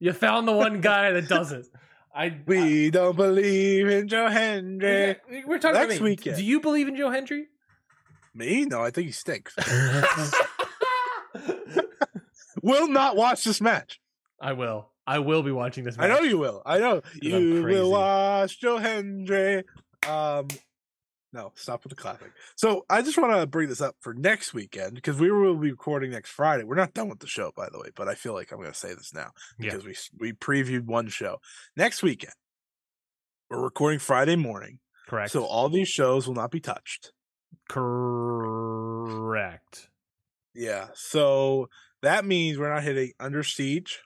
you found the one guy that doesn't. I we don't believe in Joe Hendry. I- we're talking Next about weekend. Do you believe in Joe Hendry? Me? No, I think he stinks. will not watch this match. I will. I will be watching this. Match. I know you will. I know I'm you crazy. will watch Joe Hendry. Um, no, stop with the clapping. So I just want to bring this up for next weekend because we will be recording next Friday. We're not done with the show, by the way, but I feel like I'm going to say this now Yeah. because we we previewed one show next weekend. We're recording Friday morning, Correct. so all these shows will not be touched. Correct. Yeah, so that means we're not hitting Under Siege,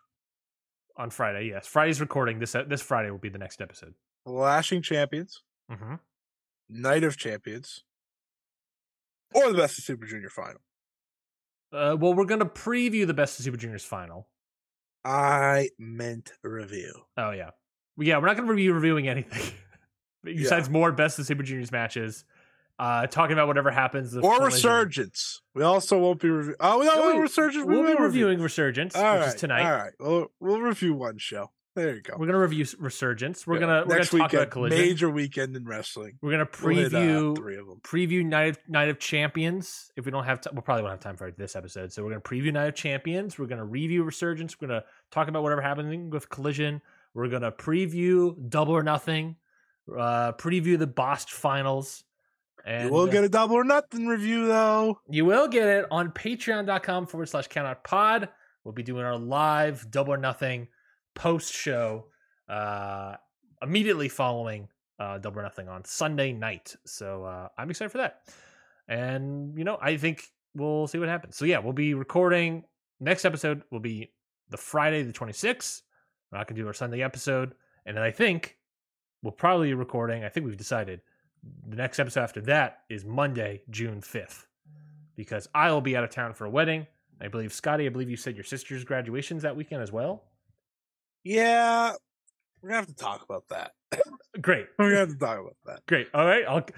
On Friday, yes. Friday's recording. This this Friday will be the next episode. Lashing Champions, hmm Night of Champions, or the Best of Super Junior Final. Uh, well, we're gonna preview the Best of Super Juniors final. I meant review. Oh yeah, yeah. We're not gonna be reviewing anything besides more Best of Super Juniors matches. Uh, talking about whatever happens. the or. Resurgence. We also won't be reviewing. Oh, no, no, Resurgence. we We'll be reviewing Resurgence, All which right, is tonight. All right, we'll we'll review one show. There you go. We're gonna review Resurgence. We're Yeah. gonna we're next gonna talk weekend, about Collision. major weekend in wrestling. We're gonna We'll hit, uh, preview three of them. preview Night of, Night of Champions. If we don't have time, we'll probably won't have time for this episode. So we're gonna preview Night of Champions. We're gonna review Resurgence. We're gonna talk about whatever happening with Collision. We're gonna preview Double or Nothing. Uh, preview the Bost finals. And You will uh, get a double or nothing review though. You will get it on patreon.com forward slash countout pod. We'll be doing our live double or nothing post show uh, immediately following uh, double or nothing on Sunday night. So uh, I'm excited for that. And, you know, I think we'll see what happens. So, yeah, we'll be recording. Next episode will be the Friday, the 26th. We're not going to do our Sunday episode. And then I think we'll probably be recording, I think we've decided the next episode after that is Monday, June 5th, because I will be out of town for a wedding. I believe, Scotty, I believe you said your sister's graduation's that weekend as well. Yeah, we're gonna have to talk about that. Great. we're gonna have to talk about that. Great. All right. I'll p-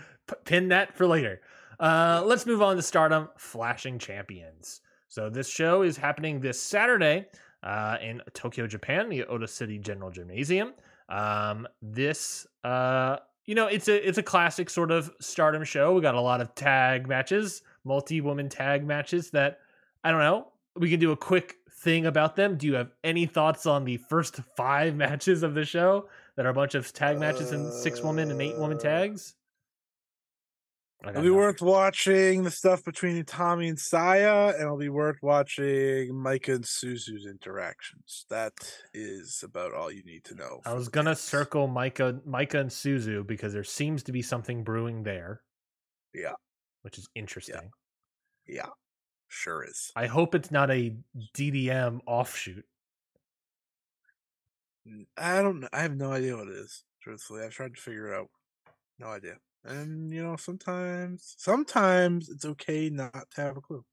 pin that for later. Uh, let's move on to Stardom Flashing Champions. So this show is happening this Saturday uh, in Tokyo, Japan, the Ota City General Gymnasium. Um, this, uh, you know, it's a it's a classic sort of Stardom show. We got a lot of tag matches, multi woman tag matches. That I don't know. We can do a quick thing about them. Do you have any thoughts on the first five matches of the show that are a bunch of tag matches and six woman and eight woman Uh, tags? It'll be worth watching the stuff between Tommy and Saya, and it'll be worth watching Micah and Suzu's interactions. That is about all you need to know. I was gonna tags. circle Micah, Micah and Suzu because there seems to be something brewing there. Yeah. which is interesting. Yeah, sure is. I hope it's not a DDM offshoot. I don't. I have no idea what it is. Truthfully, I've tried to figure it out. No idea. And you know, sometimes, sometimes it's okay not to have a clue.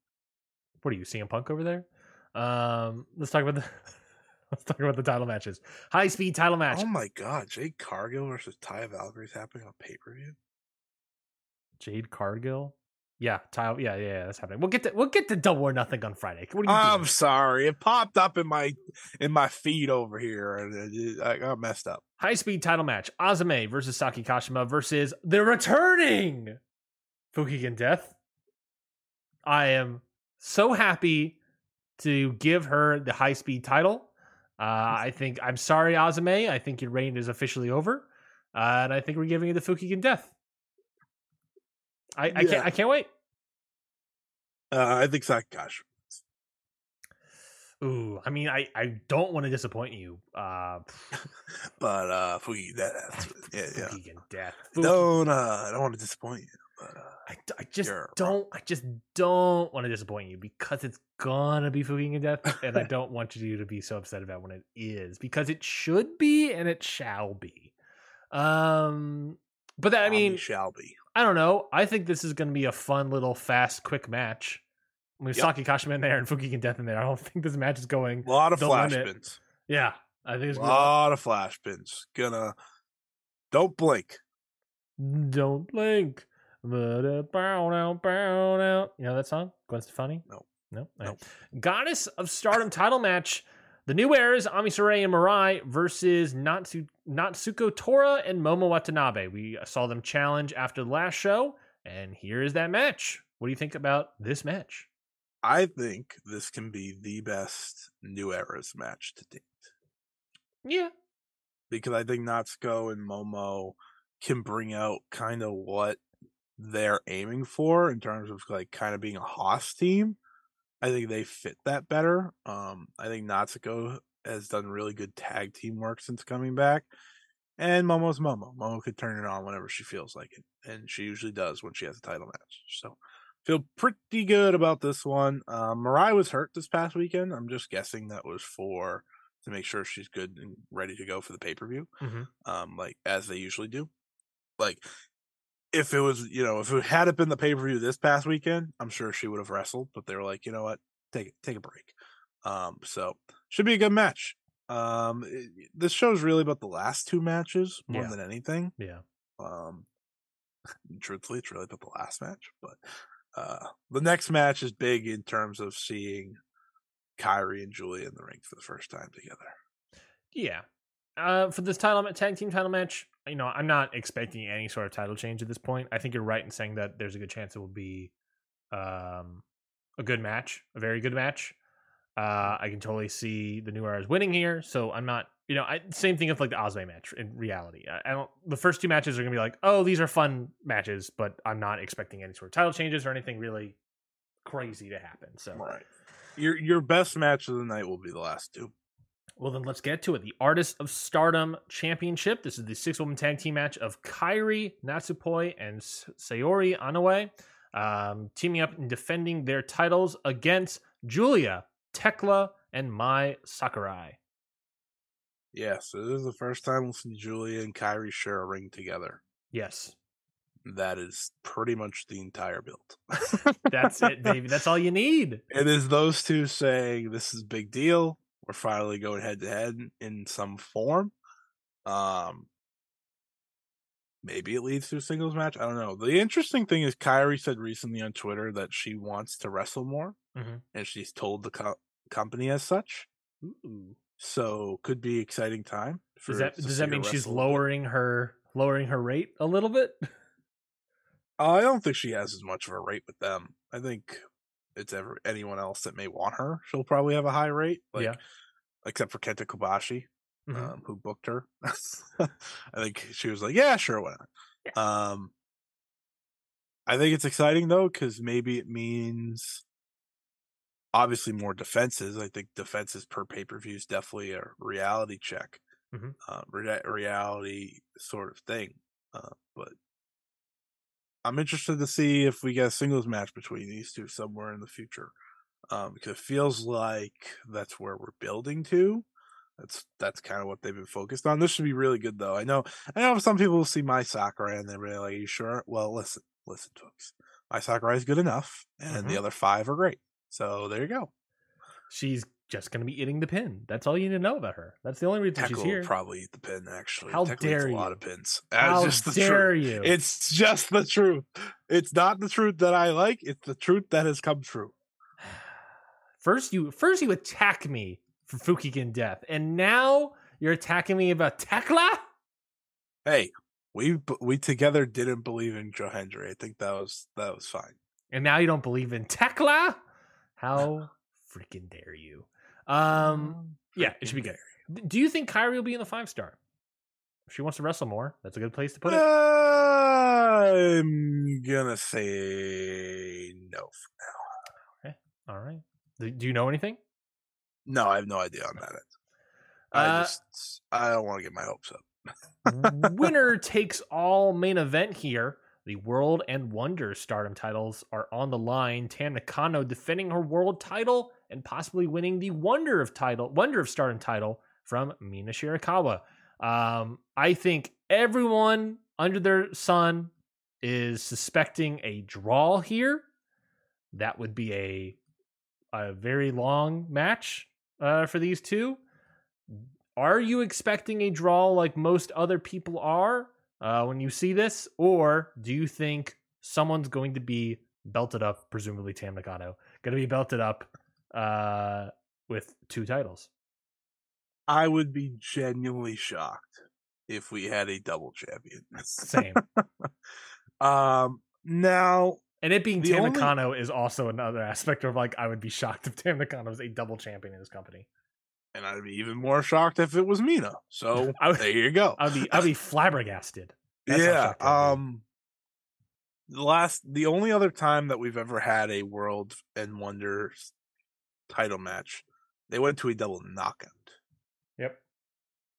What are you, CM Punk over there? Um, let's talk about the let's talk about the title matches. High speed title match. Oh my God, Jade Cargill versus Taya Valkyrie is happening on pay per view. Jade Cargill. Yeah, tile. Yeah, yeah, yeah, that's happening. We'll get to we'll get to double or nothing on Friday. What are you I'm doing? sorry, it popped up in my in my feed over here, and I got messed up. High speed title match: AZM versus Saki Kashima versus the returning Fukigen Death. I am so happy to give her the high speed title. Uh, I think I'm sorry, AZM. I think your reign is officially over, uh, and I think we're giving you the Fukigen Death. I, I Yeah. can't. I can't wait. Uh, I think Sakash. Ooh, I mean, I, I don't want to disappoint you. Uh, But uh, Fuki, that, that's yeah, yeah. Fukigen Death. Fuki- Don't uh, I don't want to disappoint you, but uh, I, I just don't I just don't want to disappoint you because it's gonna be Fukigen Death and I don't want you to be so upset about when it is because it should be and it shall be. Um but that, I mean shall be. I don't know. I think this is gonna be a fun little fast quick match. With Yep. Saki Kashima in there and Fukigen Death in there. I don't think this match is going A lot of the flash limit. pins. Yeah. I think A it's gonna lot of flash pins. Gonna don't blink. Don't blink. Bow down, bow down. You know that song? Gwen Stefani? No. No? No. right. Goddess of Stardom title match. The new heirs, Ami Sourei and Mirai versus Natsu, Natsuko Tora and Momo Watanabe. We saw them challenge after the last show, and here is that match. What do you think about this match? I think this can be the best new eras match to date Yeah. because I think Natsuko and Momo can bring out kind of what they're aiming for in terms of like kind of being a Haas team. I think they fit that better. Um, I think Natsuko has done really good tag team work since coming back. And Momo's Momo. Momo could turn it on whenever she feels like it. And she usually does when she has a title match. So feel pretty good about this one. Um, Mariah was hurt this past weekend. I'm just guessing that was for to make sure she's good and ready to go for the pay per view. Mhm. Um, like as they usually do. Like if it was, you know, if it had it been the pay per view this past weekend, I'm sure she would have wrestled. But they were like, you know what, take it, take a break. Um, so should be a good match. Um, it- this show is really about the last two matches more Yeah. than anything. Yeah. Um, truthfully, it's really about the last match, but uh, the next match is big in terms of seeing Kairi and Julia in the ring for the first time together. Yeah. Uh, for this title tag team title match, you know, I'm not expecting any sort of title change at this point. I think you're right in saying that there's a good chance it will be um, a good match, a very good match. Uh, I can totally see the New Eras winning here, so I'm not, you know, I, same thing with like the Osme match. In reality, I, I don't. The first two matches are gonna be like, oh, these are fun matches, but I'm not expecting any sort of title changes or anything really crazy to happen. So, Right. Your your best match of the night will be the last two. Well, then let's get to it. The Artist of Stardom Championship. This is the six woman tag team match of Kairi Natsupoi and Saori Anou um, teaming up and defending their titles against Julia, Tekla, and Mai Sakurai. Yes, this is the first time we'll see Julia and Kairi share a ring together. Yes, That is pretty much the entire build. that's it, baby. That's all you need. It is those two saying this is a big deal. We're finally going head to head in some form. Um, maybe it leads to a singles match. I don't know. The interesting thing is, Kairi said recently on Twitter that she wants to wrestle more, Mhm. and she's told the co- company as such. Ooh. So could be exciting time. For, Does that does that mean she's lowering her lowering her rate a little bit? I don't think she has as much of a rate with them. I think it's ever anyone else that may want her. She'll probably have a high rate. Like, Yeah. Except for Kenta Kobashi, Mhm. um, who booked her. I think she was like, "Yeah, sure, why not?" Um, I think it's exciting though because maybe it means obviously more defenses. I think defenses per pay per view is definitely a reality check, Mhm. uh, rea- reality sort of thing. Uh, but I'm interested to see if we get a singles match between these two somewhere in the future, um, because it feels like that's where we're building to. That's that's kind of what they've been focused on. This should be really good, though. I know I know some people will see my soccer and they're really like, "Are you sure?" Well, listen, listen, folks. My soccer is good enough, and the other five are great. So there you go. She's just going to be eating the pin. That's all you need to know about her. That's the only reason Tekla she's here. probably eat the pin. Actually, How Tekla dare a lot you. of pins. That's How just the dare truth. you? It's just the truth. It's not the truth that I like. It's the truth that has come true. First you first you attack me for Fukigen death, and now you're attacking me about Tekla? Hey, we we together didn't believe in Joe Hendry. I think that was that was fine. And now you don't believe in Tekla? How freaking dare you? Um yeah, it should be good. Do you think Kairi will be in the five star? If she wants to wrestle more, that's a good place to put it. I'm gonna say no. Okay. All right. Do, you know anything? No, I have no idea on that. I Uh, just I don't want to get my hopes up. Winner takes all main event here. The World and Wonder Stardom titles are on the line. Nakano defending her world title and possibly winning the Wonder of title, Wonder of Stardom title from Mina Shirakawa. Um, I think everyone under their sun is suspecting a draw here. That would be a a very long match uh, for these two. Are you expecting a draw like most other people are uh, when you see this, or do you think someone's going to be belted up, presumably Tam Nakano, going to be belted up uh, with two titles? I would be genuinely shocked if we had a double champion. Same. um now And it being Tam only- Nakano is also another aspect of like I would be shocked if Tam Nakano was a double champion in this company. and I'd be even more shocked if it was Mina. So I would- there you go. I'd be I'd be flabbergasted. That's yeah. shocked I'd be. Um the last the only other time that we've ever had a World and Wonder s- title match, they went to a double knockout. Yep.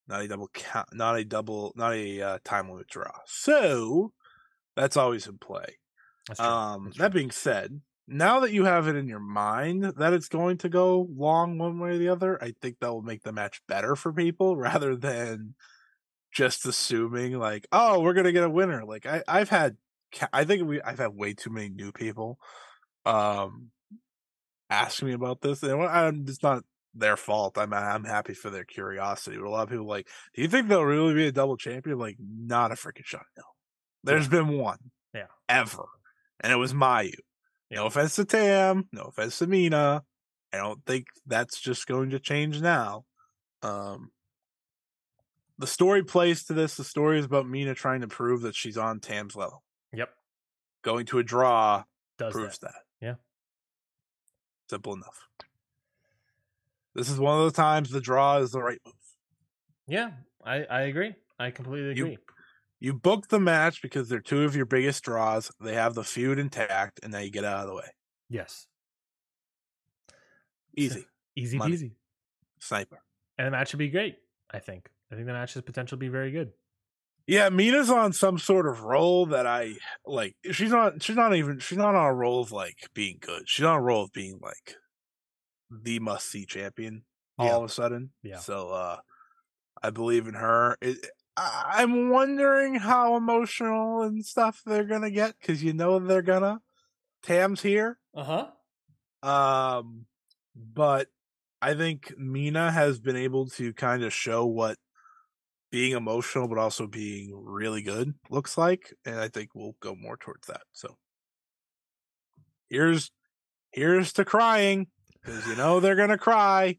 Not a double count not a double not a uh, time limit draw. So that's always in play. Um, that being said, now that you have it in your mind that it's going to go long one way or the other, I think that will make the match better for people rather than just assuming like, oh, we're gonna get a winner. Like I, I've had, I think we, I've had way too many new people, um, ask me about this, and I'm, it's not their fault. I'm, I'm happy for their curiosity. But a lot of people are like, do you think they'll really be a double champion? Like, not a freaking shot. No, There's been one, Yeah. ever, and it was Mayu. Yeah. No offense to Tam, no offense to Mina. I don't think that's just going to change now. Um, the story plays to this. The story is about Mina trying to prove that she's on Tam's level. Yep. Going to a draw Does proves that. that. Yeah. Simple enough. This is one of those times the draw is the right move. Yeah, I, I agree. I completely You- agree. You book the match because they're two of your biggest draws. They have the feud intact, and now you get out of the way. yes. Easy. Easy Money. peasy. Sniper. And the match should be great, I think. I think the match has potential to be very good. Yeah, Mina's on some sort of role that I like. She's not. She's not even. She's not on a role of like being good. She's on a role of being like the must see champion. All Yeah. of a sudden. Yeah. So uh I believe in her. It, I, I'm wondering how emotional and stuff they're gonna get because you know they're gonna. Tam's here. Uh huh. Um, but I think Mina has been able to kind of show what being emotional but also being really good looks like, and I think we'll go more towards that. So here's here's to crying because you know they're gonna cry.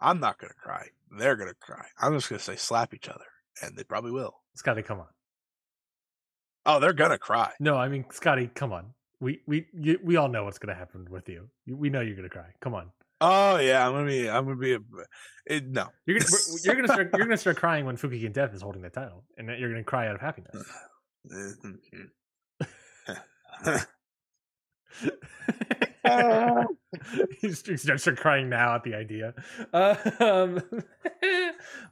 I'm not gonna cry. They're gonna cry. I'm just gonna say slap each other, and they probably will. Scotty, come on. Oh, they're gonna cry. No, I mean Scotty, come on. We we you, we all know what's gonna happen with you. We know you're gonna cry. Come on. Oh yeah, I'm gonna be. I'm gonna be. A, it, no, you're gonna you're gonna start you're gonna start crying when Fukigen Death is holding the title, and you're gonna cry out of happiness. he starts crying now at the idea. Uh, um,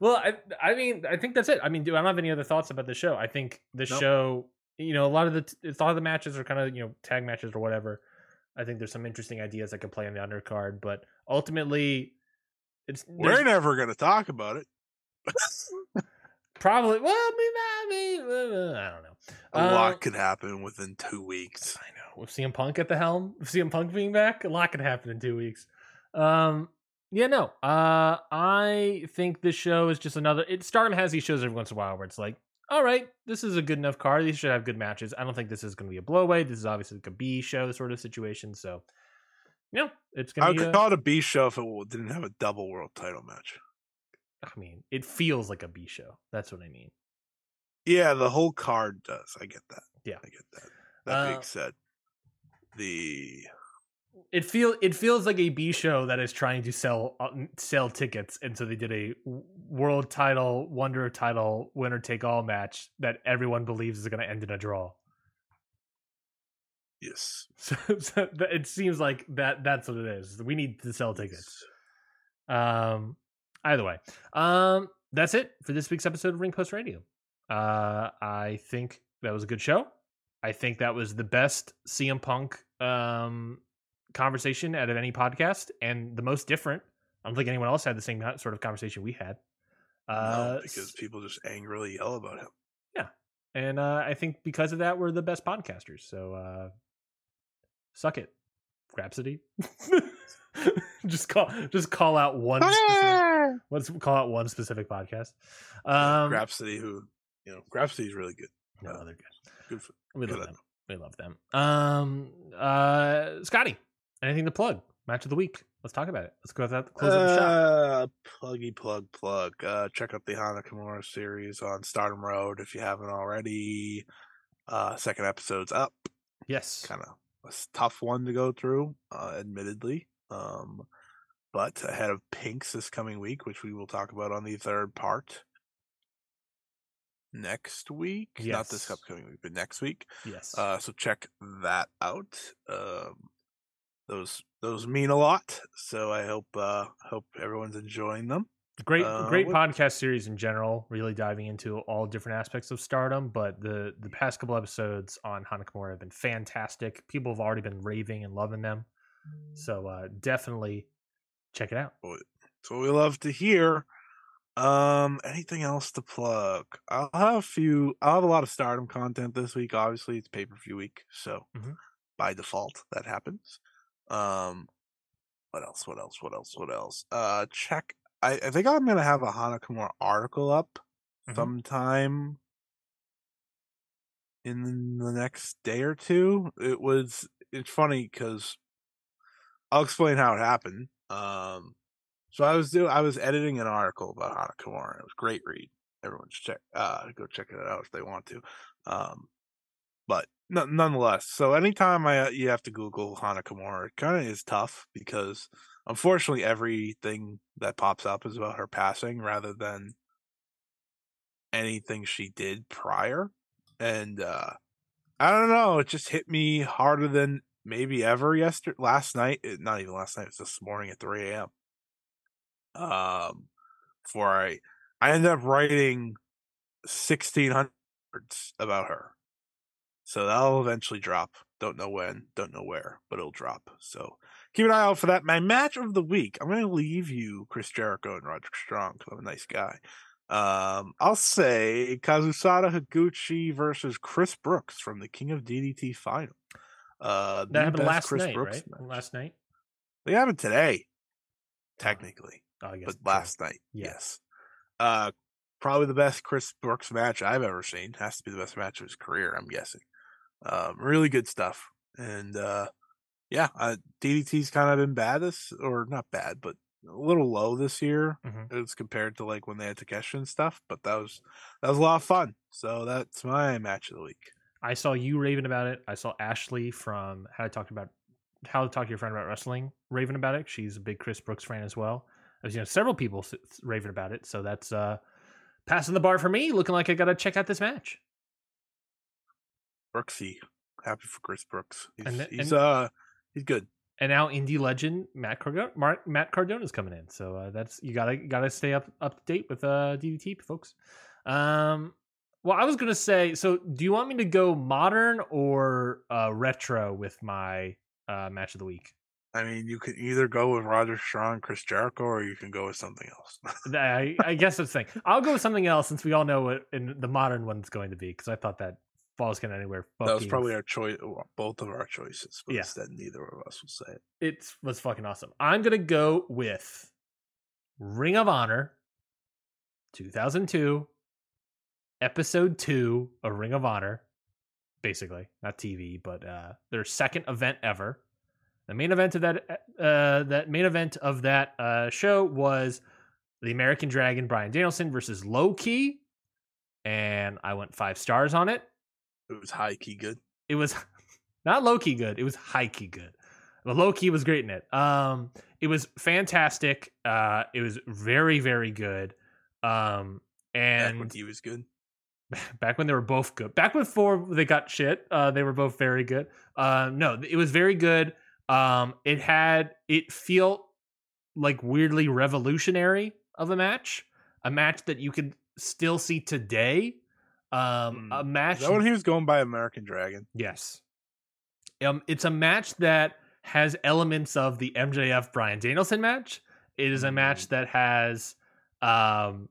well, I, I mean, I think that's it. I mean, do I don't have any other thoughts about the show. I think the nope. show, you know, a lot of the a lot of the matches are kind of you know tag matches or whatever. I think there's some interesting ideas that could play on the undercard, but ultimately, it's we're never going to talk about it. Probably. Well, I mean, I, don't know. A uh, lot could happen within two weeks. I know. With CM Punk at the helm, with CM Punk being back, a lot could happen in two weeks. Um, yeah, no. Uh, I think this show is just another. It Stardom has these shows every once in a while where it's like, all right, this is a good enough card. These should have good matches. I don't think this is going to be a blowaway. This is obviously like a B show sort of situation. So, you know, it's going to. Be I would call it a B show if it didn't have a double world title match. I mean, it feels like a B show. That's what I mean. Yeah, the whole card does. I get that. Yeah, I get that. That uh, being said, the it feel it feels like a B show that is trying to sell uh, sell tickets, and so they did a world title, wonder title, winner take all match that everyone believes is going to end in a draw. Yes, so, so it seems like that that's what it is. We need to sell tickets. Um, either way, um, that's it for this week's episode of Ring Post Radio. Uh, I think that was a good show. I think that was the best CM Punk um, conversation out of any podcast and the most different. I don't think anyone else had the same sort of conversation we had. Uh, no, because people just angrily yell about him. Yeah. And uh, I think because of that, we're the best podcasters. So uh, suck it, Grapsody. just call just call out one specific, let's call out one specific podcast. Um Grapsody who you know, Grapsody is really good. No, uh, they're good. Good for we good love them. them. We love them. Um uh Scotty, anything to plug? Match of the week. Let's talk about it. Let's go with that. Close uh, the shop. Pluggy plug plug. Uh, check out the Hana Kimura series on Stardom Road if you haven't already. Uh, second episode's up. Yes. Kind of a tough one to go through, uh, admittedly. Um, but ahead of Pinks this coming week, which we will talk about on the third part next week. Yes. Not this upcoming week, but next week. Yes. Uh, so check that out. Um, those those mean a lot. So I hope uh, hope everyone's enjoying them. Great, uh, great what, podcast series in general. Really diving into all different aspects of Stardom, but the the past couple episodes on Hana Kimura have been fantastic. People have already been raving and loving them. So uh, definitely check it out. That's what we love to hear. Um, anything else to plug? I'll have a few. I'll have a lot of Stardom content this week. Obviously, it's pay per view week, so mm-hmm. by default that happens. Um, what else? What else? What else? What else? Uh, check. I, I think I'm gonna have a Hana Kimura article up mm-hmm. sometime in the next day or two. It was. It's funny because I'll explain how it happened. Um, so I was doing, I was editing an article about Hana Kimura. It was great read. Everyone should check, uh, go check it out if they want to. Um, but no, nonetheless, so anytime I you have to Google Hana Kimura, it kind of is tough because unfortunately everything that pops up is about her passing rather than anything she did prior. And uh I don't know, it just hit me harder than maybe ever yesterday last night not even last night it was this morning at 3 a.m um before i i ended up writing 1600 words about her so that'll eventually drop don't know when don't know where but it'll drop so keep an eye out for that my match of the week i'm going to leave you chris jericho and roderick strong because i'm a nice guy um, I'll say Kazusada Higuchi versus Chris Brooks from the King of DDT final. Uh, that happened last Chris night, Brooks right? Match. Last night. They happened today. technically, Oh, I guess but true. last night, Yeah. yes. Uh, probably the best Chris Brooks match I've ever seen. Has to be the best match of his career, I'm guessing. Um, really good stuff, and uh, yeah, uh, DDT's kind of been bad this, or not bad, but a little low this year Mhm. as compared to like when they had Takeshi and stuff. But that was that was a lot of fun. So that's my match of the week. I saw you raving about it. I saw Ashley from How to Talk About How to Talk to Your Friend About Wrestling raving about it. She's a big Chris Brooks fan as well. You know several people raving about it. So that's uh passing the bar for me. Looking like I got to check out this match. Brooksy, happy for Chris Brooks. He's, And he's uh he's good. And now indie legend Matt Cardona, Mark, Matt Cardona's coming in. So uh, that's you gotta gotta stay up up to date with uh DDT folks. Um, well, I was gonna say. So, do you want me to go modern or uh, retro with my uh, match of the week? I mean, you could either go with Roger Strong, Chris Jericho, or you can go with something else. I, I guess I'm saying I'll go with something else since we all know what in the modern one's going to be because I thought that falls can anywhere. that was probably our choice, both of our choices, but Yeah. instead neither of us will say it. it was fucking awesome. I'm gonna go with Ring of Honor 2002 episode 2 of Ring of Honor basically not TV but uh their second event ever the main event of that uh that main event of that uh show was the American Dragon Bryan Danielson versus Low Ki and I went 5 stars on it It was high key good. it was not low key good. It was high key good. The low key was great in it. Um, it was fantastic. Uh, it was very very good. Um, Back when and he was good. back when they were both good. Back before they got shit, uh, they were both very good. Uh, no, it was very good. Um, it had it felt like weirdly revolutionary of a match, a match that you could still see today. Um, Hmm. a match Is that when he was going by American Dragon? Yes. Um, it's a match that has elements of the MJF Bryan Danielson match. It is a match that has um,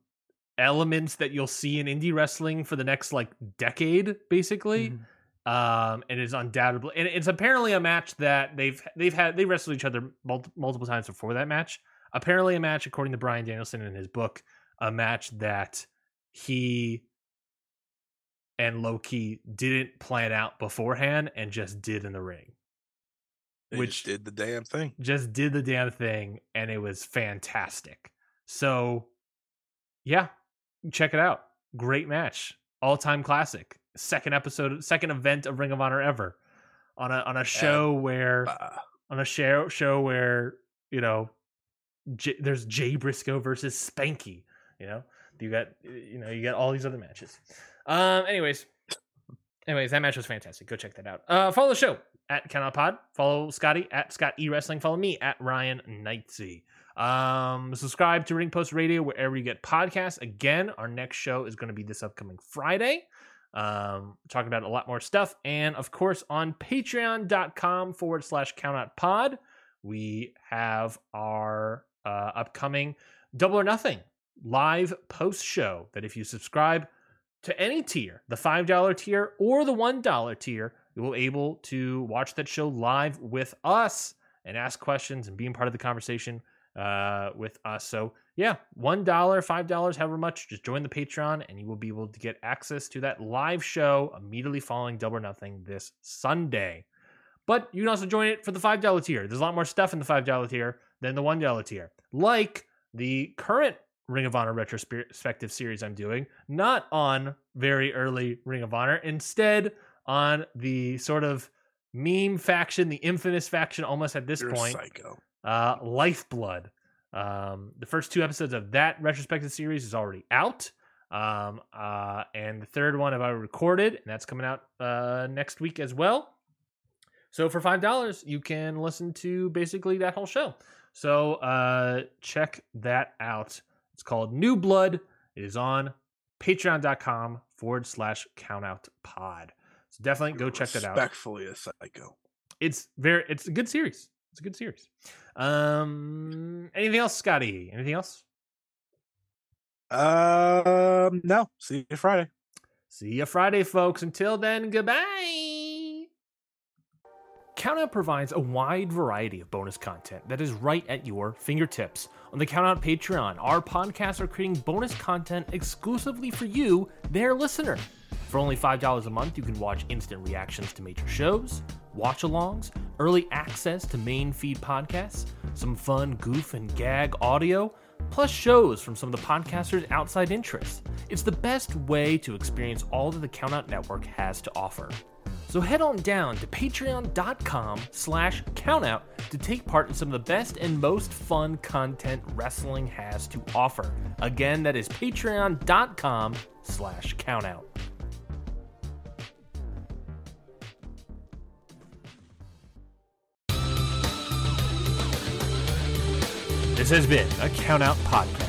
elements that you'll see in indie wrestling for the next like decade, basically. Um, and it's undoubtedly, and it's apparently a match that they've they've had they wrestled each other multi- multiple times before that match. Apparently, a match according to Bryan Danielson in his book, a match that he and Low Ki didn't plan out beforehand and just did in the ring. They Which- did the damn thing. Just did the damn thing and it was fantastic. So, yeah, check it out. Great match. All-time classic. Second episode, second event of Ring of Honor ever. On a on a show where Bah. on a show show where, you know, J- there's Jay Briscoe versus Spanky, you know? You got you know, you got all these other matches. Um anyways, anyways, that match was fantastic. Go check that out. Uh follow the show at Count Pod. Follow Scotty at Scott E Wrestling. Follow me at Ryan Knightsey. Um, subscribe to Ring Post Radio wherever you get podcasts. Again, our next show is going to be this upcoming Friday. Um, talking about a lot more stuff. And of course, on patreon.com forward slash count pod, we have our uh, upcoming Double or Nothing live post show that if you subscribe to any tier, the $5 tier or the $1 tier, you will able to watch that show live with us and ask questions and being part of the conversation uh, with us. So yeah, one dollar, five dollars, however much, just join the Patreon and you will be able to get access to that live show immediately following Double or Nothing this Sunday. But you can also join it for the five dollar tier. There's a lot more stuff in the five dollar tier than the one dollar tier, like the current Ring of Honor retrospective series I'm doing, not on very early Ring of Honor, instead on the sort of meme faction, the infamous faction almost at this You're point, psycho. uh, Lifeblood. Um, the first two episodes of that retrospective series is already out. Um, uh, and the third one I've already recorded, and that's coming out uh, next week as well. So for five dollars, you can listen to basically that whole show. So uh, check that out. It's called New Blood. It is on patreon.com forward slash countout pod. So definitely go check that out Respectfully a psycho. it's very it's a good series. It's a good series. Um anything else, Scotty? Anything else? Um, no. See you Friday. See you Friday, folks. Until then, goodbye. Countout provides a wide variety of bonus content that is right at your fingertips. On the Countout Patreon, our podcasts are creating bonus content exclusively for you, their listener. For only $5 a month, you can watch instant reactions to major shows, watch alongs, early access to main feed podcasts, some fun goof and gag audio, plus shows from some of the podcasters' outside interests. It's the best way to experience all that the Countout Network has to offer. So head on down to patreon.com slash countout to take part in some of the best and most fun content wrestling has to offer. Again, that is patreon.com slash countout. This has been a Countout Podcast.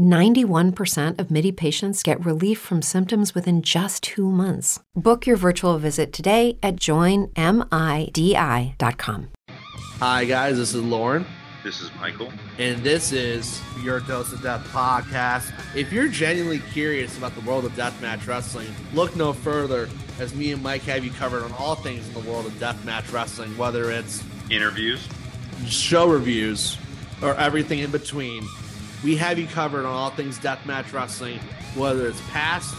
91% of MIDI patients get relief from symptoms within just two months. Book your virtual visit today at joinmidi.com. Hi, guys, this is Lauren, This is Michael. and this is Your Dose of Death podcast. If you're genuinely curious about the world of deathmatch wrestling, look no further as me and Mike have you covered on all things in the world of deathmatch wrestling, whether it's Interviews. show reviews or everything in between. We have you covered on all things deathmatch wrestling, whether it's past,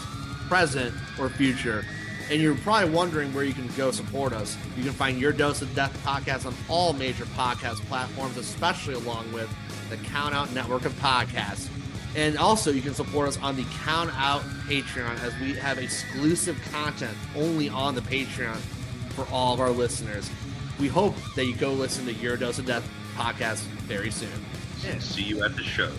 present, or future. And you're probably wondering where you can go support us. You can find Your Dose of Death podcast on all major podcast platforms, especially along with the Count Out network of podcasts. And also, you can support us on the Count Out Patreon as we have exclusive content only on the Patreon for all of our listeners. We hope that you go listen to Your Dose of Death podcast very soon. See you at the show.